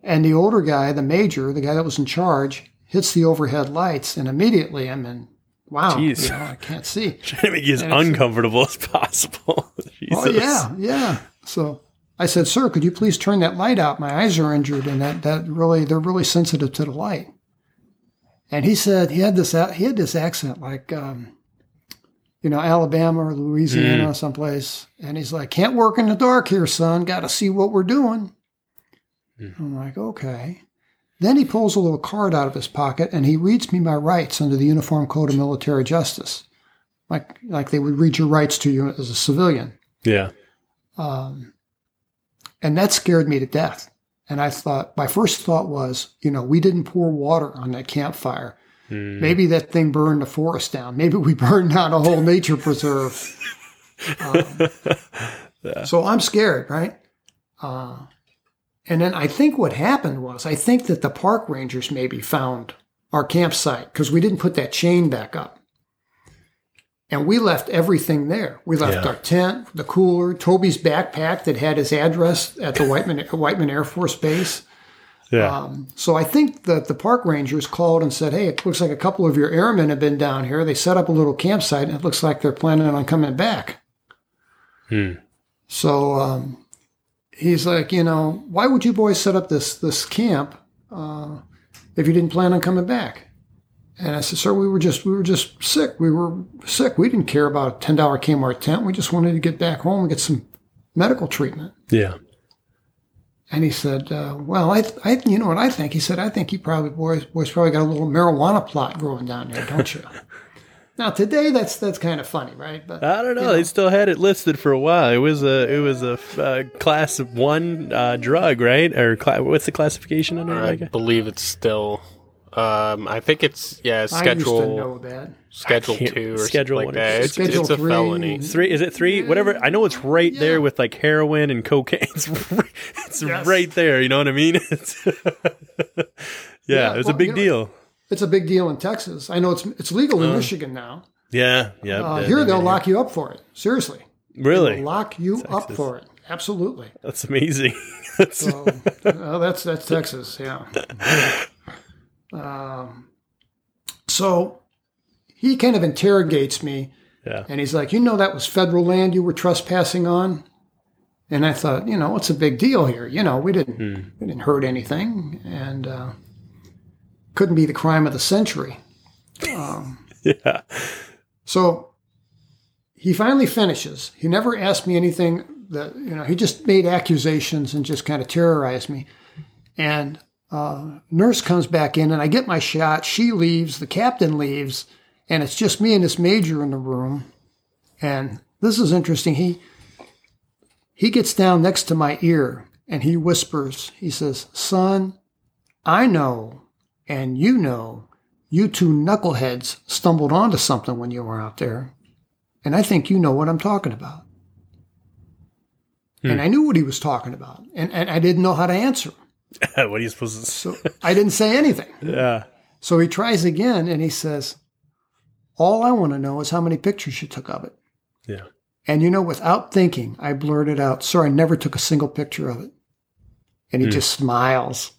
And the older guy, the major, the guy that was in charge, hits the overhead lights, and immediately I'm in. Wow, Jeez. you know, I can't see. trying to make you as uncomfortable as possible. Oh yeah, yeah. So I said, "Sir, could you please turn that light out? My eyes are injured, and that that really they're really sensitive to the light." And he said he had this he had this accent like, um, you know, Alabama or Louisiana, someplace. And he's like, "Can't work in the dark here, son. Got to see what we're doing." I'm like, "Okay." Then he pulls a little card out of his pocket and he reads me my rights under the Uniform Code of Military Justice, like like they would read your rights to you as a civilian. Yeah. Um, and that scared me to death. And I thought, my first thought was, you know, we didn't pour water on that campfire. Mm. Maybe that thing burned the forest down. Maybe we burned down a whole nature preserve. Um, So I'm scared, right? Uh, and then I think what happened was, I think that the park rangers maybe found our campsite because we didn't put that chain back up. And we left everything there. We left Yeah. our tent, the cooler, Toby's backpack that had his address at the Whiteman, Whiteman Air Force Base. Yeah. Um, so I think that the park rangers called and said, "Hey, it looks like a couple of your airmen have been down here. They set up a little campsite, and it looks like they're planning on coming back." Hmm. So um, he's like, you know, why would you boys set up this this camp uh, if you didn't plan on coming back? And I said, sir, we were just we were just sick. We were sick. We didn't care about a ten dollar Kmart tent. We just wanted to get back home and get some medical treatment. yeah. And he said, uh, "Well, I, I, you know what I think?" He said, "I think you probably boys, boys probably got a little marijuana plot growing down there, don't you?" now today, that's that's kind of funny, right? But I don't know. They still had it listed for a while. It was a it was a uh, class one uh, drug, right? Or cla- what's the classification under? It? I Like believe it's still. Um, I think it's yeah I used to schedule know that. schedule two or Schedule something one like that. It's, Schedule it's a three. felony. three? Is it three? Whatever. I know it's right Yeah. there with like heroin and cocaine. It's right, it's Yes. right there. You know what I mean? It's yeah, Yeah, it was well, a big you know- deal. It's a big deal in Texas. I know it's it's legal in Michigan now. Yeah, yeah. Uh, yeah, here they'll yeah. lock you up for it. Seriously, Really? They'll lock you up for it. Absolutely. That's amazing. That's, So uh, that's that's Texas, yeah. Um, so he kind of interrogates me, yeah. and he's like, "You know, that was federal land you were trespassing on." And I thought, you know, what's a big deal here? You know, we didn't Hmm. we didn't hurt anything, and uh, couldn't be the crime of the century. Yeah. So he finally finishes. He never asked me anything that, you know, he just made accusations and just kind of terrorized me. And uh, nurse comes back in and I get my shot. She leaves, the captain leaves, and it's just me and this major in the room. And this is interesting. He he gets down next to my ear and he whispers, he says, Son, I know and you know you two knuckleheads stumbled onto something when you were out there. And I think you know what I'm talking about. And I knew what he was talking about. And, and I didn't know how to answer. him. what are you supposed to? So I didn't say anything. Yeah. So he tries again and he says, All I want to know is how many pictures you took of it. Yeah. And you know, without thinking, I blurted out, Sir, I never took a single picture of it. And he Hmm. just smiles,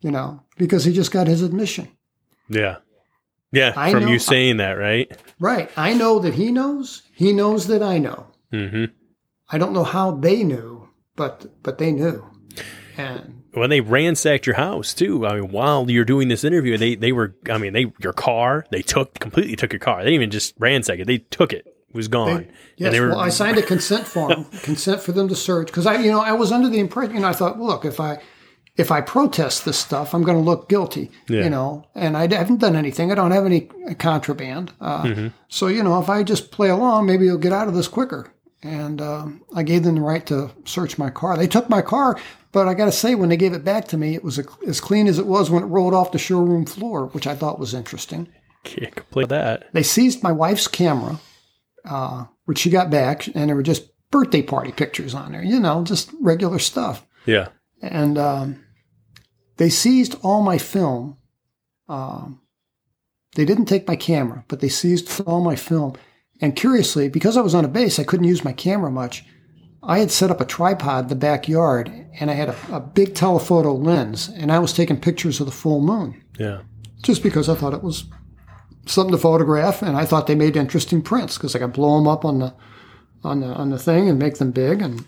you know, because he just got his admission. Yeah. Yeah. I from know- you saying that, right? Right. I know that he knows. He knows that I know. hmm I don't know how they knew, but but they knew. And When they ransacked your house too, I mean, while you're doing this interview, they they were, I mean, they your car, they took completely took your car. They didn't even just ransack it; they took it. It was gone. yes, and they were, well, I signed a consent form, consent for them to search, because I, you know, I was under the impression, you know, I thought, well, look, if I if I protest this stuff, I'm going to look guilty, Yeah. you know, and I haven't done anything. I don't have any contraband. Uh, Mm-hmm. So, you know, if I just play along, maybe you'll get out of this quicker. And um, I gave them the right to search my car. They took my car, but I got to say, when they gave it back to me, it was a, as clean as it was when it rolled off the showroom floor, which I thought was interesting. can't complain that. They seized my wife's camera, uh, which she got back, and there were just birthday party pictures on there, you know, just regular stuff. Yeah. And um, they seized all my film. Um, they didn't take my camera, but they seized all my film. And curiously, because I was on a base, I couldn't use my camera much. I had set up a tripod in the backyard, and I had a, a big telephoto lens, and I was taking pictures of the full moon Yeah. just because I thought it was something to photograph, and I thought they made interesting prints because I could blow them up on the on the on the thing and make them big, and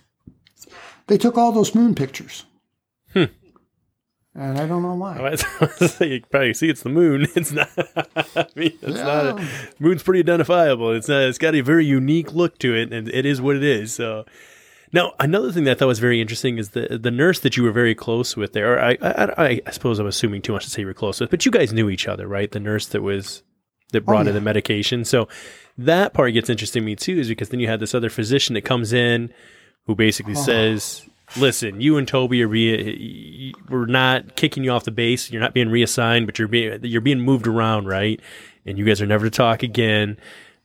they took all those moon pictures. Hmm. And I don't know why. you can probably see it's the moon. It's not. I mean, it's not. A, moon's pretty identifiable. It's not. It's got a very unique look to it, and it is what it is. So. Now, another thing that I thought was very interesting is the the nurse that you were very close with there. I, I, I suppose I'm assuming too much to say you were close with, but you guys knew each other, right? The nurse that was that oh, brought in yeah. the medication. So that part gets interesting to me too, is because then you had this other physician that comes in who basically oh. says, "Listen, you and Toby are be, we're not kicking you off the base. You're not being reassigned, but you're being you're being moved around, right? And you guys are never to talk again."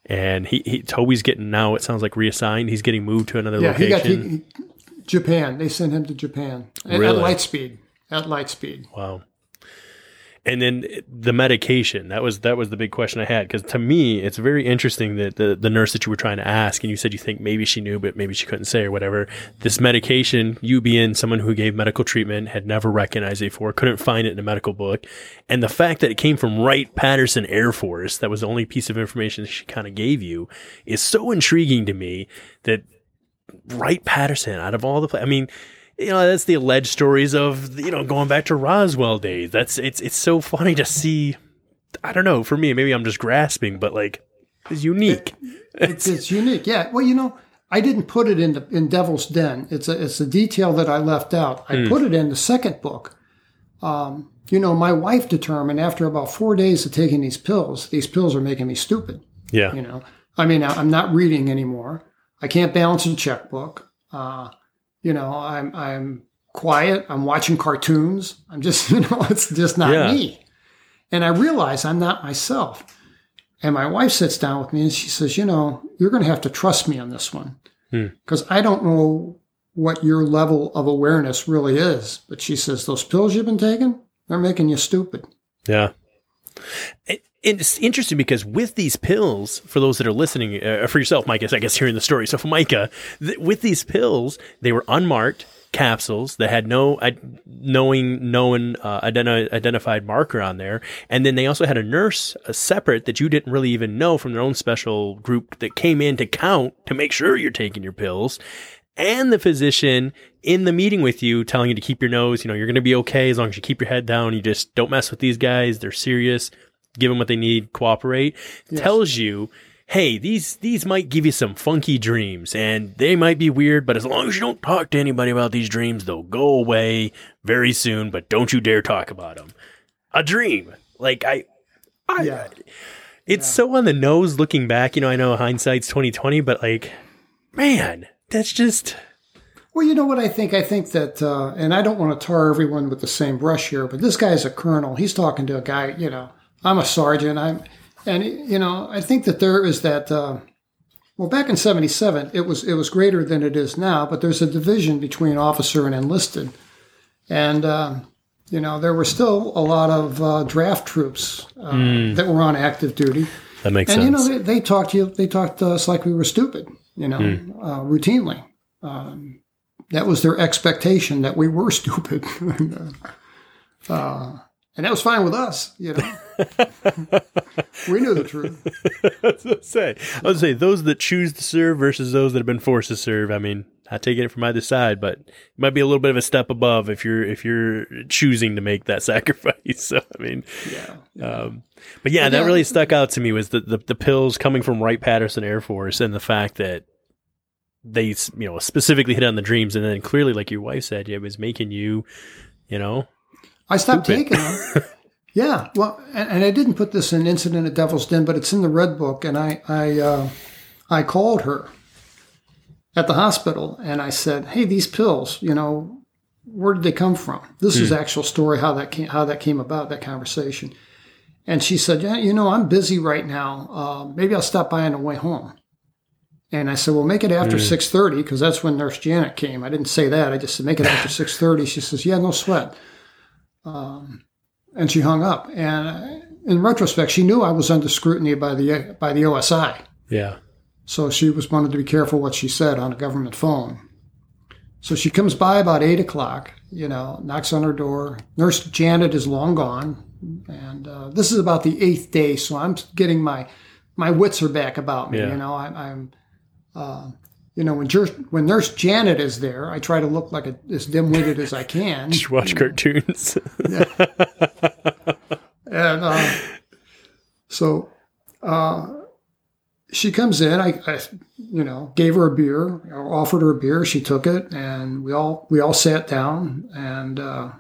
And he, he Toby's getting now. It sounds like reassigned. He's getting moved to another yeah, he got location. he, Japan. They sent him to Japan Really? at light speed. At light speed. Wow. And then the medication that was that was the big question I had because to me it's very interesting that the the nurse that you were trying to ask and you said you think maybe she knew but maybe she couldn't say or whatever this medication you being someone who gave medical treatment had never recognized it before couldn't find it in a medical book and the fact that it came from Wright Patterson Air Force that was the only piece of information she kind of gave you is so intriguing to me that Wright Patterson out of all the pla- I mean you know that's the alleged stories of you know going back to Roswell days that's it's it's so funny to see I don't know for me maybe I'm just grasping but like it's unique It's, it's unique. Yeah. Well, you know, I didn't put it in the, in Devil's Den. It's a it's a detail that I left out. I Hmm. put it in the second book. Um, you know, my wife determined after about four days of taking these pills, these pills are making me stupid. yeah You know, I mean, I- I'm not reading anymore. I can't balance a checkbook. Uh, you know, I'm I'm quiet. I'm watching cartoons. I'm just, you know, it's just not Yeah. me. And I realize I'm not myself. And my wife sits down with me and she says, you know, you're going to have to trust me on this one Hmm. because I don't know what your level of awareness really is. But she says, those pills you've been taking, they're making you stupid. Yeah. It, it's interesting because with these pills, for those that are listening, uh, for yourself, Micah, I guess hearing the story. So for Micah, th- with these pills, they were unmarked capsules that had no uh, knowing known uh, identi- identified marker on there, and then they also had a nurse uh, separate that you didn't really even know from their own special group that came in to count to make sure you're taking your pills and the physician in the meeting with you telling you to keep your nose, you know, you're going to be okay as long as you keep your head down. You just don't mess with these guys. They're serious. Give them what they need. Cooperate. Tells you, hey, these, these might give you some funky dreams and they might be weird, but as long as you don't talk to anybody about these dreams, they'll go away very soon, but don't you dare talk about them. A dream. Like I, I, Yeah. it's so on the nose looking back. You know, I know hindsight's 2020, but like, man, that's just, Well, you know what I think? I think that, uh, and I don't want to tar everyone with the same brush here, but this guy's a colonel. He's talking to a guy, you know, I'm a sergeant. I'm, and you know, I think that there is that. Uh, well, back in '77, it was it was greater than it is now, but there's a division between officer and enlisted, and uh, you know there were still a lot of uh, draft troops uh, that were on active duty. that makes And sense. And you know, they, they talked to you. They talked to us like we were stupid. you know, uh, routinely. Um, that was their expectation that we were stupid. and, uh, and that was fine with us, you know. we know the truth. I was gonna say, I gonna say those that choose to serve versus those that have been forced to serve. I mean, I take it from either side, but it might be a little bit of a step above if you're if you're choosing to make that sacrifice. So I mean, Yeah. um, but yeah, But that yeah. really stuck out to me was the, the the pills coming from Wright Patterson Air Force and the fact that they you know specifically hit on the dreams and then clearly, like your wife said, it was making you, you know, I stopped Stupid. taking them. yeah, well, and, and I didn't put this in Incident at Devil's Den, but it's in the Red Book, and I I uh, I called her at the hospital, and I said, "Hey, these pills, you know, where did they come from?" This is actual story how that came how that came about that conversation, and she said, "Yeah, you know, I'm busy right now. Uh, maybe I'll stop by on the way home." And I said, "Well, make it after six thirty because that's when Nurse Janet came." I didn't say that. I just said, "Make it after six 30. She says, "Yeah, no sweat." And she hung up. And in retrospect, she knew I was under scrutiny by the by the OSI, yeah, so she was wanted to be careful what she said on a government phone. So she comes by about eight o'clock. You know, knocks on her door. Nurse Janet is long gone, and uh, this is about the eighth day. So I'm getting my my wits are back about me. Yeah. You know, I, I'm. Uh, you know, when, when Nurse Janet is there, I try to look like a, as dim-witted as I can. just watch cartoons. And uh, so uh, she comes in. I, I, you know, gave her a beer, offered her a beer. She took it, and we all we all sat down. And uh,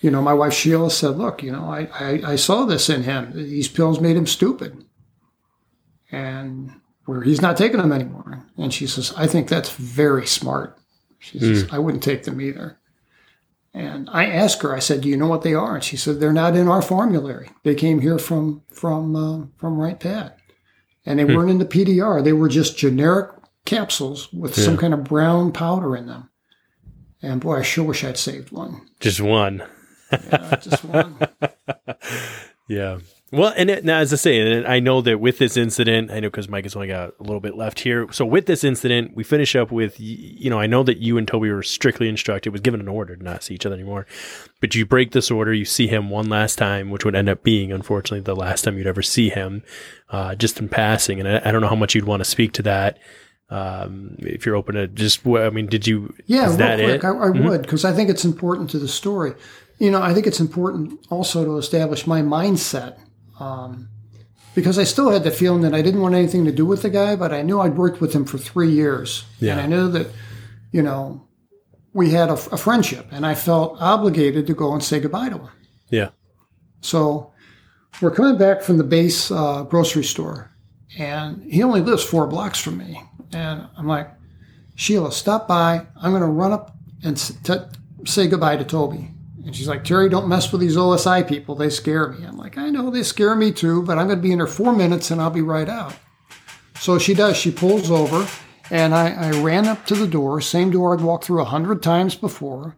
you know, my wife Sheila said, "Look, you know, I, I I saw this in him. These pills made him stupid, and where he's not taking them anymore." And she says, "I think that's very smart." She says, "I wouldn't take them either." And I asked her, I said, "Do you know what they are?" And she said, "They're not in our formulary. They came here from from uh, from Wright Pat, and they weren't in the PDR. They were just generic capsules with some kind of brown powder in them." And boy, I sure wish I'd saved one. just one. Yeah, just one. Yeah. Well, and it, now, as I say, and I know that with this incident, I know because Mike has only got a little bit left here. So with this incident, we finish up with, you know, I know that you and Toby were strictly instructed, was given an order to not see each other anymore, but you break this order, you see him one last time, which would end up being, unfortunately, the last time you'd ever see him, uh, just in passing. And I, I don't know how much you'd want to speak to that. Um, if you're open to just, I mean, did you, Yeah, is real that quick, it? I, I would because I think it's important to the story. You know, I think it's important also to establish my mindset um, because I still had the feeling that I didn't want anything to do with the guy, but I knew I'd worked with him for three years, Yeah. and I knew that you know we had a, a friendship, and I felt obligated to go and say goodbye to him. yeah. So we're coming back from the base uh, grocery store, and he only lives four blocks from me. And I'm like, Sheila, stop by. I'm going to run up and s- t- say goodbye to Toby. And she's like, Terry, don't mess with these OSI people. They scare me. I'm like, I know they scare me too, but I'm going to be in there four minutes and I'll be right out. So she does. She pulls over, and I, I ran up to the door, same door I'd walked through a hundred times before.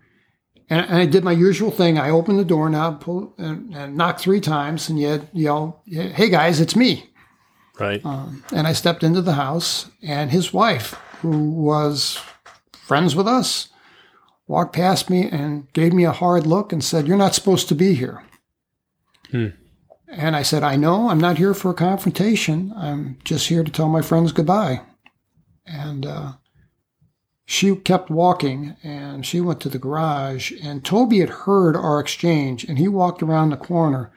And, and I did my usual thing. I opened the door now, pull, and, and knocked three times, and yet yell, "Hey guys, it's me!" Right. Um, and I stepped into the house, and his wife, who was friends with us, walked past me and gave me a hard look and said, "You're not supposed to be here." And I said, "I know. I'm not here for a confrontation. I'm just here to tell my friends goodbye." And uh, she kept walking and she went to the garage and Toby had heard our exchange and he walked around the corner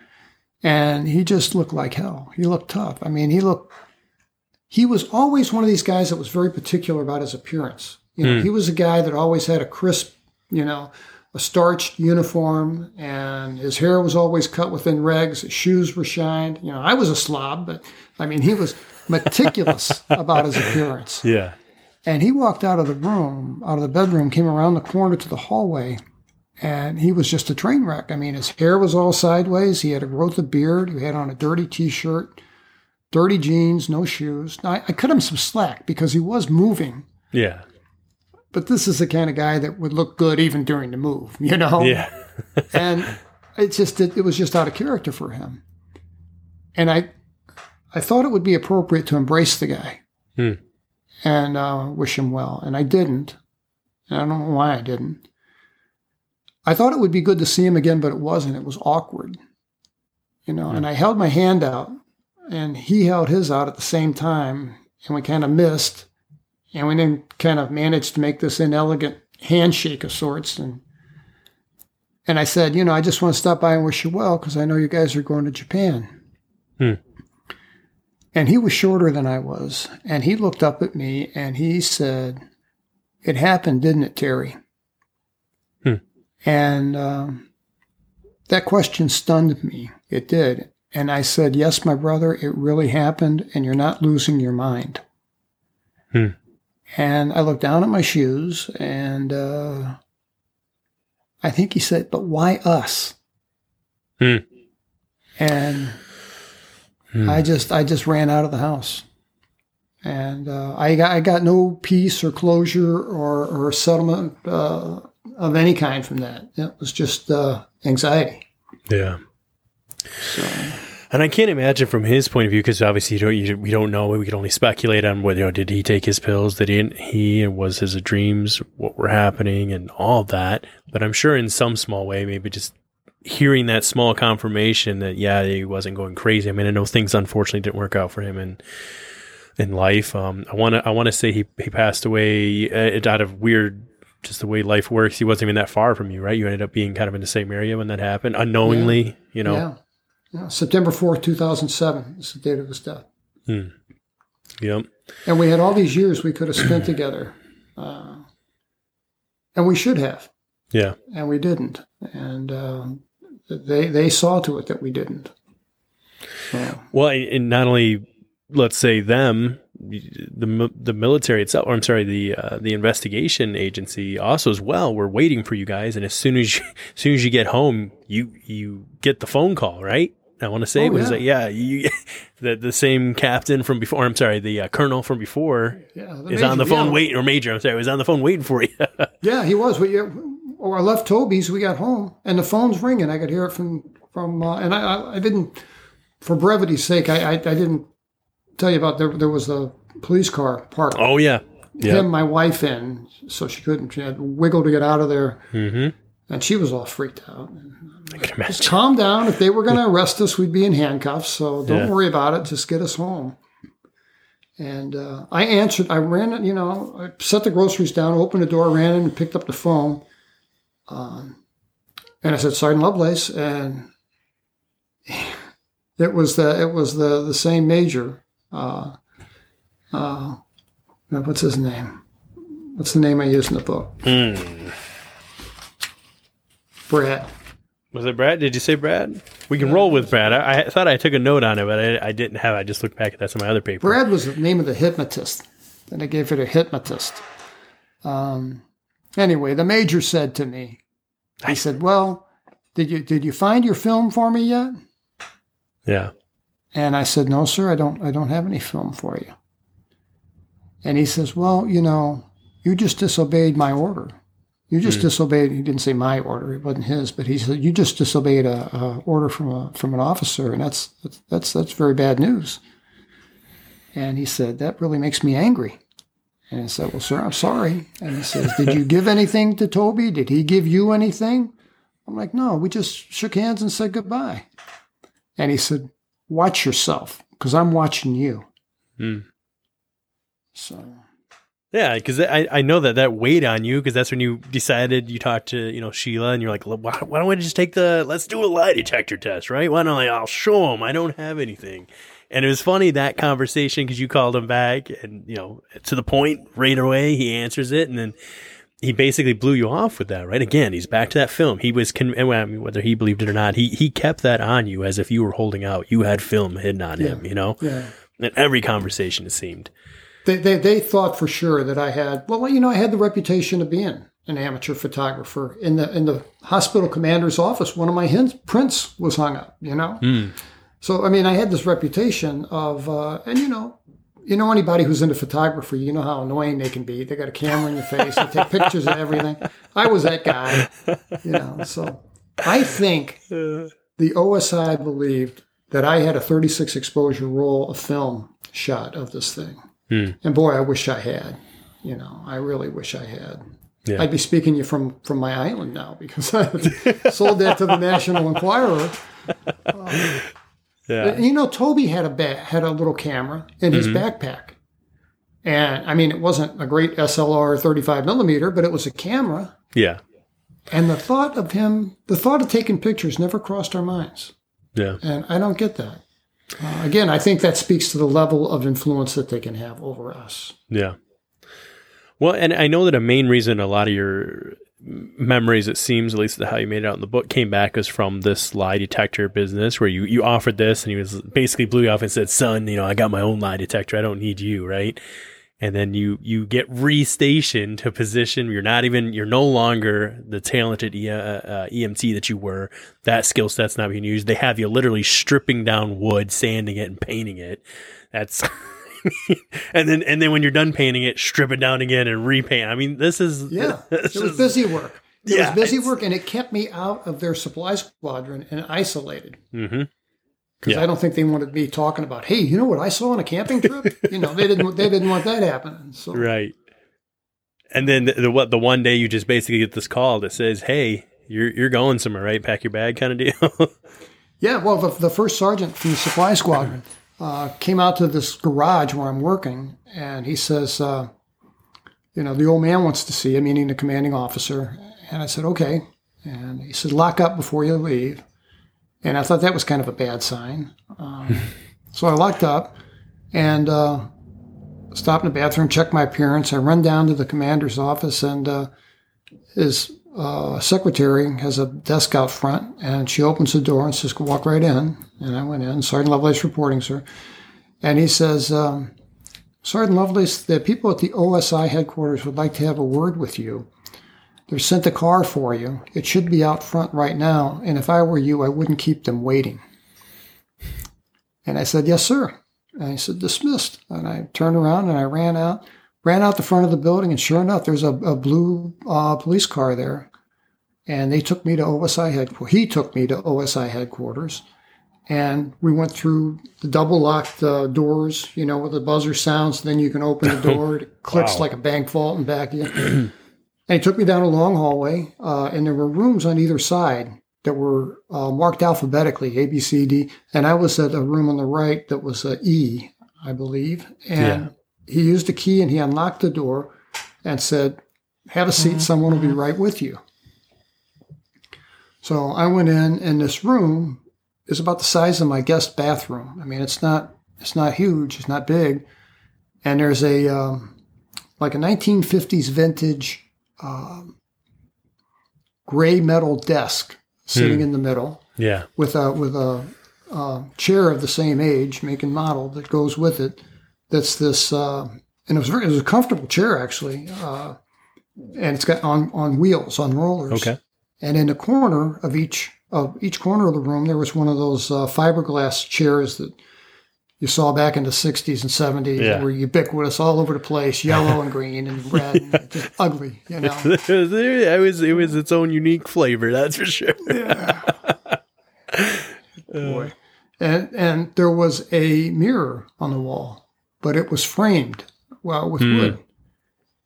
and he just looked like hell. He looked tough. I mean, he looked he was always one of these guys that was very particular about his appearance. You know, he was a guy that always had a crisp, you know, a starched uniform and his hair was always cut within regs, his shoes were shined. You know, I was a slob, but I mean, he was meticulous about his appearance. Yeah. And he walked out of the room, out of the bedroom, came around the corner to the hallway, and he was just a train wreck. I mean, his hair was all sideways. He had a growth of beard. He had on a dirty t-shirt, dirty jeans, no shoes. Now, I, I cut him some slack because he was moving, Yeah. But this is the kind of guy that would look good even during the move, you know? Yeah. and it just it, it was just out of character for him. And I I thought it would be appropriate to embrace the guy. Hmm. and uh, wish him well. And I didn't. And I don't know why I didn't. I thought it would be good to see him again, but it wasn't. It was awkward, you know. And I held my hand out, and he held his out at the same time, and we kind of missed, and we then kind of managed to make this inelegant handshake of sorts. And and I said, you know, I just want to stop by and wish you well because I know you guys are going to Japan. Hmm. And he was shorter than I was, and he looked up at me and he said, "It happened, didn't it, Terry?" Hmm. And um, that question stunned me. It did. And I said, Yes, my brother, it really happened, and you're not losing your mind. Hmm. And I looked down at my shoes, and uh, I think he said, But why us? Hmm. And Hmm. I just I just ran out of the house. And uh, I got I got no peace or closure or, or settlement uh, of any kind from that. It was just uh, anxiety. Yeah. So And I can't imagine from his point of view, because obviously you don't, you, we don't know. We can only speculate on whether you know, did he take his pills, did he, he was his dreams what were happening, and all that. But I'm sure in some small way, maybe just hearing that small confirmation that yeah, he wasn't going crazy. I mean, I know things unfortunately didn't work out for him in in life. Um, I want to I want to say he he passed away uh, out of weird. Just the way life works, he wasn't even that far from you, right? You ended up being kind of in the same area when that happened, unknowingly, you know. yeah. Yeah, September fourth, two thousand seven is the date of his death. Yep. And we had all these years we could have spent together, uh, and we should have, Yeah. and we didn't. And um, they they saw to it that we didn't. So, Well, and not only let's say them, the the military itself, or I'm sorry, the uh, the investigation agency also as well. We're waiting for you guys, and as soon as you, as soon as you get home, you you get the phone call, right? I want to say Oh, it was yeah. like, yeah, you, the the same captain from before. I'm sorry, the uh, colonel from before yeah, is on the phone yeah. waiting, or major. I'm sorry, was on the phone waiting for you. Yeah, he was. We, or I left Toby's. We got home, and the phone's ringing. I could hear it from from, uh, and I, I didn't, for brevity's sake, I I, I didn't tell you about there. There was a police car parked. oh yeah, yeah, Him, my wife in, so she couldn't. She had to wiggle to get out of there, mm-hmm. and she was all freaked out. I can imagine. Calm down. If they were going to arrest us, we'd be in handcuffs. So don't Yeah. worry about it. Just get us home. And uh, I answered. I ran. You know, I set the groceries down, opened the door, ran in, and picked up the phone. Um, and I said, "Sergeant Lovelace," and it was the it was the the same major. Uh, uh, what's his name? What's the name I use in the book? Hmm. Brad. Was it Brad? Did you say Brad? We can roll with Brad. I, I thought I took a note on it, but I, I didn't have. it. I just looked back at that in my other paper. Brad was the name of the hypnotist, and I gave it a hypnotist. Um, anyway, the major said to me, he said, "Well, did you did you find your film for me yet?" Yeah. And I said, "No, sir, I don't. I don't have any film for you." And he says, "Well, you know, you just disobeyed my order. You just disobeyed." He didn't say my order; it wasn't his, but he said, "You just disobeyed a, a order from a from an officer, and that's that's that's, that's very bad news." And he said, "That really makes me angry." And I said, "Well, sir, I'm sorry." And he says, "Did you give anything to Toby? Did he give you anything?" I'm like, "No, we just shook hands and said goodbye." And he said, watch yourself because I'm watching you. Hmm. So Yeah, because I, I know that that weighed on you because that's when you decided you talked to you know Sheila and you're like, why, why don't we just take the let's do a lie detector test, right? Why don't I? I'll show them I don't have anything. And it was funny that conversation because you called him back and you know to the point right away he answers it and then he basically blew you off with that, right? Again, he's back to that film. He was, con- I mean, whether he believed it or not, he he kept that on you as if you were holding out. You had film hidden on him, you know. yeah, In every conversation, it seemed. They, they they thought for sure that I had well, you know, I had the reputation of being an amateur photographer in the in the hospital commander's office. One of my hin- prints was hung up, you know. Hmm. So I mean, I had this reputation of, uh, and you know. You know anybody who's into photography, you know how annoying they can be. They got a camera in your face, they take pictures of everything. I was that guy, you know. So I think the OSI believed that I had a 36 exposure roll of film shot of this thing. Hmm. And boy, I wish I had. You know, I really wish I had. Yeah. I'd be speaking you from from my island now because I sold that to the National Enquirer. Yeah. You know, Toby had a had a little camera in his Mm-hmm. backpack, and I mean, it wasn't a great SLR 35 millimeter, but it was a camera. Yeah. And the thought of him, the thought of taking pictures, never crossed our minds, Yeah. and I don't get that. Uh, again, I think that speaks to the level of influence that they can have over us. Yeah. Well, and I know that a main reason a lot of your memories, it seems, at least how you made it out in the book, came back was from this lie detector business where you, you offered this and he was basically blew you off and said, son, you know, I got my own lie detector. I don't need you. Right. And then you, you get restationed to position. You're not even, you're no longer the talented e- uh, uh, EMT that you were. That skill set's not being used. They have you literally stripping down wood, sanding it and painting it. That's, and then and then when you're done painting it, strip it down again and repaint. I mean, this is Yeah, this it was is- busy work. It Yeah, was busy work, and it kept me out of their supply squadron and isolated. Mhm. Because Yeah. I don't think they wanted me talking about, hey, you know what I saw on a camping trip? you know, they didn't they didn't want that happening. So right. And then the, the what the one day you just basically get this call that says, "Hey, you're you're going somewhere, right? Pack your bag, kind of deal." yeah, well, the, the first sergeant from the supply squadron uh, came out to this garage where I'm working, and he says, uh, you know, the old man wants to see you, meaning the commanding officer. And I said, okay. And he said, lock up before you leave. And I thought that was kind of a bad sign. Um, so I locked up and uh, stopped in the bathroom, checked my appearance. I run down to the commander's office, and uh, his uh, secretary has a desk out front, and she opens the door and says, "Walk right in." And I went in. Sergeant Lovelace reporting, sir. And he says, um, "Sergeant Lovelace, the people at the OSI headquarters would like to have a word with you. They've sent a car for you. It should be out front right now. And if I were you, I wouldn't keep them waiting." And I said, "Yes, sir." And he said, "Dismissed." And I turned around and I ran out ran out the front of the building, and sure enough, there's a, a blue uh, police car there. And they took me to OSI headquarters. He took me to OSI headquarters, and we went through the double locked uh, doors, you know, with the buzzer sounds. Then you can open the door; it clicks Wow. like a bank vault and back in. And he took me down a long hallway, uh, and there were rooms on either side that were uh, marked alphabetically, A, B, C, D. And I was at a room on the right that was uh, E, I believe. And he used a key and he unlocked the door and said, Have a seat, someone will be right with you. So I went in, and this room is about the size of my guest bathroom. I mean, it's not it's not huge, it's not big, and there's a um, like a 1950s vintage um, gray metal desk sitting in the middle yeah. with a with a, chair of the same age, make and model that goes with it. That's this, uh, and it was very, it was a comfortable chair actually, uh, and it's got on on wheels on rollers. Okay. And in the corner of each of each corner of the room, there was one of those uh, fiberglass chairs that you saw back in the '60s and '70s, Yeah. were ubiquitous all over the place, yellow and green and red, and just ugly, you know. it was it was its own unique flavor, that's for sure. boy. And and there was a mirror on the wall, but it was framed well with hmm. wood.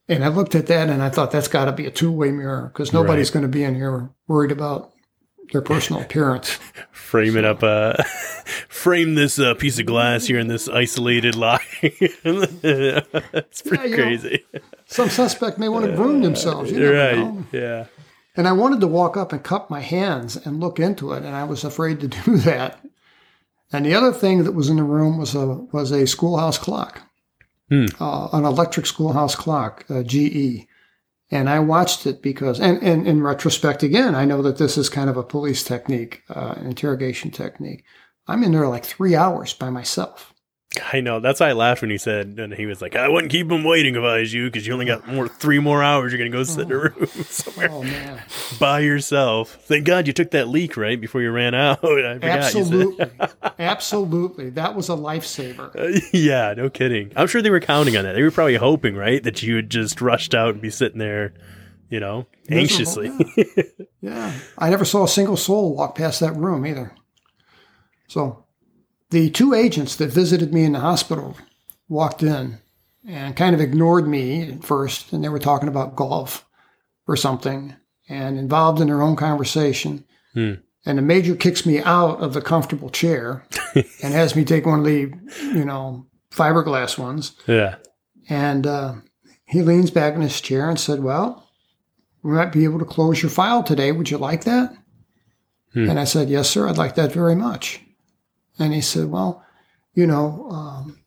And I looked at that and I thought that's got to be a two way mirror because nobody's going to be in here worried about their personal appearance. Frame it up, uh, frame this uh, piece of glass here in this isolated lie. it's pretty Yeah, you know, crazy, Some suspect may want to groom themselves. You right? know. Yeah. And I wanted to walk up and cup my hands and look into it, and I was afraid to do that. And the other thing that was in the room was a was a schoolhouse clock, Hmm. uh, an electric schoolhouse clock, uh, GE. And I watched it because, and, and in retrospect, again, I know that this is kind of a police technique, uh, interrogation technique. I'm in there like three hours by myself. I know. That's why I laughed when he said, and he was like, "I wouldn't keep him waiting if I was you, because you only got more three more hours. You're gonna go sit in a oh. room somewhere Oh man, by yourself. Thank God you took that leak right before you ran out. I forgot you said. absolutely, absolutely, that was a lifesaver. yeah, no kidding. I'm sure they were counting on that. They were probably hoping, right, that you had just rushed out and be sitting there, you know, anxiously. Miserable, Yeah, I never saw a single soul walk past that room either. So, the two agents that visited me in the hospital walked in, and kind of ignored me at first. And they were talking about golf or something and involved in their own conversation. Hmm. And the major kicks me out of the comfortable chair and has me take one of the, you know, fiberglass ones. Yeah. And uh, he leans back in his chair and said, Well, we might be able to close your file today. Would you like that? Hmm. And I said, Yes, sir, I'd like that very much. And he said, Well, you know, um,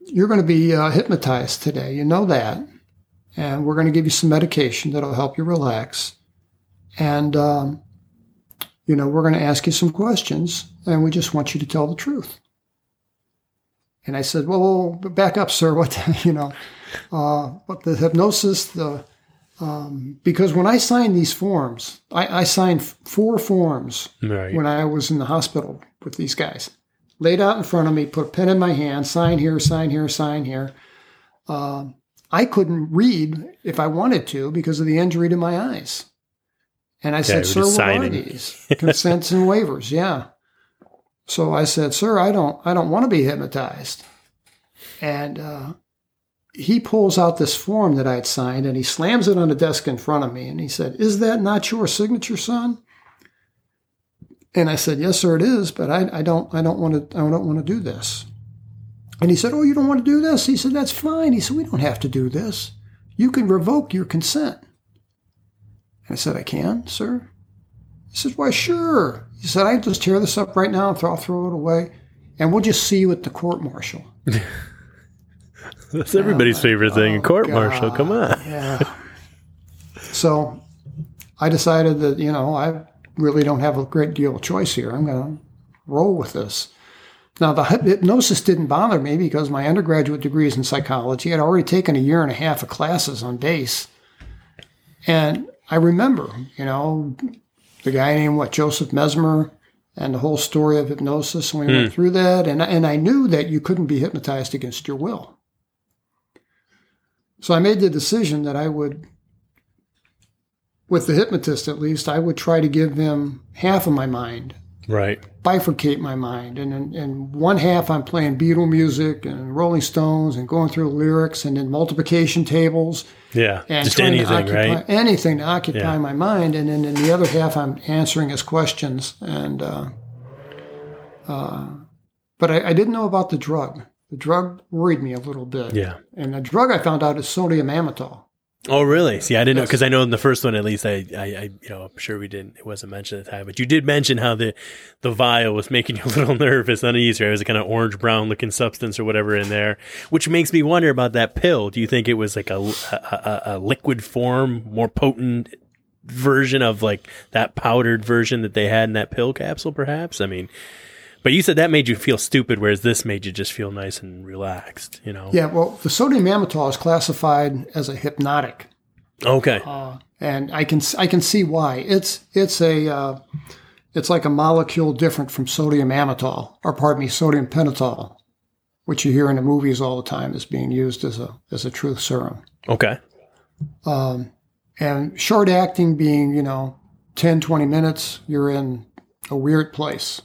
you're going to be uh, hypnotized today. You know that. And we're going to give you some medication that'll help you relax. And, um, you know, we're going to ask you some questions, and we just want you to tell the truth. And I said, well, back up, sir. What, the- you know, uh, what the hypnosis, the, um, because when I signed these forms, I, I signed f- four forms Right. when I was in the hospital with these guys. Laid out in front of me, put a pen in my hand, sign here, sign here, sign here. Um, I couldn't read if I wanted to because of the injury to my eyes. And I said, "Sir, what are these consents and waivers?" Yeah. So I said, "Sir, I don't, I don't want to be hypnotized." And uh, he pulls out this form that I had signed, and he slams it on the desk in front of me, and he said, "Is that not your signature, son?" And I said, "Yes, sir, it is, but I, I don't, I don't want to, I don't want to do this." And he said, "Oh, you don't want to do this?" He said, "That's fine." He said, "We don't have to do this. You can revoke your consent." And I said, "I can, sir." He said, "Why, sure." He said, "I just tear this up right now and throw, I'll throw it away, and we'll just see you at the court martial." That's everybody's favorite thing. A court martial. Come on. Yeah. so I decided that, you know, I really don't have a great deal of choice here. I'm going to roll with this. Now, the hypnosis didn't bother me because my undergraduate degree is in psychology. I'd already taken a year and a half of classes on DACE. And I remember, you know, the guy named, what, Joseph Mesmer and the whole story of hypnosis. And we went hmm. through that. And, and I knew that you couldn't be hypnotized against your will. So I made the decision that I would, with the hypnotist at least, I would try to give him half of my mind, Right. bifurcate my mind. And in, in one half, I'm playing Beatle music and Rolling Stones and going through lyrics and then multiplication tables Yeah. and Just trying to anything, occupy, right? anything to occupy Yeah. my mind. And then in the other half, I'm answering his questions. And, uh, uh, but I, I didn't know about the drug. The drug worried me a little bit. Yeah. And the drug I found out is sodium amytal. Oh, really? See, I didn't know because I know in the first one, at least, I, I, I, you know, I'm sure we didn't. It wasn't mentioned at the time, but you did mention how the, the vial was making you a little nervous, uneasy. It was a kind of orange brown looking substance or whatever in there, which makes me wonder about that pill. Do you think it was like a, a, a, a liquid form, more potent version of like that powdered version that they had in that pill capsule, perhaps? I mean, but you said that made you feel stupid, whereas this made you just feel nice and relaxed. You know? Yeah, well, the sodium amytal is classified as a hypnotic, Okay. and I can I can see why. It's it's a uh, it's like a molecule different from sodium amytal, or pardon me, sodium pentothal, which you hear in the movies all the time is being used as a as a truth serum. Okay. And short acting being, you know, 10, 20 minutes, you're in a weird place.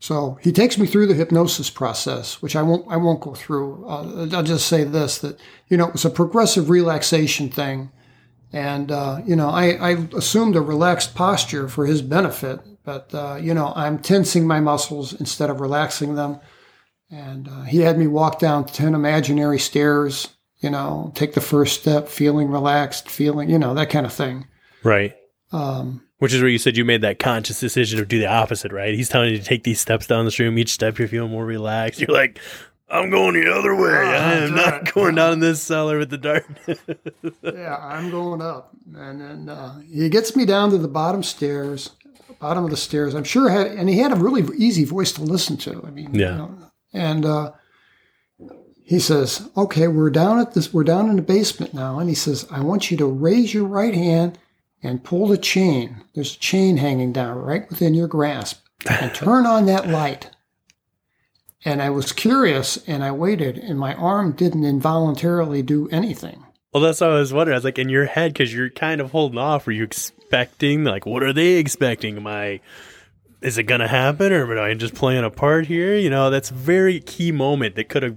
So he takes me through the hypnosis process, which I won't, I won't go through. Uh, I'll just say this, that, you know, it was a progressive relaxation thing. And, uh, you know, I, I assumed a relaxed posture for his benefit, but, uh, you know, I'm tensing my muscles instead of relaxing them. And uh, he had me walk down 10 imaginary stairs, you know, take the first step, feeling relaxed, feeling, you know, that kind of thing. Right. Um, Which is where you said you made that conscious decision to do the opposite, right? He's telling you to take these steps down the stream. Each step you're feeling more relaxed. You're like, I'm going the other way. I am not right. going down in this cellar with the darkness. yeah, I'm going up. And then uh, he gets me down to the bottom stairs, bottom of the stairs. I'm sure had, and he had a really easy voice to listen to. I mean, you Yeah. know, and uh, he says, "Okay, we're down at this. We're down in the basement now." And he says, "I want you to raise your right hand and pull the chain. There's a chain hanging down right within your grasp, and turn on that light." And I was curious, and I waited, and my arm didn't involuntarily do anything. well, that's what I was wondering. I was like, in your head, because you're kind of holding off. Are you expecting? Like, what are they expecting? Am I? Is it gonna happen, or am I just playing a part here? You know, that's a very key moment that could have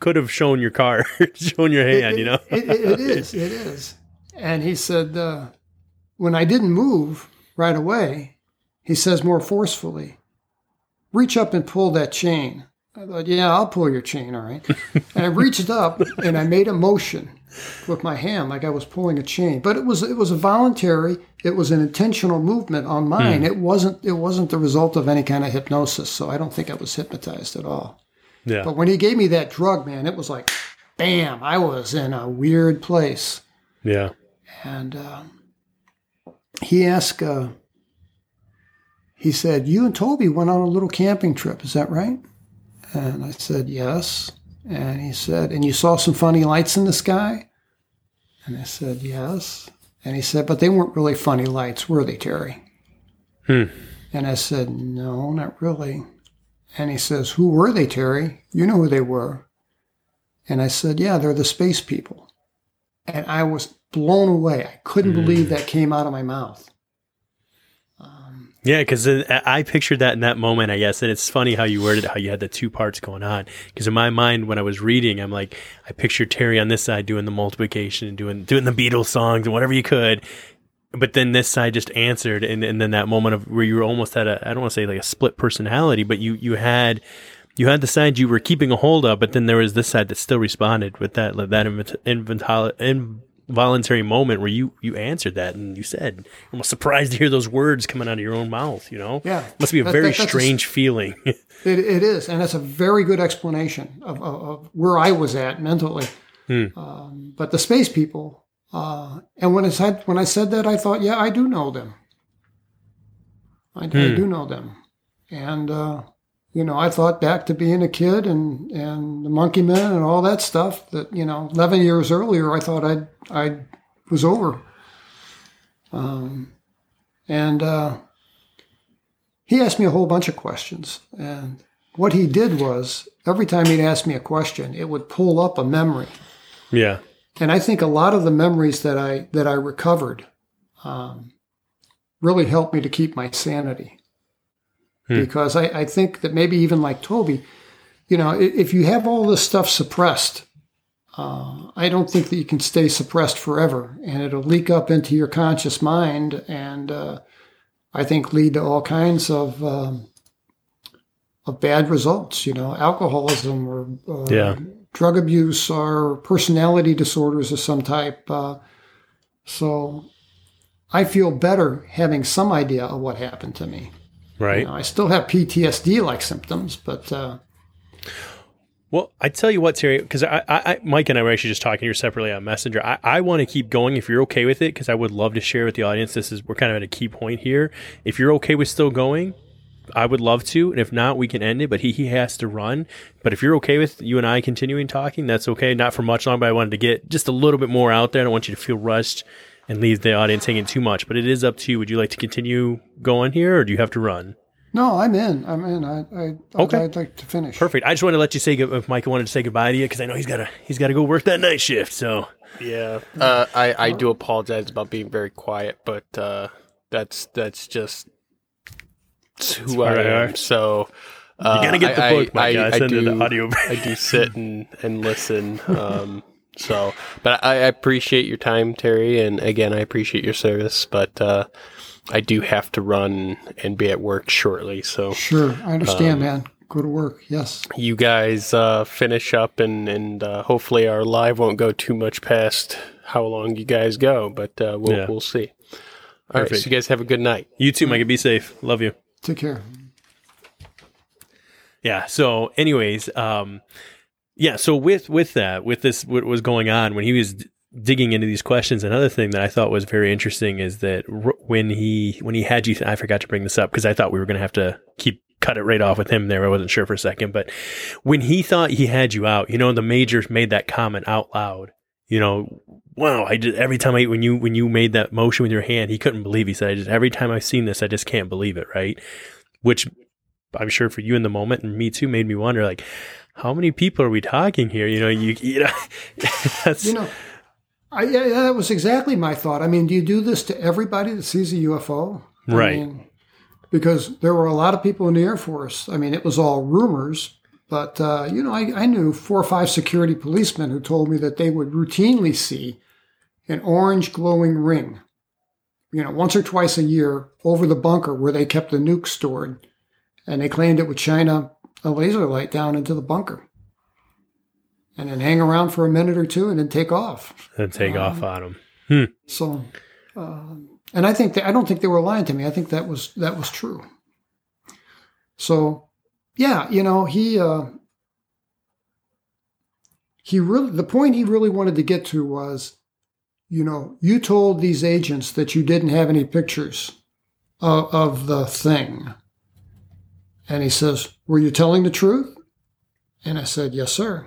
could have shown your car, shown your hand, you know? it, it, it is. It is. And he said, uh, when I didn't move right away, he says more forcefully, reach up and pull that chain. I thought, yeah, I'll pull your chain, all right. and I reached up and I made a motion with my hand like I was pulling a chain. But it was it was a voluntary, it was an intentional movement on mine. It wasn't it wasn't the result of any kind of hypnosis. So I don't think I was hypnotized at all. Yeah. But when he gave me that drug, man, it was like, bam, I was in a weird place. Yeah. And um, he asked, uh, he said, You and Toby went on a little camping trip, is that right? And I said, Yes. And he said, And you saw some funny lights in the sky? And I said, Yes. And he said, But they weren't really funny lights, were they, Terry? Hmm. And I said, No, not really. And he says, Who were they, Terry? You know who they were. And I said, Yeah, they're the space people. And I was blown away. I couldn't hmm. believe that came out of my mouth. Yeah, because I pictured that in that moment, I guess. And it's funny how you worded it, how you had the two parts going on. Because in my mind, when I was reading, I'm like, I pictured Terry on this side doing the multiplication and doing doing the Beatles songs and whatever you could. But then this side just answered, and, and then that moment of where you were almost at a I don't want to say like a split personality, but you you had you had the side you were keeping a hold of, but then there was this side that still responded with that that invent, invent, involuntary moment where you you answered that and you said I'm almost surprised to hear those words coming out of your own mouth. You know, Yeah. it must be a That- very that- that's a- strange feeling. It, it is, and that's a very good explanation of, of, of where I was at mentally. Um, but the space people, uh, and when I said when I said that, I thought, yeah, I do know them. I, I do know them, and uh, you know, I thought back to being a kid and and the Monkey Men and all that stuff. That you know, eleven years earlier, I thought I I was over. Um, and uh, he asked me a whole bunch of questions. And what he did was every time he'd ask me a question, it would pull up a memory. yeah, And I think a lot of the memories that I that I recovered um, really helped me to keep my sanity. Because I, I think that maybe even like Toby, you know, if you have all this stuff suppressed, uh, I don't think that you can stay suppressed forever, and it'll leak up into your conscious mind, and uh, I think lead to all kinds of um, of bad results. You know, alcoholism or uh, Yeah. drug abuse or personality disorders of some type. Uh, so I feel better having some idea of what happened to me. Right. You know, I still have PTSD like symptoms, but uh, Well, I tell you what, Terry, because I, I, Mike and I were actually just talking here separately on Messenger. I, I want to keep going if you're okay with it, because I would love to share with the audience. This is we're kind of at a key point here. If you're okay with still going, I would love to, and if not, we can end it. But he he has to run. But if you're okay with you and I continuing talking, that's okay. Not for much longer, but I wanted to get just a little bit more out there. I don't want you to feel rushed and leave the audience hanging too much. But it is up to you. Would you like to continue going here, or do you have to run? no, I'm in. I'm in. I, I Okay. I'd like to finish. Perfect. I just wanted to let you say good- if Mike wanted to say goodbye to you because I know he's got to he's got to go work that night shift. So Yeah, uh, I I do apologize about being very quiet, but uh, that's that's just it's who I part of am. her. So uh, You gotta get the I- book, Mike. I, I I, send her do, the audio. I do sit and and listen. Um, so, but I, I appreciate your time, Terry, and again, I appreciate your service. But uh, I do have to run and be at work shortly. So Sure, I understand, Um, man. Go to work. Yes. you guys uh, finish up, and and uh, hopefully our live won't go too much past how long you guys go, but uh, we'll Yeah. we'll see. All right, Perfect. so you guys have a good night. you too, Mike. Be safe. Love you. Take care. Yeah. So, anyways, um, yeah. So with with that, with this, what was going on when he was d- digging into these questions, another thing that I thought was very interesting is that r- when he when he had you, I forgot to bring this up because I thought we were going to have to keep cut it right off with him there. I wasn't sure for a second, but when he thought he had you out, you know, the majors made that comment out loud. You know, wow! I just every time I when you when you made that motion with your hand, he couldn't believe. He said, "I just every time I've seen this, I just can't believe it." Right? Which I'm sure for you in the moment and me too made me wonder like how many people are we talking here? You know, you you know that's You know, I, yeah, that was exactly my thought. I mean, do you do this to everybody that sees a UFO? I Right. mean, because there were a lot of people in the Air Force. I mean, it was all rumors, But, uh, you know, I, I knew four or five security policemen who told me that they would routinely see an orange glowing ring, you know, once or twice a year over the bunker where they kept the nukes stored. And they claimed it would shine a, laser light down into the bunker and then hang around for a minute or two and then take off. And take off on them. So, uh, and I think I don't think they were lying to me. I think that was that was true. So, yeah, you know, he uh, he really the point he really wanted to get to was, you know, you told these agents that you didn't have any pictures of, of the thing, and he says, "Were you telling the truth?" And I said, "Yes, sir."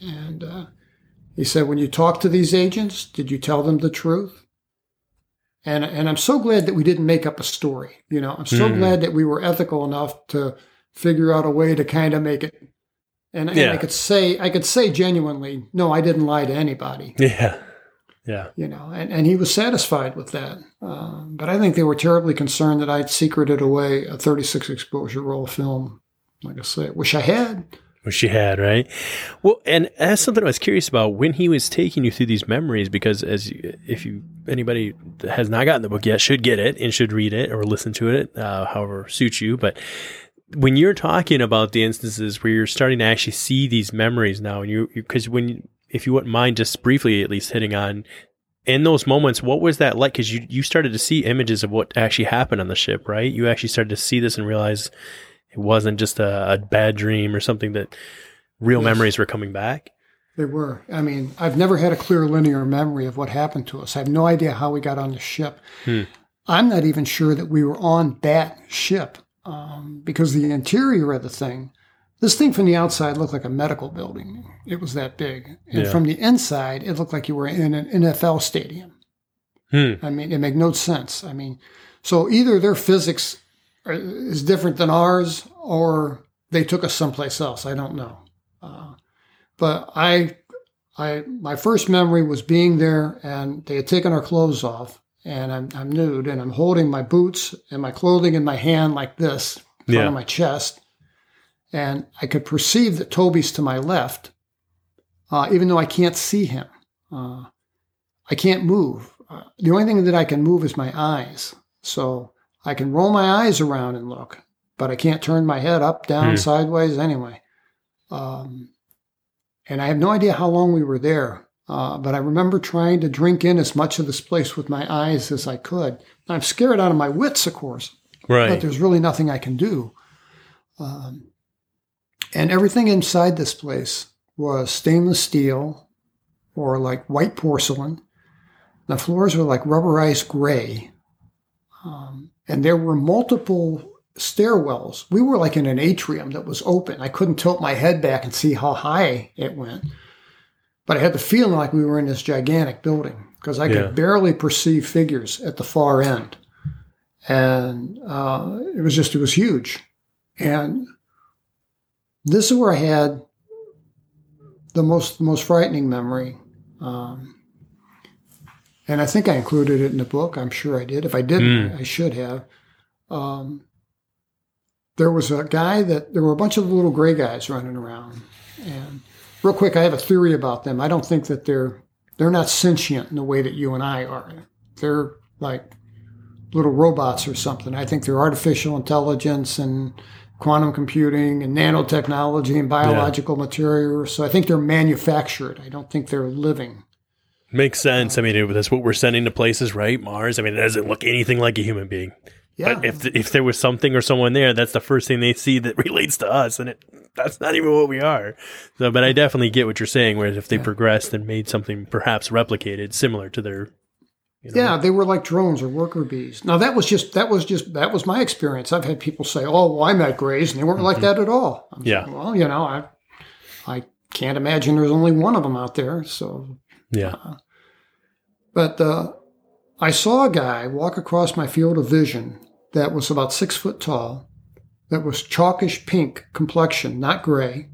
And uh, he said, "When you talked to these agents, did you tell them the truth?" And and I'm so glad that we didn't make up a story. You know, I'm so Mhm. glad that we were ethical enough to figure out a way to kind of make it. And, and I could say I could say genuinely, no, I didn't lie to anybody. Yeah. Yeah. You know, and, and he was satisfied with that. Um, but I think they were terribly concerned that I'd secreted away a 36 exposure roll film. Like I say, wish I had. Wish you had, right? Well, and that's something I was curious about when he was taking you through these memories, because as you, if you anybody that has not gotten the book yet should get it and should read it or listen to it, uh, however suits you. But when you're talking about the instances where you're starting to actually see these memories now, and you because when you, if you wouldn't mind just briefly at least hitting on in those moments, what was that like? Because you you started to see images of what actually happened on the ship, right? You actually started to see this and realize it wasn't just a, a bad dream or something that real Yes. memories were coming back. They were. I mean, I've never had a clear linear memory of what happened to us. I have no idea how we got on the ship. Hmm. I'm not even sure that we were on that ship um, because the interior of the thing, this thing from the outside looked like a medical building. It was that big. And Yeah. from the inside, it looked like you were in an NFL stadium. Hmm. I mean, it made no sense. I mean, so either their physics is different than ours or they took us someplace else. I don't know. Uh, but I, I, my first memory was being there and they had taken our clothes off and I'm, I'm nude and I'm holding my boots and my clothing in my hand like this, in Yeah. of my chest. And I could perceive that Toby's to my left, uh, even though I can't see him. Uh, I can't move. Uh, the only thing that I can move is my eyes. So I can roll my eyes around and look, but I can't turn my head up, down, Hmm. sideways anyway. Um, and I have no idea how long we were there, uh, but I remember trying to drink in as much of this place with my eyes as I could. I'm scared out of my wits, of course, but there's really nothing I can do. Um, and everything inside this place was stainless steel or like white porcelain. The floors were like rubberized gray. Um, and there were multiple stairwells. We were like in an atrium that was open. I couldn't tilt my head back and see how high it went. But I had the feeling like we were in this gigantic building because I Yeah. could barely perceive figures at the far end. And uh, it was just, it was huge. And this is where I had the most, the most frightening memory. Um, and I think I included it in the book. I'm sure I did. If I didn't, I should have. Um, there was a guy that there were a bunch of little gray guys running around. And real quick, I have a theory about them. I don't think that they're they're not sentient in the way that you and I are. They're like little robots or something. I think they're artificial intelligence and quantum computing and nanotechnology and biological materials. So I think they're manufactured. I don't think they're living. Makes sense. I mean, it, that's what we're sending to places, right? Mars. I mean, it doesn't look anything like a human being. Yeah. But if if there was something or someone there, that's the first thing they see that relates to us, and it that's not even what we are. So, but I definitely get what you're saying. Whereas if they Yeah. progressed and made something perhaps replicated, similar to their, you know, Yeah, they were like drones or worker bees. Now that was just that was just that was my experience. I've had people say, "Oh, well, I met grays, and they weren't like that at all." I'm Mm-hmm. Yeah. saying, well, you know, I I can't imagine there's only one of them out there. So, yeah, but uh, I saw a guy walk across my field of vision that was about six foot tall, that was chalkish pink complexion, not gray,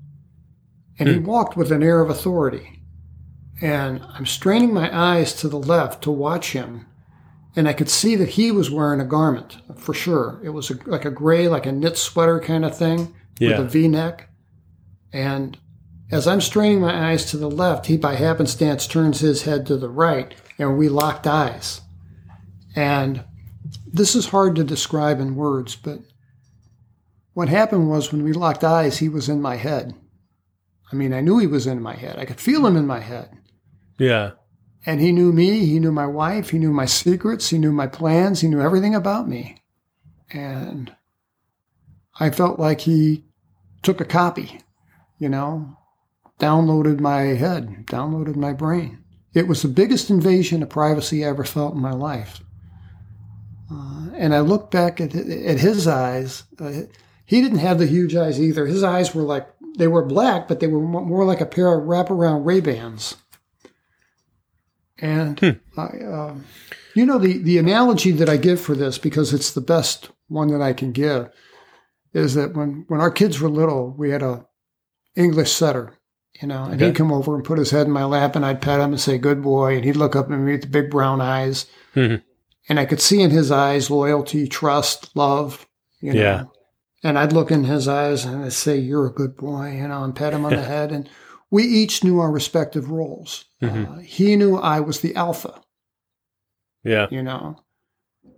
and he walked with an air of authority. And I'm straining my eyes to the left to watch him, and I could see that he was wearing a garment for sure. It was a, like a gray, like a knit sweater kind of thing Yeah. with a V neck. And as I'm straining my eyes to the left, he by happenstance turns his head to the right, and we locked eyes. And this is hard to describe in words, but what happened was when we locked eyes, he was in my head. I mean, I knew he was in my head. I could feel him in my head. Yeah. And he knew me, he knew my wife, he knew my secrets, he knew my plans, he knew everything about me. And I felt like he took a copy, you know, downloaded my head, downloaded my brain. It was the biggest invasion of privacy I ever felt in my life. Uh, and I look back at, at his eyes. Uh, he didn't have the huge eyes either. His eyes were like, they were black, but they were more like a pair of wraparound Ray-Bans. And hmm. I, uh, you know, the, the analogy that I give for this, because it's the best one that I can give, is that when, when our kids were little, we had a English setter, you know, and okay. he'd come over and put his head in my lap and I'd pet him and say, good boy. And he'd look up at me with the big brown eyes. Mm-hmm. And I could see in his eyes loyalty, trust, love, you know. Yeah. And I'd look in his eyes and I'd say, you're a good boy, you know, and pet him on the head. And we each knew our respective roles. Mm-hmm. Uh, he knew I was the alpha. Yeah. You know,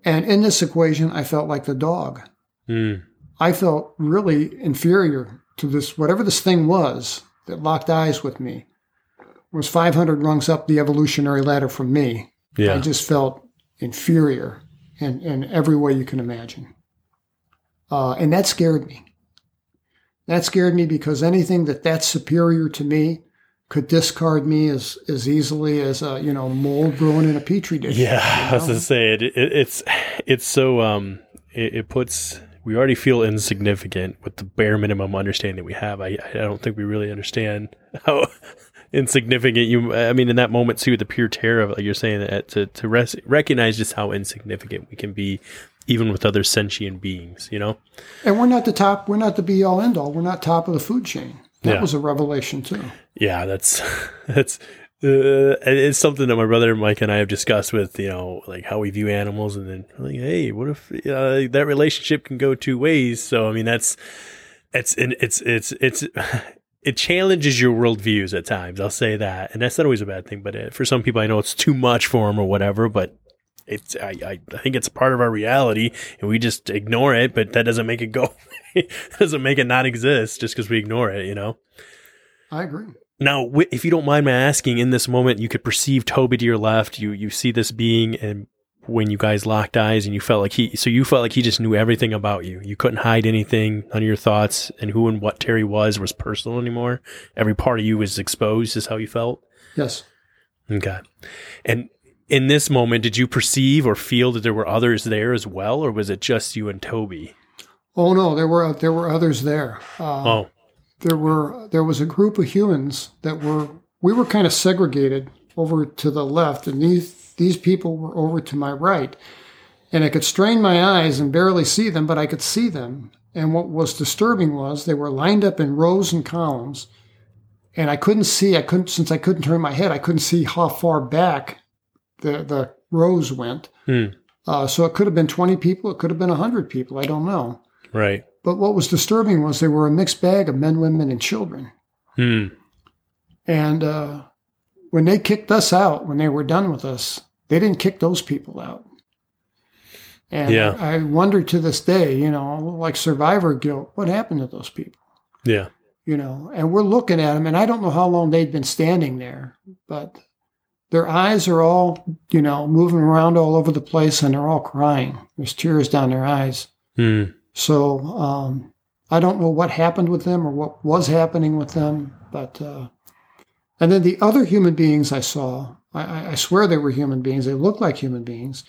and in this equation, I felt like the dog. Mm. I felt really inferior to this, whatever this thing was that locked eyes with me was 500 rungs up the evolutionary ladder from me. Yeah. I just felt inferior in, in every way you can imagine. Uh, and that scared me. That scared me because anything that that's superior to me could discard me as, as easily as a you know mold growing in a petri dish. Yeah, you know? I was to say it, it, It's it's so um it, it, puts we already feel insignificant with the bare minimum understanding we have. I I don't think we really understand how insignificant you. I mean, in that moment too, the pure terror of like you're saying that to to res- recognize just how insignificant we can be even with other sentient beings, you know? And we're not the top, we're not the be all end all. We're not top of the food chain. That yeah. was a revelation too. Yeah, that's that's uh, it's something that my brother Mike and I have discussed with you know like how we view animals, and then like, hey, what if uh, that relationship can go two ways? So I mean, that's it's it's it's it's it challenges your worldviews at times. I'll say that, and that's not always a bad thing. But it, uh, for some people, I know it's too much for them or whatever. But it's I, I think it's part of our reality, and we just ignore it. But that doesn't make it go. doesn't make it not exist just because we ignore it. You know. I agree. Now, if you don't mind my asking, in this moment, you could perceive Toby to your left. You you see this being, and when you guys locked eyes, and you felt like he, so you felt like he just knew everything about you. You couldn't hide anything, none of your thoughts, and who and what Terry was was personal anymore. Every part of you was exposed. Is how you felt. Yes. Okay. And in this moment, did you perceive or feel that there were others there as well, or was it just you and Toby? Oh no, there were there were others there. Uh, oh, there were there was a group of humans that were we were kind of segregated over to the left, and these these people were over to my right, and I could strain my eyes and barely see them, but I could see them. And what was disturbing was they were lined up in rows and columns, and I couldn't see. I couldn't since I couldn't turn my head. I couldn't see how far back the the rows went. Hmm. Uh, so it could have been 20 people, it could have been 100 people, I don't know. Right. But what was disturbing was they were a mixed bag of men, women, and children. Hmm. And uh, when they kicked us out, when they were done with us, they didn't kick those people out. And yeah. I wonder to this day, you know, like survivor guilt, what happened to those people? Yeah. You know, and we're looking at them, and I don't know how long they'd been standing there, but their eyes are all, you know, moving around all over the place and they're all crying. There's tears down their eyes. Hmm. So um, I don't know what happened with them or what was happening with them, but uh, and then the other human beings I saw, I, I, swear they were human beings. They looked like human beings.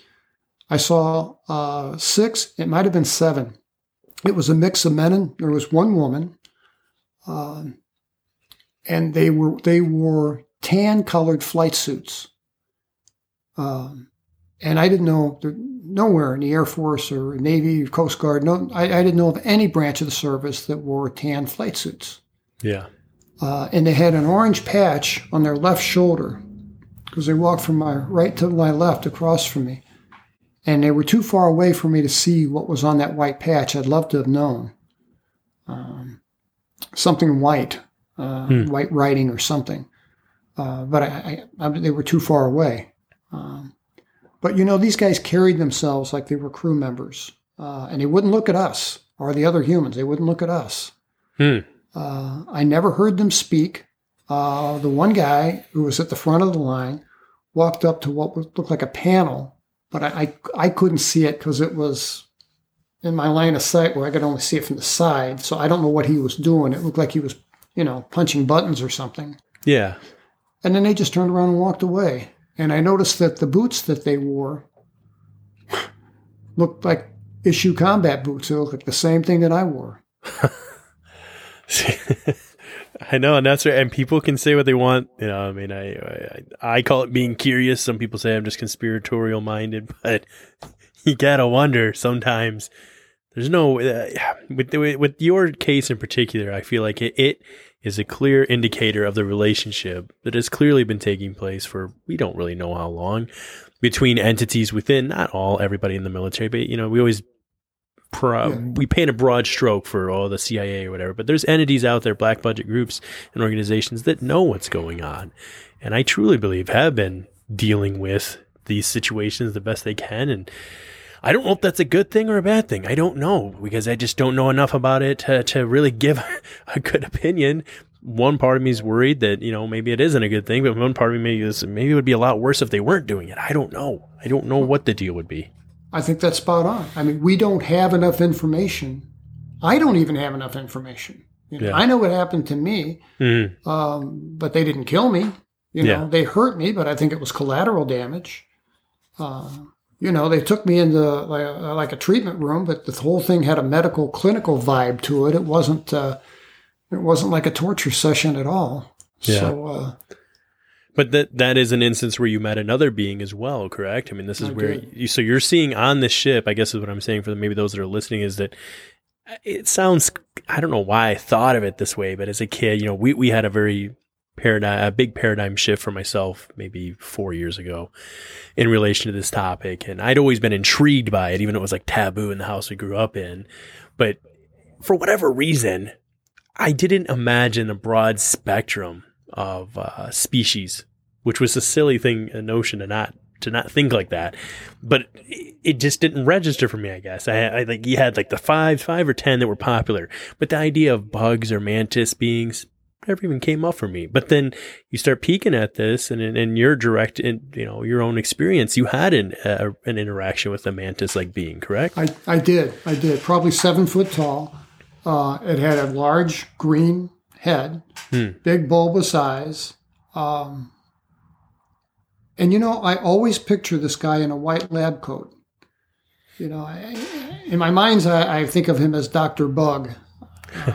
I saw uh, six. It might have been seven. It was a mix of men and there was one woman, um, and they were they wore tan colored flight suits. Um, and I didn't know nowhere in the Air Force or Navy, or Coast Guard, no, I, I, didn't know of any branch of the service that wore tan flight suits. Yeah. Uh, and they had an orange patch on their left shoulder because they walked from my right to my left across from me. And they were too far away for me to see what was on that white patch. I'd love to have known. Um, something white uh, Hmm. white writing or something. Uh, but I, I, I, they were too far away. Um, but you know, these guys carried themselves like they were crew members, uh, and they wouldn't look at us or the other humans. They wouldn't look at us. Hmm. Uh, I never heard them speak. Uh, the one guy who was at the front of the line walked up to what looked like a panel, but I, I, I couldn't see it because it was in my line of sight where I could only see it from the side. So I don't know what he was doing. It looked like he was, you know, punching buttons or something. Yeah. And then they just turned around and walked away. And I noticed that the boots that they wore looked like issue combat boots. They looked like the same thing that I wore. I know, and that's right. And people can say what they want. You know, I mean, I, I I call it being curious. Some people say I'm just conspiratorial minded, but you gotta wonder sometimes. There's no uh, with with your case in particular. I feel like it, it is a clear indicator of the relationship that has clearly been taking place for we don't really know how long between entities within not all everybody in the military, but you know we always pro- Yeah. we paint a broad stroke for all the CIA or whatever, but there's entities out there, black budget groups and organizations that know what's going on, and I truly believe have been dealing with these situations the best they can and. I don't know if that's a good thing or a bad thing. I don't know because I just don't know enough about it to, to really give a good opinion. One part of me is worried that, you know, maybe it isn't a good thing, but one part of me maybe is maybe it would be a lot worse if they weren't doing it. I don't know. I don't know what the deal would be. I think that's spot on. I mean, we don't have enough information. I don't even have enough information. You know, Yeah. I know what happened to me, Mm, um, but they didn't kill me. You know, Yeah. they hurt me, but I think it was collateral damage. Uh, you know, they took me into like a, like a treatment room, but the whole thing had a medical clinical vibe to it. It wasn't. Uh, it wasn't like a torture session at all. Yeah. So uh, But that that is an instance where you met another being as well, correct? I mean, this is I where did. you so you're seeing on this ship. I guess is what I'm saying for maybe those that are listening is that it sounds. I don't know why I thought of it this way, but as a kid, you know, we we had a very paradigm, a big paradigm shift for myself maybe four years ago in relation to this topic, and I'd always been intrigued by it, even though it was like taboo in the house we grew up in. But for whatever reason, I didn't imagine a broad spectrum of uh, species, which was a silly thing, a notion to not to not think like that. But it just didn't register for me. I guess I, I like you had like the five, five or ten that were popular, but the idea of bugs or mantis beings never even came up for me. But then you start peeking at this, and in, your direct, in, you know, your own experience, you had an uh, an interaction with a mantis like being, correct? I, I did. I did. Probably seven foot tall. Uh, it had a large green head, Hmm. big bulbous eyes. Um, and you know, I always picture this guy in a white lab coat. You know, I, in my mind's eye, I think of him as Dr. Bug. Uh,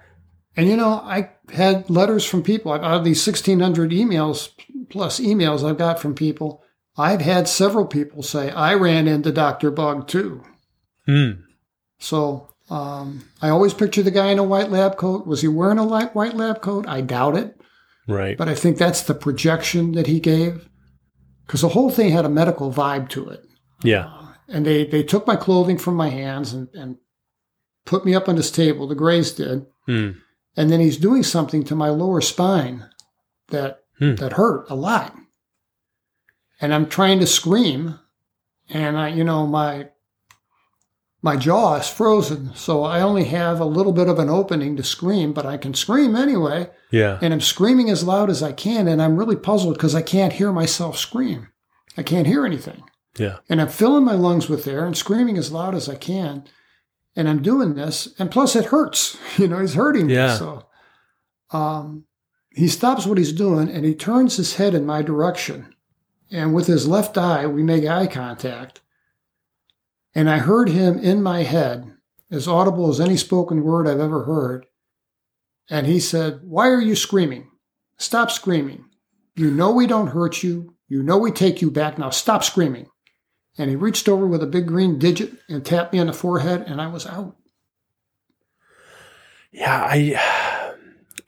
and you know, I had letters from people. Out of these 1,600 emails, plus emails I've got from people, I've had several people say, I ran into Dr. Bug too. Hmm. So um, I always picture the guy in a white lab coat. Was he wearing a light white lab coat? I doubt it, Right. but I think that's the projection that he gave, because the whole thing had a medical vibe to it. Yeah. And they they took my clothing from my hands and, and put me up on this table. The Greys did, Hmm. And then he's doing something to my lower spine that Hmm. that hurt a lot. And I'm trying to scream, and I, you know, my my jaw is frozen, so I only have a little bit of an opening to scream, but I can scream anyway. Yeah. And I'm screaming as loud as I can, and I'm really puzzled because I can't hear myself scream. I can't hear anything. Yeah. And I'm filling my lungs with air and screaming as loud as I can. And I'm doing this, and plus it hurts. You know, he's hurting me. So um, he stops what he's doing and he turns his head in my direction. And with his left eye, we make eye contact. And I heard him in my head, as audible as any spoken word I've ever heard. And he said, Why are you screaming? Stop screaming. You know we don't hurt you. You know we take you back. Now stop screaming. And he reached over with a big green digit and tapped me on the forehead, and I was out. Yeah, I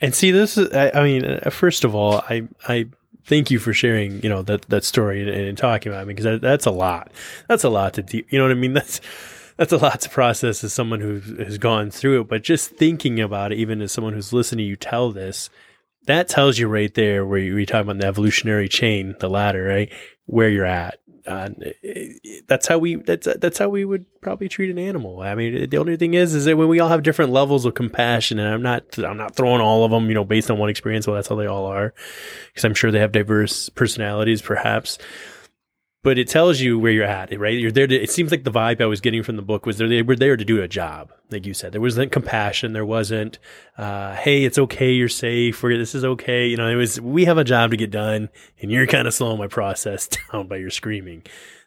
and see this is. I, I mean, uh, first of all, I I thank you for sharing. You know that that story and, and talking about me because that, that's a lot. That's a lot to do. You know what I mean? That's that's a lot to process as someone who has gone through it. But just thinking about it, even as someone who's listening you tell this, that tells you right there where you, we talk about the evolutionary chain, the ladder, right? Where you're at. Uh, that's how we that's that's how we would probably treat an animal. I mean, the only thing is, is that when we all have different levels of compassion, and I'm not I'm not throwing all of them, you know, based on one experience. Well, that's how they all are, because I'm sure they have diverse personalities, perhaps but it tells you where you're at, right? You're there to, it seems like the vibe I was getting from the book was they were there to do a job, like you said. There wasn't compassion. There wasn't, uh, hey, it's okay. You're safe. We're, this is okay. You know, it was, we have a job to get done and you're kind of slowing my process down by your screaming.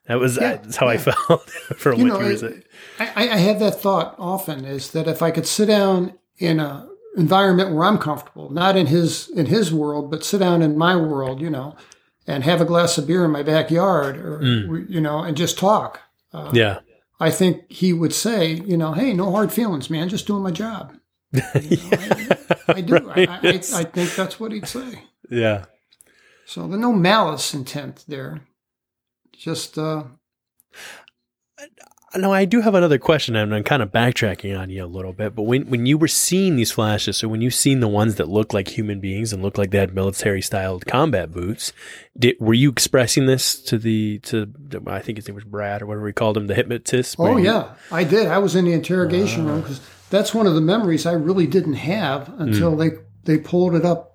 That was yeah, that's how yeah. I felt for you know, I, I, I have that thought often is that if I could sit down in a environment where I'm comfortable, not in his in his world, but sit down in my world, you know, and have a glass of beer in my backyard or mm. you know and just talk. Uh, yeah. I think he would say you know hey no hard feelings man. Just doing my job. You know, yeah, I, I, do. Right. I, I, I, think that's what he'd say. Yeah. So there's no malice intent there. Just uh no, I do have another question, and I'm kind of backtracking on you a little bit. But when, when you were seeing these flashes, so when you seen the ones that look like human beings and look like they had military styled combat boots, did were you expressing this to the to the, I think his name was Brad or whatever we called him, the hypnotist? Oh yeah, I did. I was in the interrogation uh, room because that's one of the memories I really didn't have until mm. they they pulled it up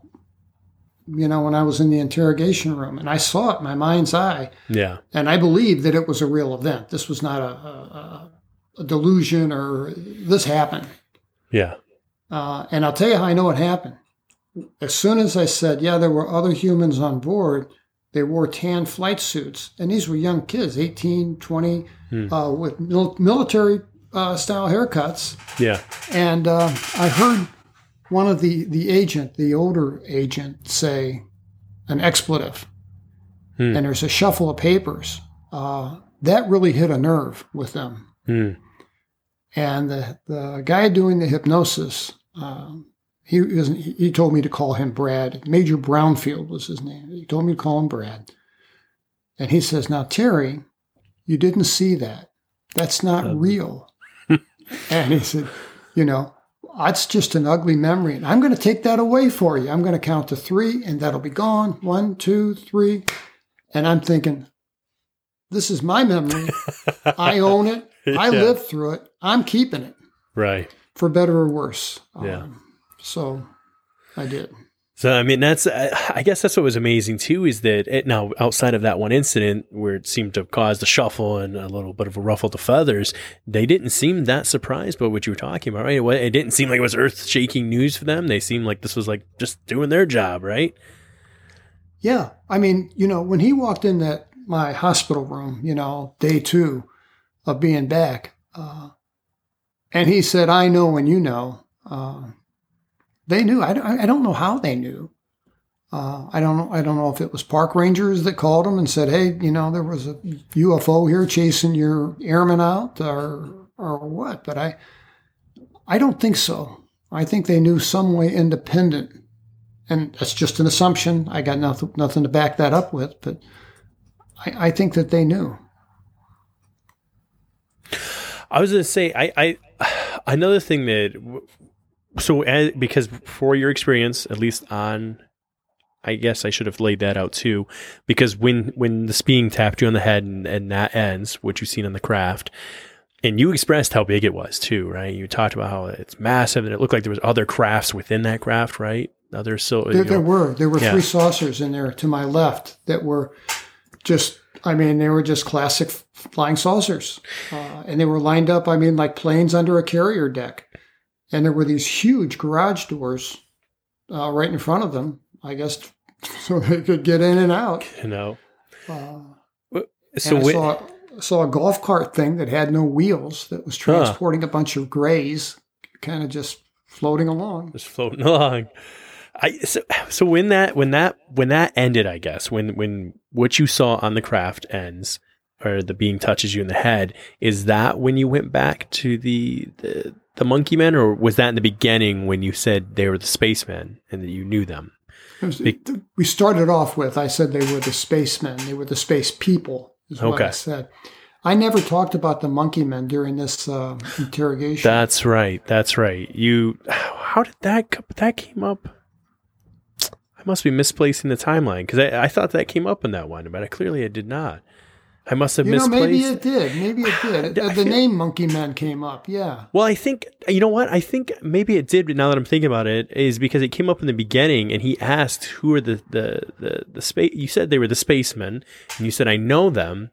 you know, when I was in the interrogation room, and I saw it in my mind's eye. Yeah. And I believed that it was a real event. This was not a, a, a delusion or this happened. Yeah. Uh, and I'll tell you how I know it happened. As soon as I said, yeah, there were other humans on board, they wore tan flight suits. And these were young kids, 18, 20, hmm. uh, with mil- military uh, style haircuts. Yeah. And uh, I heard one of the, the agent, the older agent, say an expletive, hmm. and there's a shuffle of papers. Uh, that really hit a nerve with them. Hmm. And the, the guy doing the hypnosis, uh, he, he told me to call him Brad. Major Brownfield was his name. He told me to call him Brad. And he says, Now, Terry, you didn't see that. That's not um. real. and he said, You know, that's just an ugly memory. And I'm going to take that away for you. I'm going to count to three and that'll be gone. One, two, three. And I'm thinking, this is my memory. I own it. I yeah. lived through it. I'm keeping it. Right. For better or worse. Yeah. Um, so I did. So I mean, that's I guess that's what was amazing too is that it, now outside of that one incident where it seemed to caused a shuffle and a little bit of a ruffle to feathers, they didn't seem that surprised by what you were talking about, right? It didn't seem like it was earth shaking news for them. They seemed like this was like just doing their job, right? Yeah, I mean, you know, when he walked in that my hospital room, you know, day two of being back, uh, and he said, "I know when you know." Uh, they knew. I, I don't know how they knew. Uh, I don't know. I don't know if it was park rangers that called them and said, "Hey, you know, there was a UFO here chasing your airmen out," or or what. But I, I don't think so. I think they knew some way independent, and that's just an assumption. I got nothing nothing to back that up with, but I, I think that they knew. I was going to say, I, I another thing that so as, because for your experience, at least on, I guess I should have laid that out too, because when when the being tapped you on the head and, and that ends, what you've seen on the craft, and you expressed how big it was too, right? You talked about how it's massive, and it looked like there was other crafts within that craft, right? Other so there, there were there were yeah. three saucers in there to my left that were just I mean, they were just classic flying saucers, uh, and they were lined up. I mean, like planes under a carrier deck and there were these huge garage doors uh, right in front of them. I guess so they could get in and out. You know. Uh, so I saw, saw a golf cart thing that had no wheels that was transporting huh. a bunch of grays, kind of just floating along. Just floating along. I so, so when that when that when that ended, I guess when when what you saw on the craft ends, or the being touches you in the head, is that when you went back to the the the monkey men, or was that in the beginning when you said they were the spacemen and that you knew them? Was, Be- we started off with I said they were the spacemen, they were the space people, is what okay. I said. I never talked about the monkey men during this uh, interrogation. That's right. That's right. You, how did that that came up? I must be misplacing the timeline because I, I thought that came up in that one, but I, clearly I did not. I must have you know, misplaced. maybe it did. Maybe it did. I the name Monkey Man came up. Yeah. Well, I think you know what I think maybe it did. But now that I'm thinking about it, is because it came up in the beginning, and he asked who are the the the, the space. You said they were the spacemen, and you said I know them.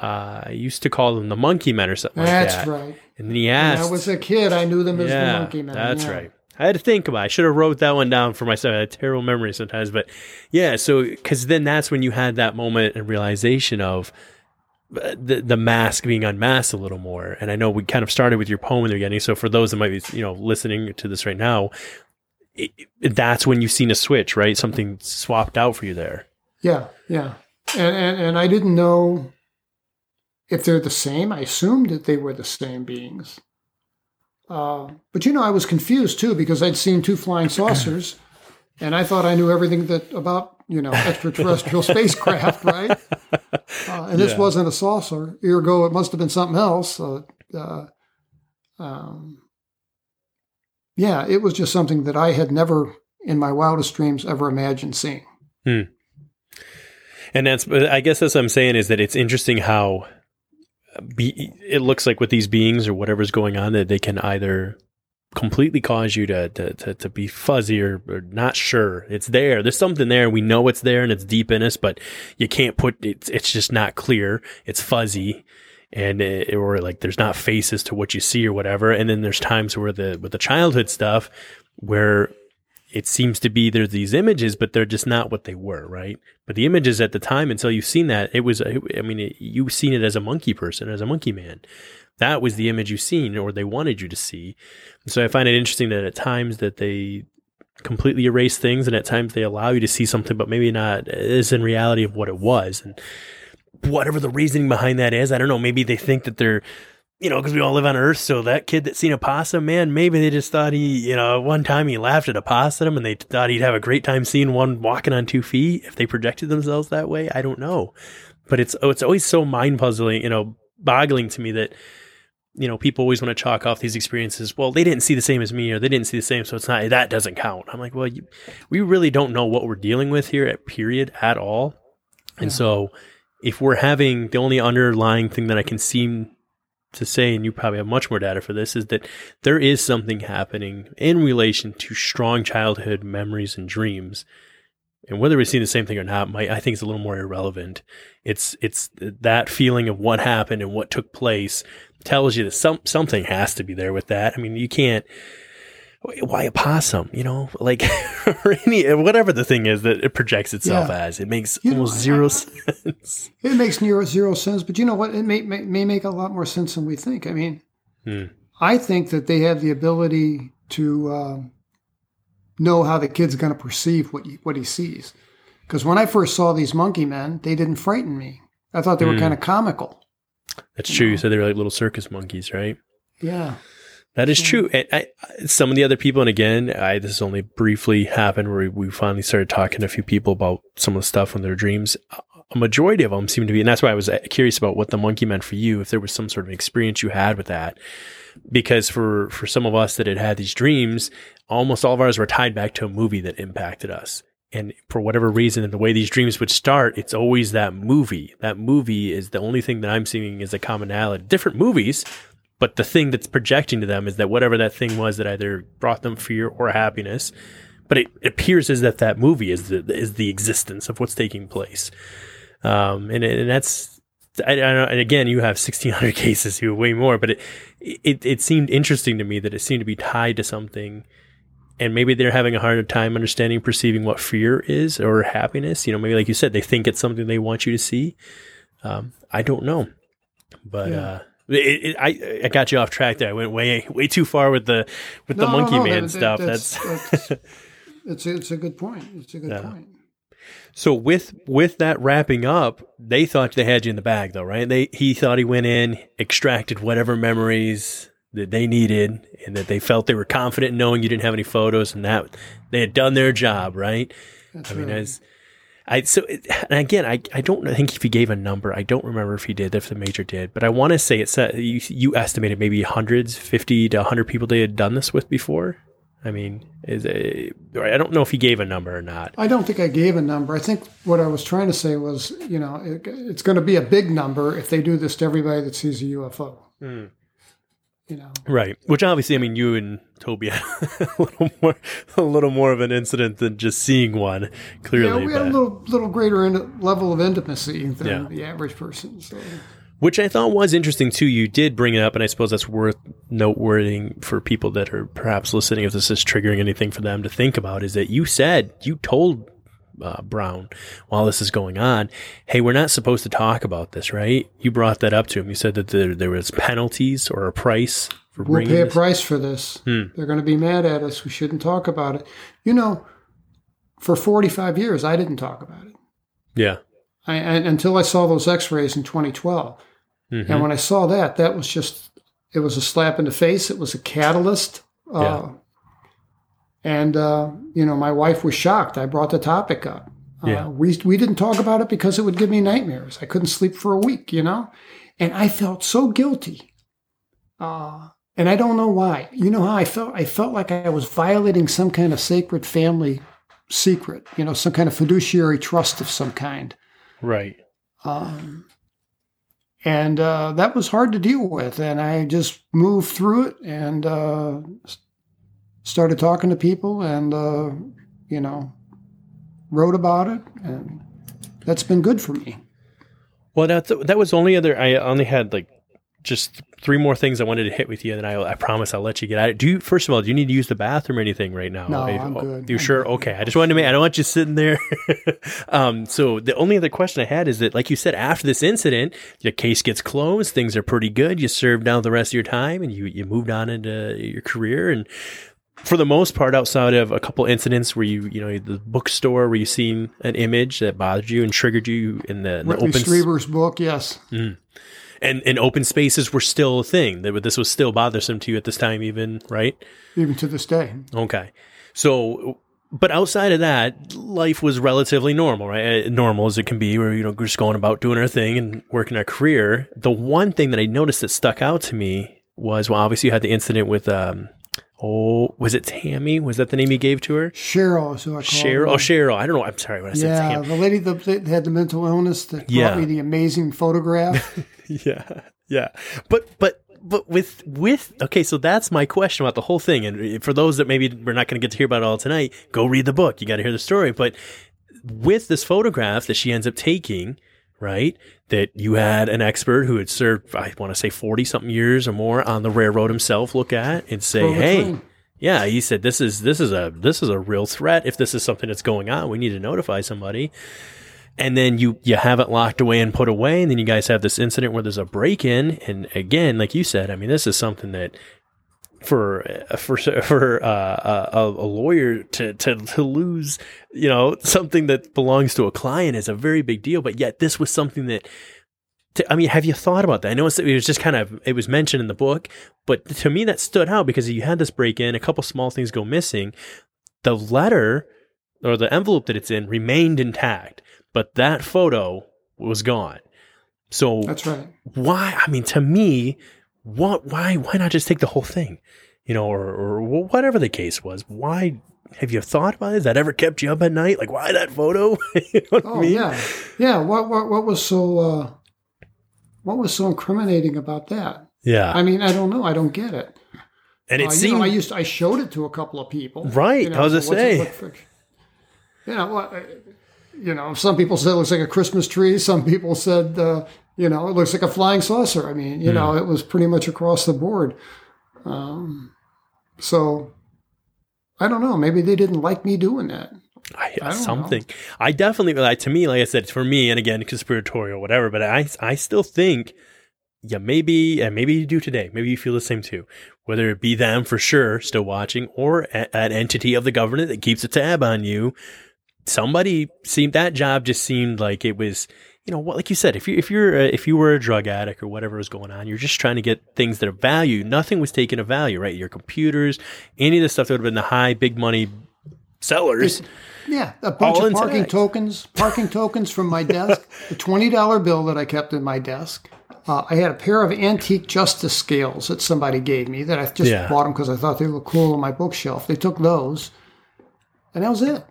Uh, I used to call them the Monkey Men or something That's like that. right. And then he When asked, I was a kid, I knew them as yeah, the Monkey Men. That's yeah. right. I had to think about. it. I should have wrote that one down for myself. I had terrible memory sometimes, but yeah. So because then that's when you had that moment and realization of uh, the the mask being unmasked a little more. And I know we kind of started with your poem in the beginning. So for those that might be you know listening to this right now, it, that's when you've seen a switch, right? Something swapped out for you there. Yeah, yeah. And, and and I didn't know if they're the same. I assumed that they were the same beings. Uh, but you know, I was confused too because I'd seen two flying saucers, and I thought I knew everything that about you know extraterrestrial spacecraft, right? Uh, and this Yeah. wasn't a saucer. Ergo, it must have been something else. Uh, uh, um, yeah, it was just something that I had never, in my wildest dreams, ever imagined seeing. Hmm. And that's, I guess that's what I'm saying is that it's interesting how be, it looks like with these beings or whatever's going on that they can either completely cause you to, to, to, to be fuzzy or, or not sure it's there. There's something there. We know it's there and it's deep in us, but you can't put it's, it's just not clear. It's fuzzy and it, or like there's not faces to what you see or whatever. And then there's times where the, with the childhood stuff where it seems to be there's these images, but they're just not what they were, right? But the images at the time, until you've seen that, it was, I mean, it, you've seen it as a monkey person, as a monkey man. That was the image you've seen, or they wanted you to see. And so I find it interesting that at times that they completely erase things, and at times they allow you to see something, but maybe not as in reality of what it was. And whatever the reasoning behind that is, I don't know. Maybe they think that they're you know, because we all live on Earth. So that kid that seen a possum, man, maybe they just thought he, you know, one time he laughed at a possum and they thought he'd have a great time seeing one walking on two feet. If they projected themselves that way, I don't know. But it's oh, it's always so mind puzzling, you know, boggling to me that you know people always want to chalk off these experiences. Well, they didn't see the same as me, or they didn't see the same, so it's not that doesn't count. I'm like, well, you, we really don't know what we're dealing with here at period at all, and Yeah. so if we're having the only underlying thing that I can seem to say, and you probably have much more data for this, is that there is something happening in relation to strong childhood memories and dreams. And whether we see the same thing or not, might, I think it's a little more irrelevant. It's it's that feeling of what happened and what took place tells you that some something has to be there with that. I mean, you can't. Why a possum? You know, like or any whatever the thing is that it projects itself Yeah. as. It makes You almost I- zero I- sense. It makes zero, zero sense, but you know what? It may, may, may make a lot more sense than we think. I mean, Hmm. I think that they have the ability to um, know how the kid's going to perceive what he, what he sees. Because when I first saw these monkey men, they didn't frighten me. I thought they were Hmm. kind of comical. That's true. You said they were like little circus monkeys, right? Yeah. That is true. And I, some of the other people, and again, I, this has only briefly happened where we finally started talking to a few people about some of the stuff in their dreams. A majority of them seem to be, and that's why I was uh, curious about what the monkey meant for you, if there was some sort of experience you had with that. Because for, for some of us that had had these dreams, almost all of ours were tied back to a movie that impacted us. And for whatever reason, and the way these dreams would start, it's always that movie. That movie is the only thing that I'm seeing is a commonality. Different movies, but the thing that's projecting to them is that whatever that thing was that either brought them fear or happiness, but it, it appears as if that movie is the is the existence of what's taking place, um, and and that's I, I don't know, and again you have sixteen hundred cases, you have way more, but it, it it seemed interesting to me that it seemed to be tied to something. And maybe they're having a harder time understanding, perceiving what fear is or happiness. You know, maybe like you said, they think it's something they want you to see. Um, I don't know, but Yeah. uh, it, it, I I got you off track there. I went way way too far with the with the No, no, monkey no, man that- stuff. that's- That's, that's- It's a, it's a good point. It's a good Yeah. point. so with with that wrapping up. They thought they had you in the bag, though, right? They he thought he went in, extracted whatever memories that they needed, and that they felt they were confident knowing you didn't have any photos, and that they had done their job, right? That's I mean, right. as I so and again, I I don't think if he gave a number. I don't remember if he did, if the major did, but I want to say it said uh, you, you estimated maybe hundreds, fifty to hundred people they had done this with before. I mean, is it, I don't know if he gave a number or not. I don't think I gave a number. I think what I was trying to say was, you know, it, it's going to be a big number if they do this to everybody that sees a UFO. Hmm. You know, Right. Which obviously, I mean, you and Toby had a little more, a little more of an incident than just seeing one. yeah, Clearly, we had a little little greater in, level of intimacy than Yeah. the average person. So. which I thought was interesting too. You did bring it up, and I suppose that's worth noteworthy for people that are perhaps listening. If this is triggering anything for them to think about, is that you said you told uh, Brown while this is going on, "Hey, we're not supposed to talk about this, right?" You brought that up to him. You said that there, there was penalties or a price for We'll pay a this. price for this. Hmm. They're going to be mad at us. We shouldn't talk about it. You know, for 45 years, I didn't talk about it Yeah. I, and, until I saw those x rays in 2012. Mhm. And when I saw that, that was just, it was a slap in the face. It was a catalyst. Uh, Yeah. And, uh, you know, my wife was shocked. I brought the topic up. Uh, Yeah. we, we didn't talk about it because it would give me nightmares. I couldn't sleep for a week, you know? And I felt so guilty. Uh, and I don't know why. You know how I felt? I felt like I was violating some kind of sacred family secret, you know, some kind of fiduciary trust of some kind. Right. Um, and uh, that was hard to deal with. And I just moved through it and uh, started talking to people and, uh, you know, wrote about it. And that's been good for me. Well, that that was only other. I only had like just three more things I wanted to hit with you, and then I, I promise I'll let you get at it. Do you first of all, do you need to use the bathroom or anything right now? No, you- I'm oh, good. You I'm sure? good. Okay. I just wanted to make. I don't want you sitting there. um. So the only other question I had is that, like you said, after this incident, your case gets closed. Things are pretty good. You served out the rest of your time, and you you moved on into your career and. For the most part, outside of a couple incidents where you, you know, the bookstore where you seen an image that bothered you and triggered you in the, in the open Strieber's book, yes. and and open spaces were still a thing. That this was still bothersome to you at this time, even right? Even to this day. Okay, so but outside of that, life was relatively normal, right? Uh, Normal as it can be, where you know we're just going about doing our thing and working our career. The one thing that I noticed that stuck out to me was well, obviously you had the incident with um. Oh, was it Tammy? Was that the name he gave to her? Cheryl is who I call Cheryl. her. Oh, Cheryl. I don't know. I'm sorry when I said Yeah, Tammy. the lady that, that had the mental illness that Yeah. brought me the amazing photograph. yeah yeah but but but with with okay so that's my question about the whole thing and uh, for those that maybe we're not going to get to hear about it all tonight go read the book you got to hear the story but with this photograph that she ends up taking right? That you had an expert who had served i want to say 40 something years or more on the railroad himself look at and say hey yeah he said this is this is a this is a real threat. If this is something that's going on we need to notify somebody. And then you you have it locked away and put away and then you guys have this incident where there's a break-in and again like you said i mean this is something that for for for uh, a, a lawyer to, to to lose you know something that belongs to a client is a very big deal but yet this was something that to, I mean, have you thought about that? I know it was just kind of it was mentioned in the book, but to me that stood out because you had this break in, a couple small things go missing. The letter or the envelope that it's in remained intact, but that photo was gone. So That's right. why? I mean, to me, what? Why? Why not just take the whole thing? You know, or or whatever the case was. Why? Have you thought about it? Has that ever kept you up at night? Like, why that photo? you know what I Oh mean? yeah, yeah. What what what was so uh, what was so incriminating about that? Yeah. I mean, I don't know. I don't get it. and it Uh, you seemed know, I used I showed it to a couple of people. Right, You I was gonna so what's say. it look you know, uh, you know, some people said it looks like a Christmas tree. Some people said, uh, you know, it looks like a flying saucer. I mean, you know, Hmm. it was pretty much across the board. Um, so I don't know. Maybe they didn't like me doing that. I, I something. I definitely like to me, like I said, it's for me, and again, conspiratorial, whatever. But I, I still think, yeah, maybe, and maybe you do today. Maybe you feel the same too. Whether it be them for sure, still watching, or a, an entity of the government that keeps a tab on you. Somebody seemed that job just seemed like it was, you know, what like you said, if you if you're a, if you were a drug addict or whatever was going on, you're just trying to get things that are value. Nothing was taken of value, right? Your computers, any of the stuff that would have been the high, big money sellers. Yeah, a bunch of parking tags. tokens, parking tokens from my desk, the twenty dollar bill that I kept in my desk. Uh, I had a pair of antique justice scales that somebody gave me that I just Yeah. bought them because I thought they looked cool on my bookshelf. They took those, and that was it.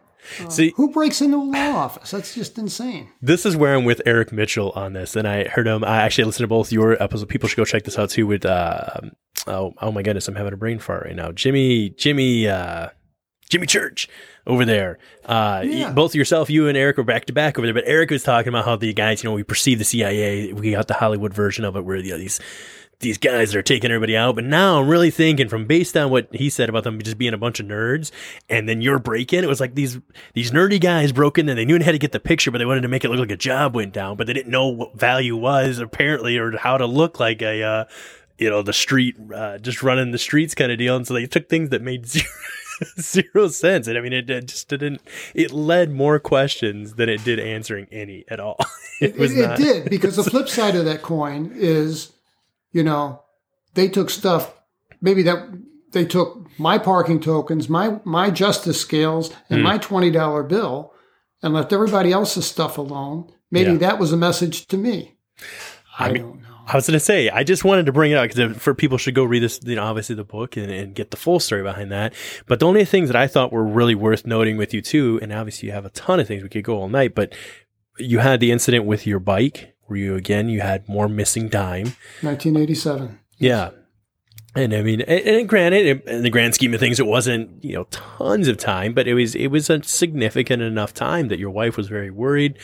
See, Who breaks into a law office? That's just insane. this is where I'm with Eric Mitchell on this, and I heard him. I actually listened to both your episodes. People should go check this out too. With uh, oh, oh my goodness, I'm having a brain fart right now. Jimmy, Jimmy, uh, Jimmy Church over there. Uh, Yeah. both yourself, you and Eric were back to back over there. But Eric was talking about how the guys, you know, we perceive the CIA. We got the Hollywood version of it, where you know, these these guys that are taking everybody out. But now I'm really thinking, from based on what he said about them just being a bunch of nerds, and then your break in, it was like these these nerdy guys broke in and they knew how to get the picture, but they wanted to make it look like a job went down, but they didn't know what value was apparently, or how to look like a. Uh, you know the street, uh, just running the streets kind of deal, and so they took things that made zero, zero sense. And I mean, it, it just didn't. It led more questions than it did answering any at all. it It, was it not. did because the flip side of that coin is, you know, they took stuff. Maybe that they took my parking tokens, my my justice scales, Hmm. and my twenty dollar bill, and left everybody else's stuff alone. Maybe Yeah. that was a message to me. I, I mean, don't know. I was going to say, I just wanted to bring it up because for people should go read this, you know, obviously the book and, and get the full story behind that. But the only things that I thought were really worth noting with you too, and obviously you have a ton of things we could go all night, but you had the incident with your bike where you again you had more missing time. 1987. Yeah. And I mean, and, and granted, in the grand scheme of things, it wasn't you know tons of time, but it was it was a significant enough time that your wife was very worried,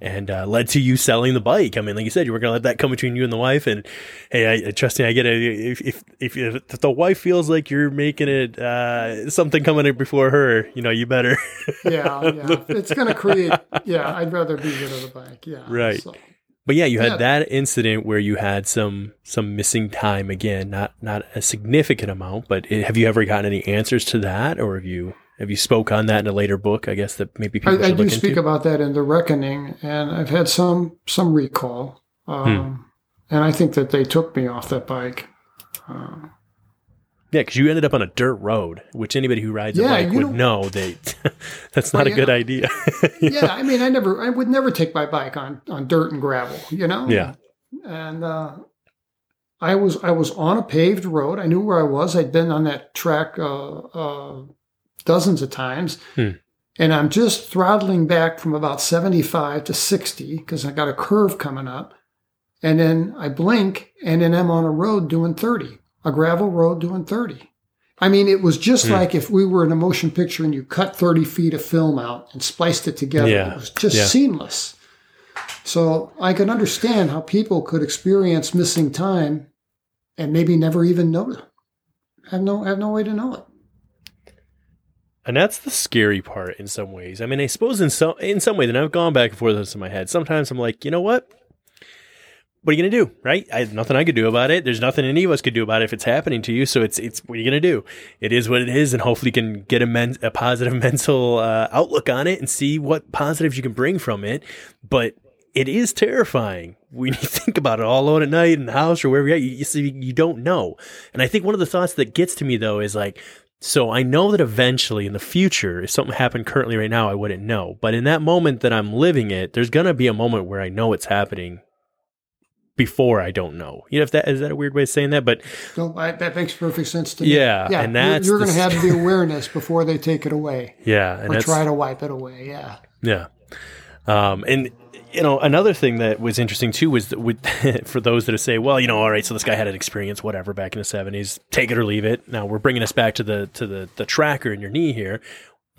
and uh, led to you selling the bike. I mean, like you said, you were going to let that come between you and the wife. And hey, I, trust me, I get it. If, if if if the wife feels like you're making it uh, something coming in before her, you know, you better. Yeah, yeah. it's going to create. Yeah, I'd rather be rid of the bike. Yeah, Right. So, But yeah, you had Yeah. that incident where you had some some missing time again, not not a significant amount, but it, have you ever gotten any answers to that, or have you have you spoke on that in a later book? I guess that maybe people I, I do speak into. about that in the reckoning, and I've had some some recall, um, and I think that they took me off that bike. Uh, yeah, because you ended up on a dirt road, which anybody who rides a bike would know that that's not Well, a good yeah. idea. yeah, I mean, I never, I would never take my bike on on dirt and gravel, you know. Yeah. and uh, I was I was on a paved road. I knew where I was. I'd been on that track uh, uh, dozens of times, Hmm. and I'm just throttling back from about seventy five to sixty because I got a curve coming up, and then I blink, and then I'm on a road doing thirty, a gravel road doing thirty. I mean, it was just Hmm. like if we were in a motion picture and you cut 30 feet of film out and spliced it together. Yeah, It was just yeah. seamless. So I can understand how people could experience missing time and maybe never even know it. Have no have no way to know it. And that's the scary part in some ways. I mean, I suppose in some in some way, then I've gone back and forth this in my head. Sometimes I'm like, you know what? What are you gonna do, right? I nothing I could do about it. There's nothing any of us could do about it if it's happening to you. So it's it's what are you gonna do? It is what it is, and hopefully you can get a, men- a positive mental uh, outlook on it and see what positives you can bring from it. But it is terrifying when you think about it all alone at night in the house or wherever you're at. You, you see, you don't know. And I think one of the thoughts that gets to me though is like, so I know that eventually in the future, if something happened currently right now, I wouldn't know. But in that moment that I'm living it, there's gonna be a moment where I know it's happening before I don't know. You know, if that is that a weird way of saying that, but So I, that makes perfect sense to me. Yeah, yeah. and you're- you're, going to have the awareness before they take it away yeah, and or try to wipe it away. Yeah. Yeah. Um, and you know, another thing that was interesting too was that with for those that say, well, you know, all right, so this guy had an experience, whatever, back in the seventies, take it or leave it. Now we're bringing us back to the to the the tracker in your knee here.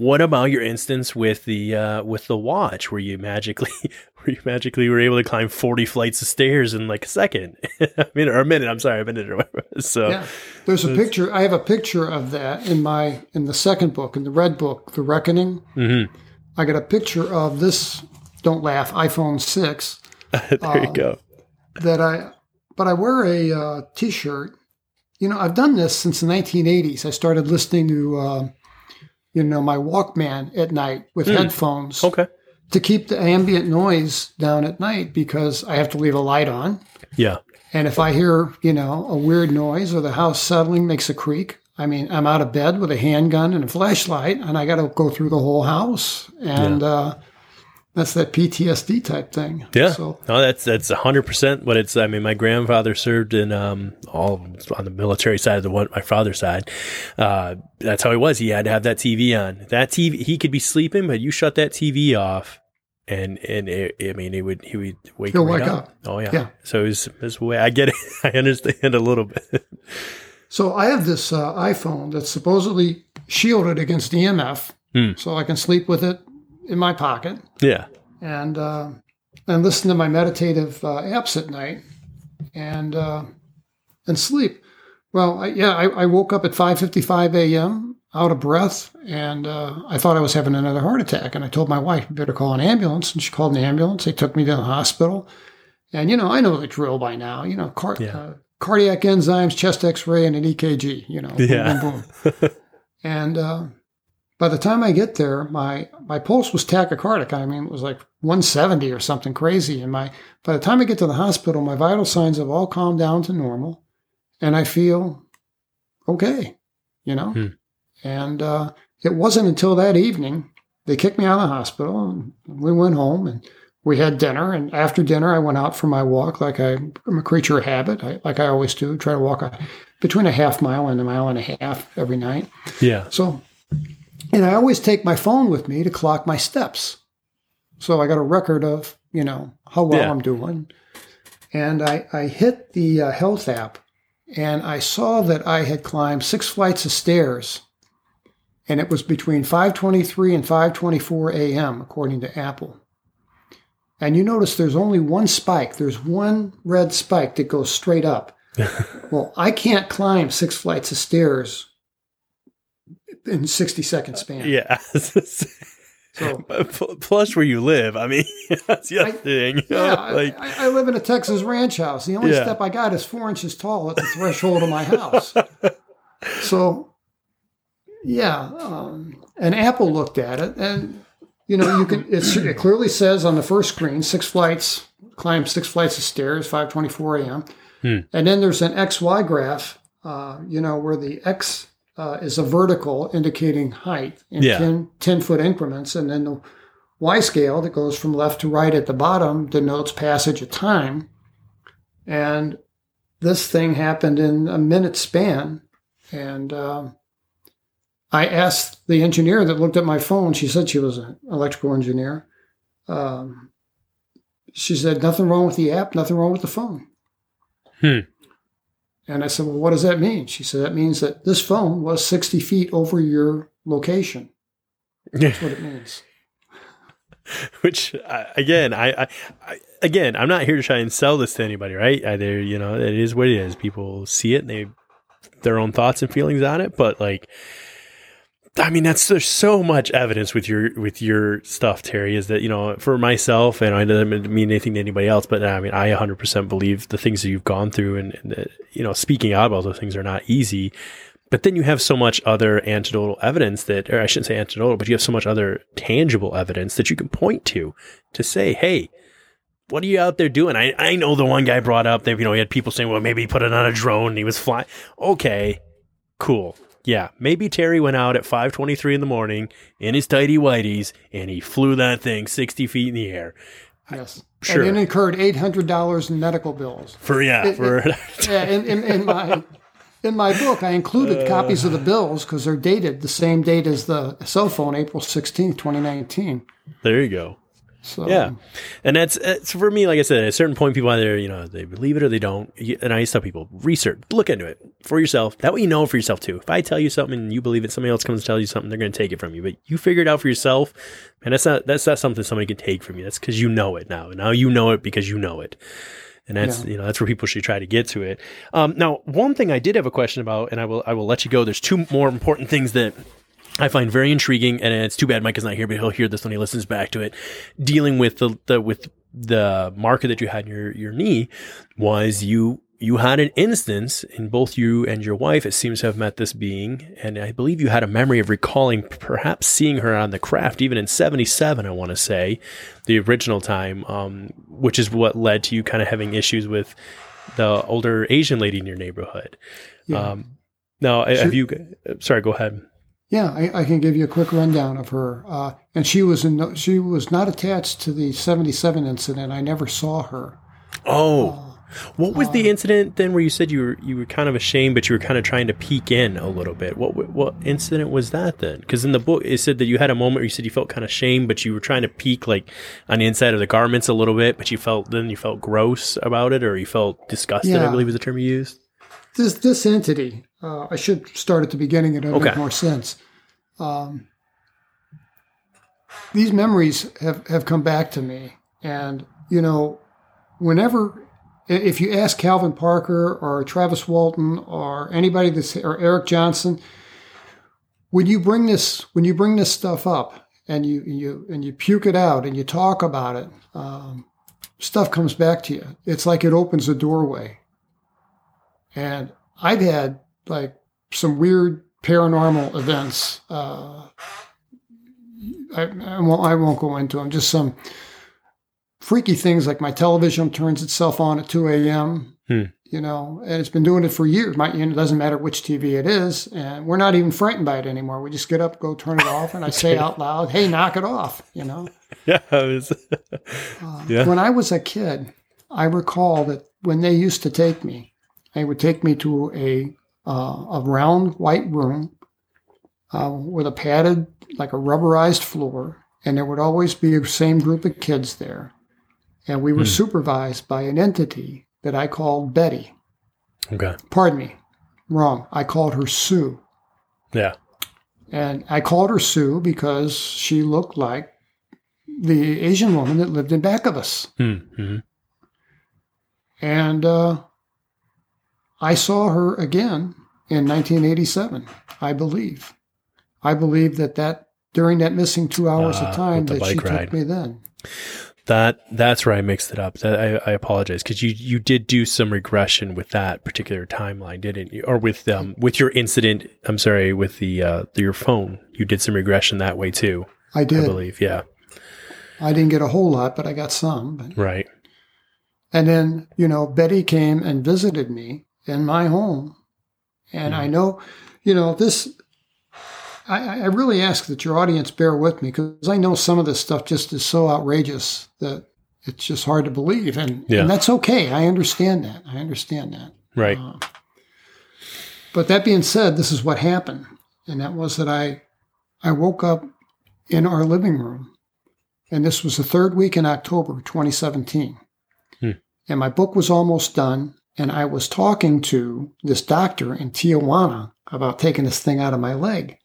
What about your instance with the uh, with the watch, where you magically where you magically were able to climb forty flights of stairs in like a second, I mean, or a minute? I'm sorry, a minute or whatever. So Yeah. There's a picture. I have a picture of that in my in the second book, in the red book, The Reckoning. mhm. I got a picture of this. Don't laugh. iPhone six there you Um, go. that I, but I wear a uh, t-shirt. You know, I've done this since the 1980s. I started listening to, uh, you know, my Walkman at night with Hmm. headphones Okay. to keep the ambient noise down at night because I have to leave a light on. Yeah. And if I hear, you know, a weird noise or the house settling makes a creak, I mean, I'm out of bed with a handgun and a flashlight, and I got to go through the whole house, and uh, that's that PTSD type thing. Yeah. So No, that's that's hundred percent what it's. I mean, my grandfather served in um all on the military side of the one my father's side. Uh, that's how he was. He had to have that TV on. That TV, he could be sleeping, but you shut that TV off, and and it, I mean, he would he would wake He'll right wake up. up. Oh yeah. Yeah. So his his way, I get it. I understand a little bit. So I have this uh, iPhone that's supposedly shielded against EMF, Hmm. so I can sleep with it in my pocket yeah. and uh, and listen to my meditative uh, apps at night and uh, and sleep. Well, I, yeah, I, I woke up at 5:55 a.m. out of breath, and uh, I thought I was having another heart attack. And I told my wife, "You better call an ambulance." And she called an ambulance. They took me to the hospital. And you know, I know the drill by now. You know, car- Yeah. uh, cardiac enzymes, chest X-ray, and an EKG. You know, boom, Yeah. boom, boom. and uh, by the time I get there, my my pulse was tachycardic. I mean, it was like 170 or something crazy. And my by the time I get to the hospital, my vital signs have all calmed down to normal, and I feel okay. You know, Hmm. and uh, it wasn't until that evening they kicked me out of the hospital, and we went home and. We had dinner, and after dinner, I went out for my walk like I, I'm a creature of habit, I, like I always do. Try to walk a, between a half mile and a mile and a half every night. Yeah. So, and I always take my phone with me to clock my steps. So I got a record of, you know, how well Yeah. I'm doing. And I, I hit the uh, health app and I saw that I had climbed six flights of stairs. And it was between 523 and 524 a.m., according to Apple. And you notice there's only one spike. There's one red spike that goes straight up. well, I can't climb six flights of stairs in 60 second span. Yeah. So Plus, where you live, I mean, that's the other I- thing. yeah, like, I, I live in a Texas ranch house. The only Yeah. step I got is four inches tall at the threshold of my house. So, yeah, um, and Apple looked at it, and you know, you can. It's, it clearly says on the first screen six flights, climb six flights of stairs, five twenty four a.m. Hmm. And then there's an X Y graph. Uh, you know, where the X uh, is a vertical indicating height in Yeah. 10, 10 foot increments, and then the Y scale that goes from left to right at the bottom denotes passage of time. And this thing happened in a minute span. And um, I asked the engineer that looked at my phone, she said she was an electrical engineer. Um, she said, nothing wrong with the app, nothing wrong with the phone. Hmm. And I said, well, what does that mean? She said, that means that this phone was 60 feet over your location. That's what it means. which uh, again I, I, I again i'm not here to try and sell this to anybody right either you know it is what it is people see it and they their own thoughts and feelings on it but like I mean, that's there's so much evidence with your with your stuff, Terry. Is that you know for myself, and I doesn't mean anything to anybody else, but I mean, I 100 percent believe the things that you've gone through, and, and that, you know, speaking out about those things are not easy. But then you have so much other anecdotal evidence that, or I shouldn't say anecdotal, but you have so much other tangible evidence that you can point to to say, hey, what are you out there doing? I, I know the one guy brought up that, you know, he had people saying, well, maybe he put it on a drone and he was flying. Okay, cool. Yeah, maybe Terry went out at 5:23 in the morning in his tidy whities and he flew that thing 60 feet in the air. Yes. Sure. And it incurred $800 in medical bills. For yeah, It- for Yeah, in, in, in my in my book, I included uh. copies of the bills because they're dated the same date as the cell phone, April sixteenth, 2019. there you go. So Yeah, and that's it's for me. Like I said, at a certain point, people either you know they believe it or they don't. And I used to tell people research, look into it for yourself. That way, you know for yourself too. If I tell you something and you believe it, somebody else comes to tell you something, they're going to take it from you. But you figure it out for yourself, and that's not that's not something somebody can take from you. That's because you know it now. And now you know it because you know it. And that's you know that's where people should try to get to it. Um, now, one thing I did have a question about, and I will I will let you go. There's two more important things that I find very intriguing, and it's too bad Mike is not here, but he'll hear this when he listens back to it. Dealing with the, the with the marker that you had in your your knee was you you had an instance in both you and your wife. It seems to have met this being, and I believe you had a memory of recalling perhaps seeing her on the craft, even in '77. I want to say the original time, um, which is what led to you kind of having issues with the older Asian lady in your neighborhood. Yeah. Um, Now, have you? Sorry, go ahead. Yeah, I, I can give you a quick rundown of her. Uh, and she was in, no- she was not attached to the '77 incident. I never saw her. Oh, what was the incident then where you said you were you were kind of ashamed, but you were kind of trying to peek in a little bit? What what incident was that then? Because in the book it said that you had a moment where you said you felt kind of shame, but you were trying to peek like on the inside of the garments a little bit, but you felt then you felt gross about it, or you felt disgusted. I believe was the term you used. This this entity. Uh, I should start at the beginning. And it'll make more sense. Um, these memories have, have come back to me, and you know, whenever if you ask Calvin Parker or Travis Walton or anybody that's or Eric Johnson, when you bring this when you bring this stuff up and you you and you puke it out and you talk about it, um, stuff comes back to you. It's like it opens a doorway. And I've had like some weird paranormal events. Uh, I, I won't. I won't go into them. Just some freaky things, like my television turns itself on at two a.m. Hmm. You know, and it's been doing it for years. My, you know, it doesn't matter which TV it is, and we're not even frightened by it anymore. We just get up, go turn it off, and I say out loud, "Hey, knock it off!" You know. Yeah, was, Uh, Yeah. When I was a kid, I recall that when they used to take me, they would take me to a uh, a round white room uh, with a padded, like a rubberized floor, and there would always be the same group of kids there, and we were Hmm. supervised by an entity that I called Betty. okay. Pardon me, wrong. I called her Sue. Yeah. And I called her Sue because she looked like the Asian woman that lived in back of us. Hmm. hmm And uh, I saw her again in 1987, I believe. I believe that, that during that missing two hours Ah, of time that she ride. took me then. That that's where I mixed it up. That I, I apologize because you you did do some regression with that particular timeline, didn't you? Or with um with your incident. I'm sorry, with the uh your phone, you did some regression that way too. I did, I believe. Yeah. I didn't get a whole lot, but I got some. But- Right. And then, you know, Betty came and visited me in my home. And I know, you know, this, I, I really ask that your audience bear with me because I know some of this stuff just is so outrageous that it's just hard to believe. And, Yeah. and that's okay. I understand that. I understand that. Right. Uh, but that being said, this is what happened. And that was that I, I woke up in our living room. And this was the third week in October 2017. Hmm. And my book was almost done. And I was talking to this doctor in Tijuana about taking this thing out of my leg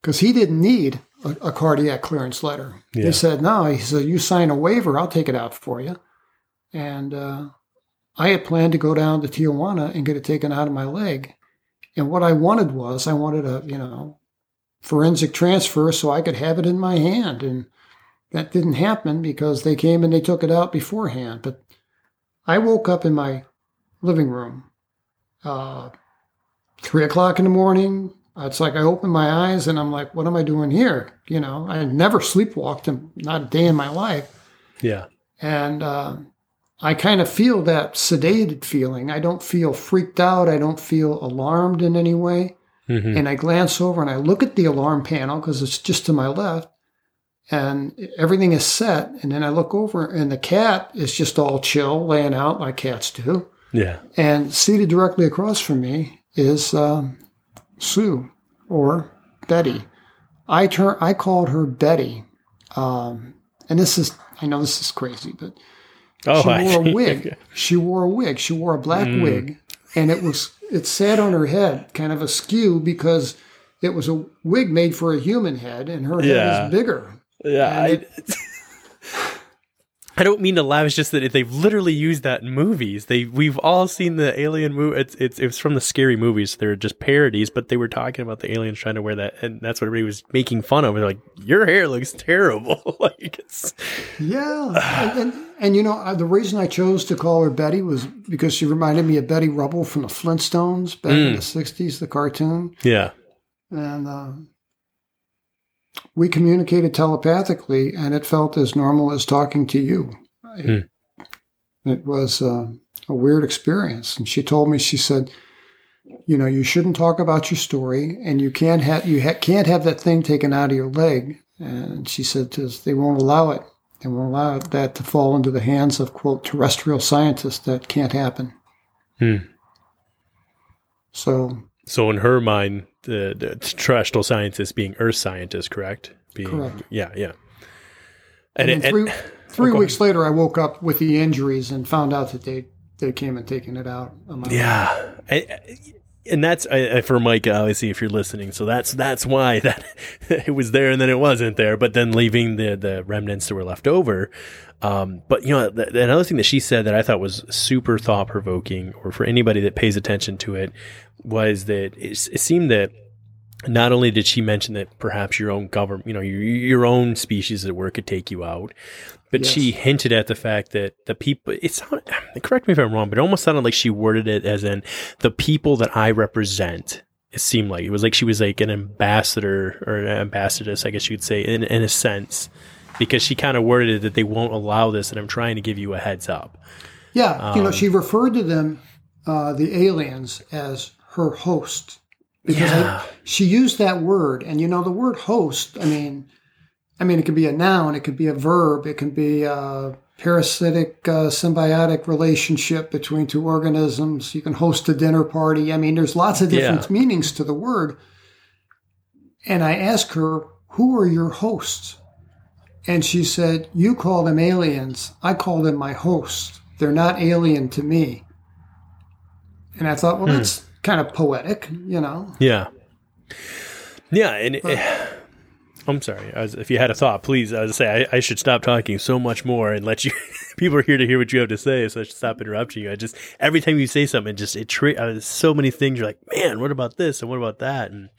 because he didn't need a, a cardiac clearance letter. Yeah. He said, No, he said, You sign a waiver, I'll take it out for you. And uh, I had planned to go down to Tijuana and get it taken out of my leg. And what I wanted was, I wanted a, you know, forensic transfer so I could have it in my hand. And that didn't happen because they came and they took it out beforehand. But I woke up in my living room, uh, three o'clock in the morning. It's like I open my eyes and I'm like, what am I doing here? You know, I never sleepwalked in not a day in my life. Yeah. And uh, I kind of feel that sedated feeling. I don't feel freaked out. I don't feel alarmed in any way. hmm And I glance over and I look at the alarm panel because it's just to my left. And everything is set. And then I look over and the cat is just all chill, laying out like cats do. Yeah. And seated directly across from me is um, Sue or Betty. I turn. I called her Betty, um, and this is. I know this is crazy, but Oh, she I wore a wig. She wore a wig. She wore a black Mm. wig, and it was it sat on her head, kind of askew because it was a wig made for a human head, and her Yeah. head is bigger. Yeah, I, don't mean to laugh. It's just that they've literally used that in movies. They we've all seen the alien movie. It's it's it's from the scary movies. They're just parodies, but they were talking about the aliens trying to wear that, and that's what everybody was making fun of. They're like, "Your hair looks terrible." like it's Yeah, and, and, and you know the reason I chose to call her Betty was because she reminded me of Betty Rubble from the Flintstones back in Mm. the '60s, the cartoon. yeah, and uh, we communicated telepathically, and it felt as normal as talking to you. It, it was uh, a weird experience. And she told me, she said, you know, you shouldn't talk about your story, and you can't have you ha- can't have that thing taken out of your leg. And she said they won't allow it. They won't allow that to fall into the hands of quote terrestrial scientists. That can't happen. Hmm. So So in her mind, the, the terrestrial scientists being Earth scientists, correct? Being, Correct. Yeah, yeah. And, And, it, three, and- three go weeks later, I woke up with the injuries and found out that they, they came and taken it out. Of my leg. yeah, I- I- and that's for Mike. Obviously, if you're listening, so that's that's why that it was there and then it wasn't there. But then leaving the the remnants that were left over. Um, but you know, the, the- another thing that she said that I thought was super thought provoking, or for anybody that pays attention to it, was that it, it seemed that not only did she mention that perhaps your own government, you know, your, your own species at work could take you out, but she hinted at the fact that the people, it sounded, correct me if I'm wrong, but it almost sounded like she worded it as in the people that I represent. It seemed like it was like she was like an ambassador or an ambassadress, I guess you'd say, in, in a sense, because she kind of worded it that they won't allow this, and I'm trying to give you a heads up. Yeah, you know, Um, she referred to them, uh, the aliens, as her host because Yeah. I, she used that word, and you know, the word host. I mean, I mean, it could be a noun, it could be a verb, it can be a parasitic, uh, symbiotic relationship between two organisms. You can host a dinner party. I mean, there's lots of different Yeah. meanings to the word. And I asked her, "Who are your hosts?" And she said, You call them aliens. I call them my hosts. They're not alien to me. And I thought, well, Hmm. that's kind of poetic, you know? Yeah. Yeah, and it, I'm sorry. If you had a thought, please. I was say I, I should stop talking so much more and let you. people are here to hear what you have to say, so I should stop interrupting you. I just every time you say something, just it tri- uh, so many things. You're like, man, what about this and what about that? And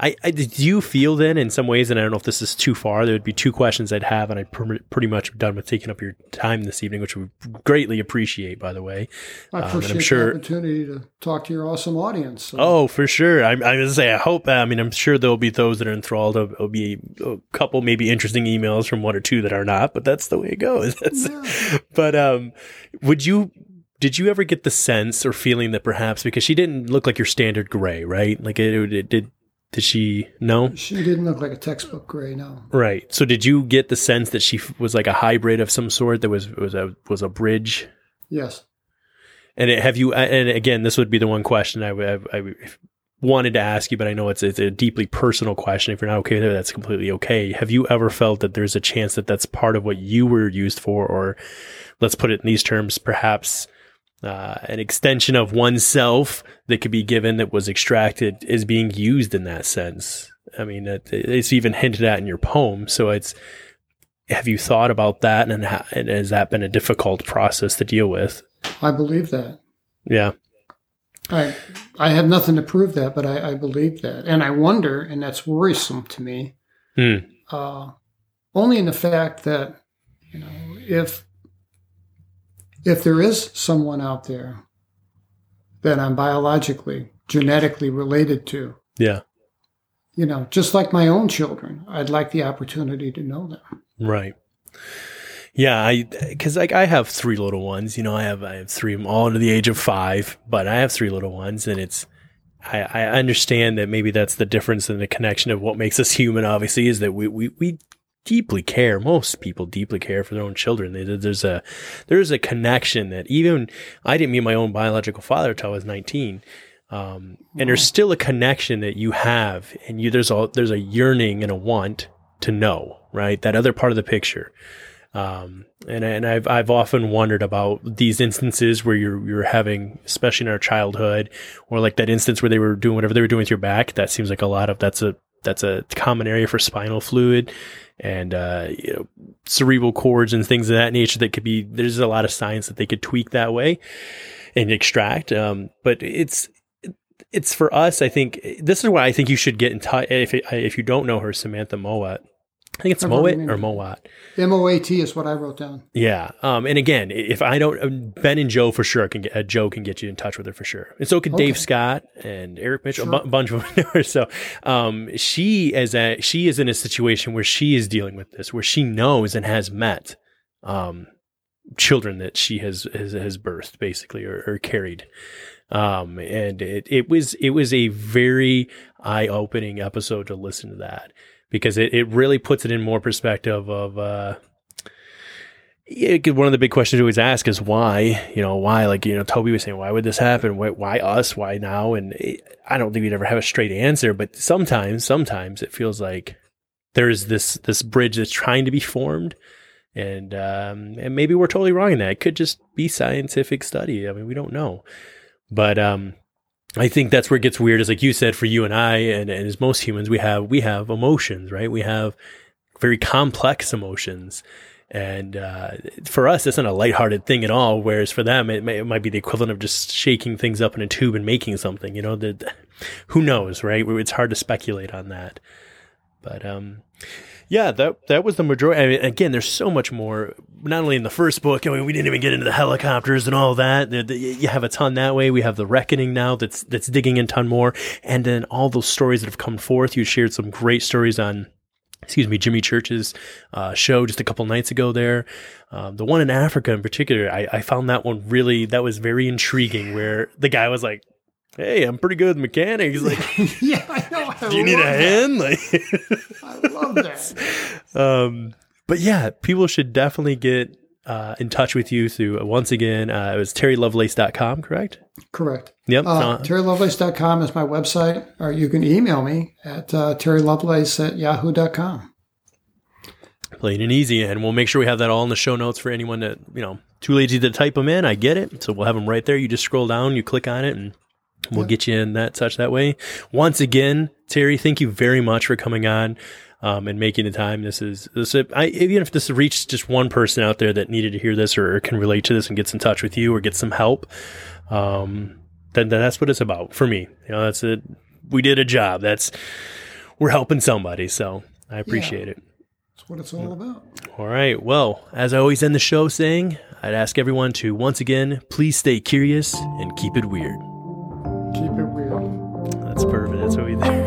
I, I did you feel then in some ways, and I don't know if this is too far. There would be two questions I'd have, and I per- pretty much done with taking up your time this evening, which we greatly appreciate, by the way. I Um, and I'm appreciate sure- the opportunity to talk to your awesome audience. So, Oh, for sure. I'm, I was say I hope. I mean, I'm sure there'll be those that are enthralled. There'll, there'll be a couple, maybe interesting emails from one or two that are not. But that's the way it goes. Yeah. but um, would you? Did you ever get the sense or feeling that perhaps because she didn't look like your standard gray, right? Like it, it did. Did she? No. she didn't look like a textbook gray, no. Right. So did you get the sense that she was like a hybrid of some sort that was was a was a bridge? Yes. And it, have you? And again, this would be the one question i i wanted to ask you, but I know it's it's a deeply personal question. If you're not okay with it, that's completely okay. Have you ever felt that there's a chance that that's part of what you were used for, or let's put it in these terms, perhaps uh, an extension of oneself that could be given that was extracted is being used in that sense? I mean, it, it's even hinted at in your poem, so it's. Have you thought about that, and, ha- and has that been a difficult process to deal with? I believe that. Yeah. I I have nothing to prove that, but I, I believe that. And I wonder, and that's worrisome to me, Hmm. uh, only in the fact that, you know, if if there is someone out there that I'm biologically, genetically related to, Yeah. you know, just like my own children, I'd like the opportunity to know them. Right. Yeah, I because like I have three little ones. You know, I have I have three of them all under the age of five, but I have three little ones, and it's I, I understand that maybe that's the difference in the connection of what makes us human. Obviously, is that we we we deeply care. Most people deeply care for their own children. They- There's a there's a connection that even I didn't meet my own biological father until I was nineteen. Um, and there's still a connection that you have, and you there's a there's a yearning and a want to know, right? That other part of the picture. Um, and and I've I've often wondered about these instances where you're you're having, especially in our childhood, or like that instance where they were doing whatever they were doing with your back. That seems like a lot of that's a that's a common area for spinal fluid and uh, you know, cerebral cords and things of that nature. That could be there's a lot of science that they could tweak that way and extract. Um, but it's it's for us. I think this is why I think you should get in touch. If if you don't know her, Samantha Mowat. I think it's I've already Mowat or Moat. M O A T is what I wrote down. Yeah. Um, and again, if I don't, um, Ben and Joe for sure can get, uh, Joe can get you in touch with her for sure. And so could Dave Scott and Eric Mitchell, Sure. a bunch of them. so, um, she is a, she is in a situation where she is dealing with this, where she knows and has met, um, children that she has, has, has birthed basically or, or carried. Um, and it, it was it was a very eye opening episode to listen to that because it, it really puts it in more perspective of uh, 'cause one of the big questions we always ask is why, you know, why, like, you know, Toby was saying, why would this happen? Why, why us? Why now? And it, I don't think we'd ever have a straight answer, but sometimes, sometimes it feels like there's this, this bridge that's trying to be formed. And, um, and maybe we're totally wrong in that. It could just be scientific study. I mean, we don't know, but, um, I think that's where it gets weird is like you said, for you and I, and, and as most humans, we have, we have emotions, right? We have very complex emotions. And uh, for us, it's not a lighthearted thing at all. Whereas for them, it, may, it might be the equivalent of just shaking things up in a tube and making something. You know, the, who knows, right? It's hard to speculate on that. But um, yeah, that that was the majority. I mean, again, there's so much more. Not only in the first book, I mean, we didn't even get into the helicopters and all that. The, the, you have a ton that way. We have the reckoning now that's that's digging in ton more, and then all those stories that have come forth. You shared some great stories on excuse me, Jimmy Church's uh, show just a couple nights ago there. Um, the one in Africa in particular, I, I found that one really, that was very intriguing where the guy was like, Hey, I'm pretty good with mechanics. Like, yeah, I know. I do you need a that. hand? Like, I love that. um, but yeah, people should definitely get uh, in touch with you through, uh, once again, uh, it was terrylovelace.com, correct? Correct. Yep. Uh, Uh, TerryLovelace.com is my website, or you can email me at uh, terrylovelace at yahoo.com. plain and easy. And we'll make sure we have that all in the show notes for anyone that, you know, too lazy to type them in. I get it. So we'll have them right there. You just scroll down, you click on it, and we'll get you in that such that way. Once again, Terry, thank you very much for coming on. Um, and making the time. This is this. I, even if this reached just one person out there that needed to hear this or, can relate to this and gets in touch with you or get some help, um, then, then that's what it's about for me. You know, that's it. We did a job. That's we're helping somebody. So I appreciate it. That's what it's all about. All right. Well, as I always end the show saying, I'd ask everyone to once again, please stay curious and keep it weird. Keep it real. That's perfect. That's what we do.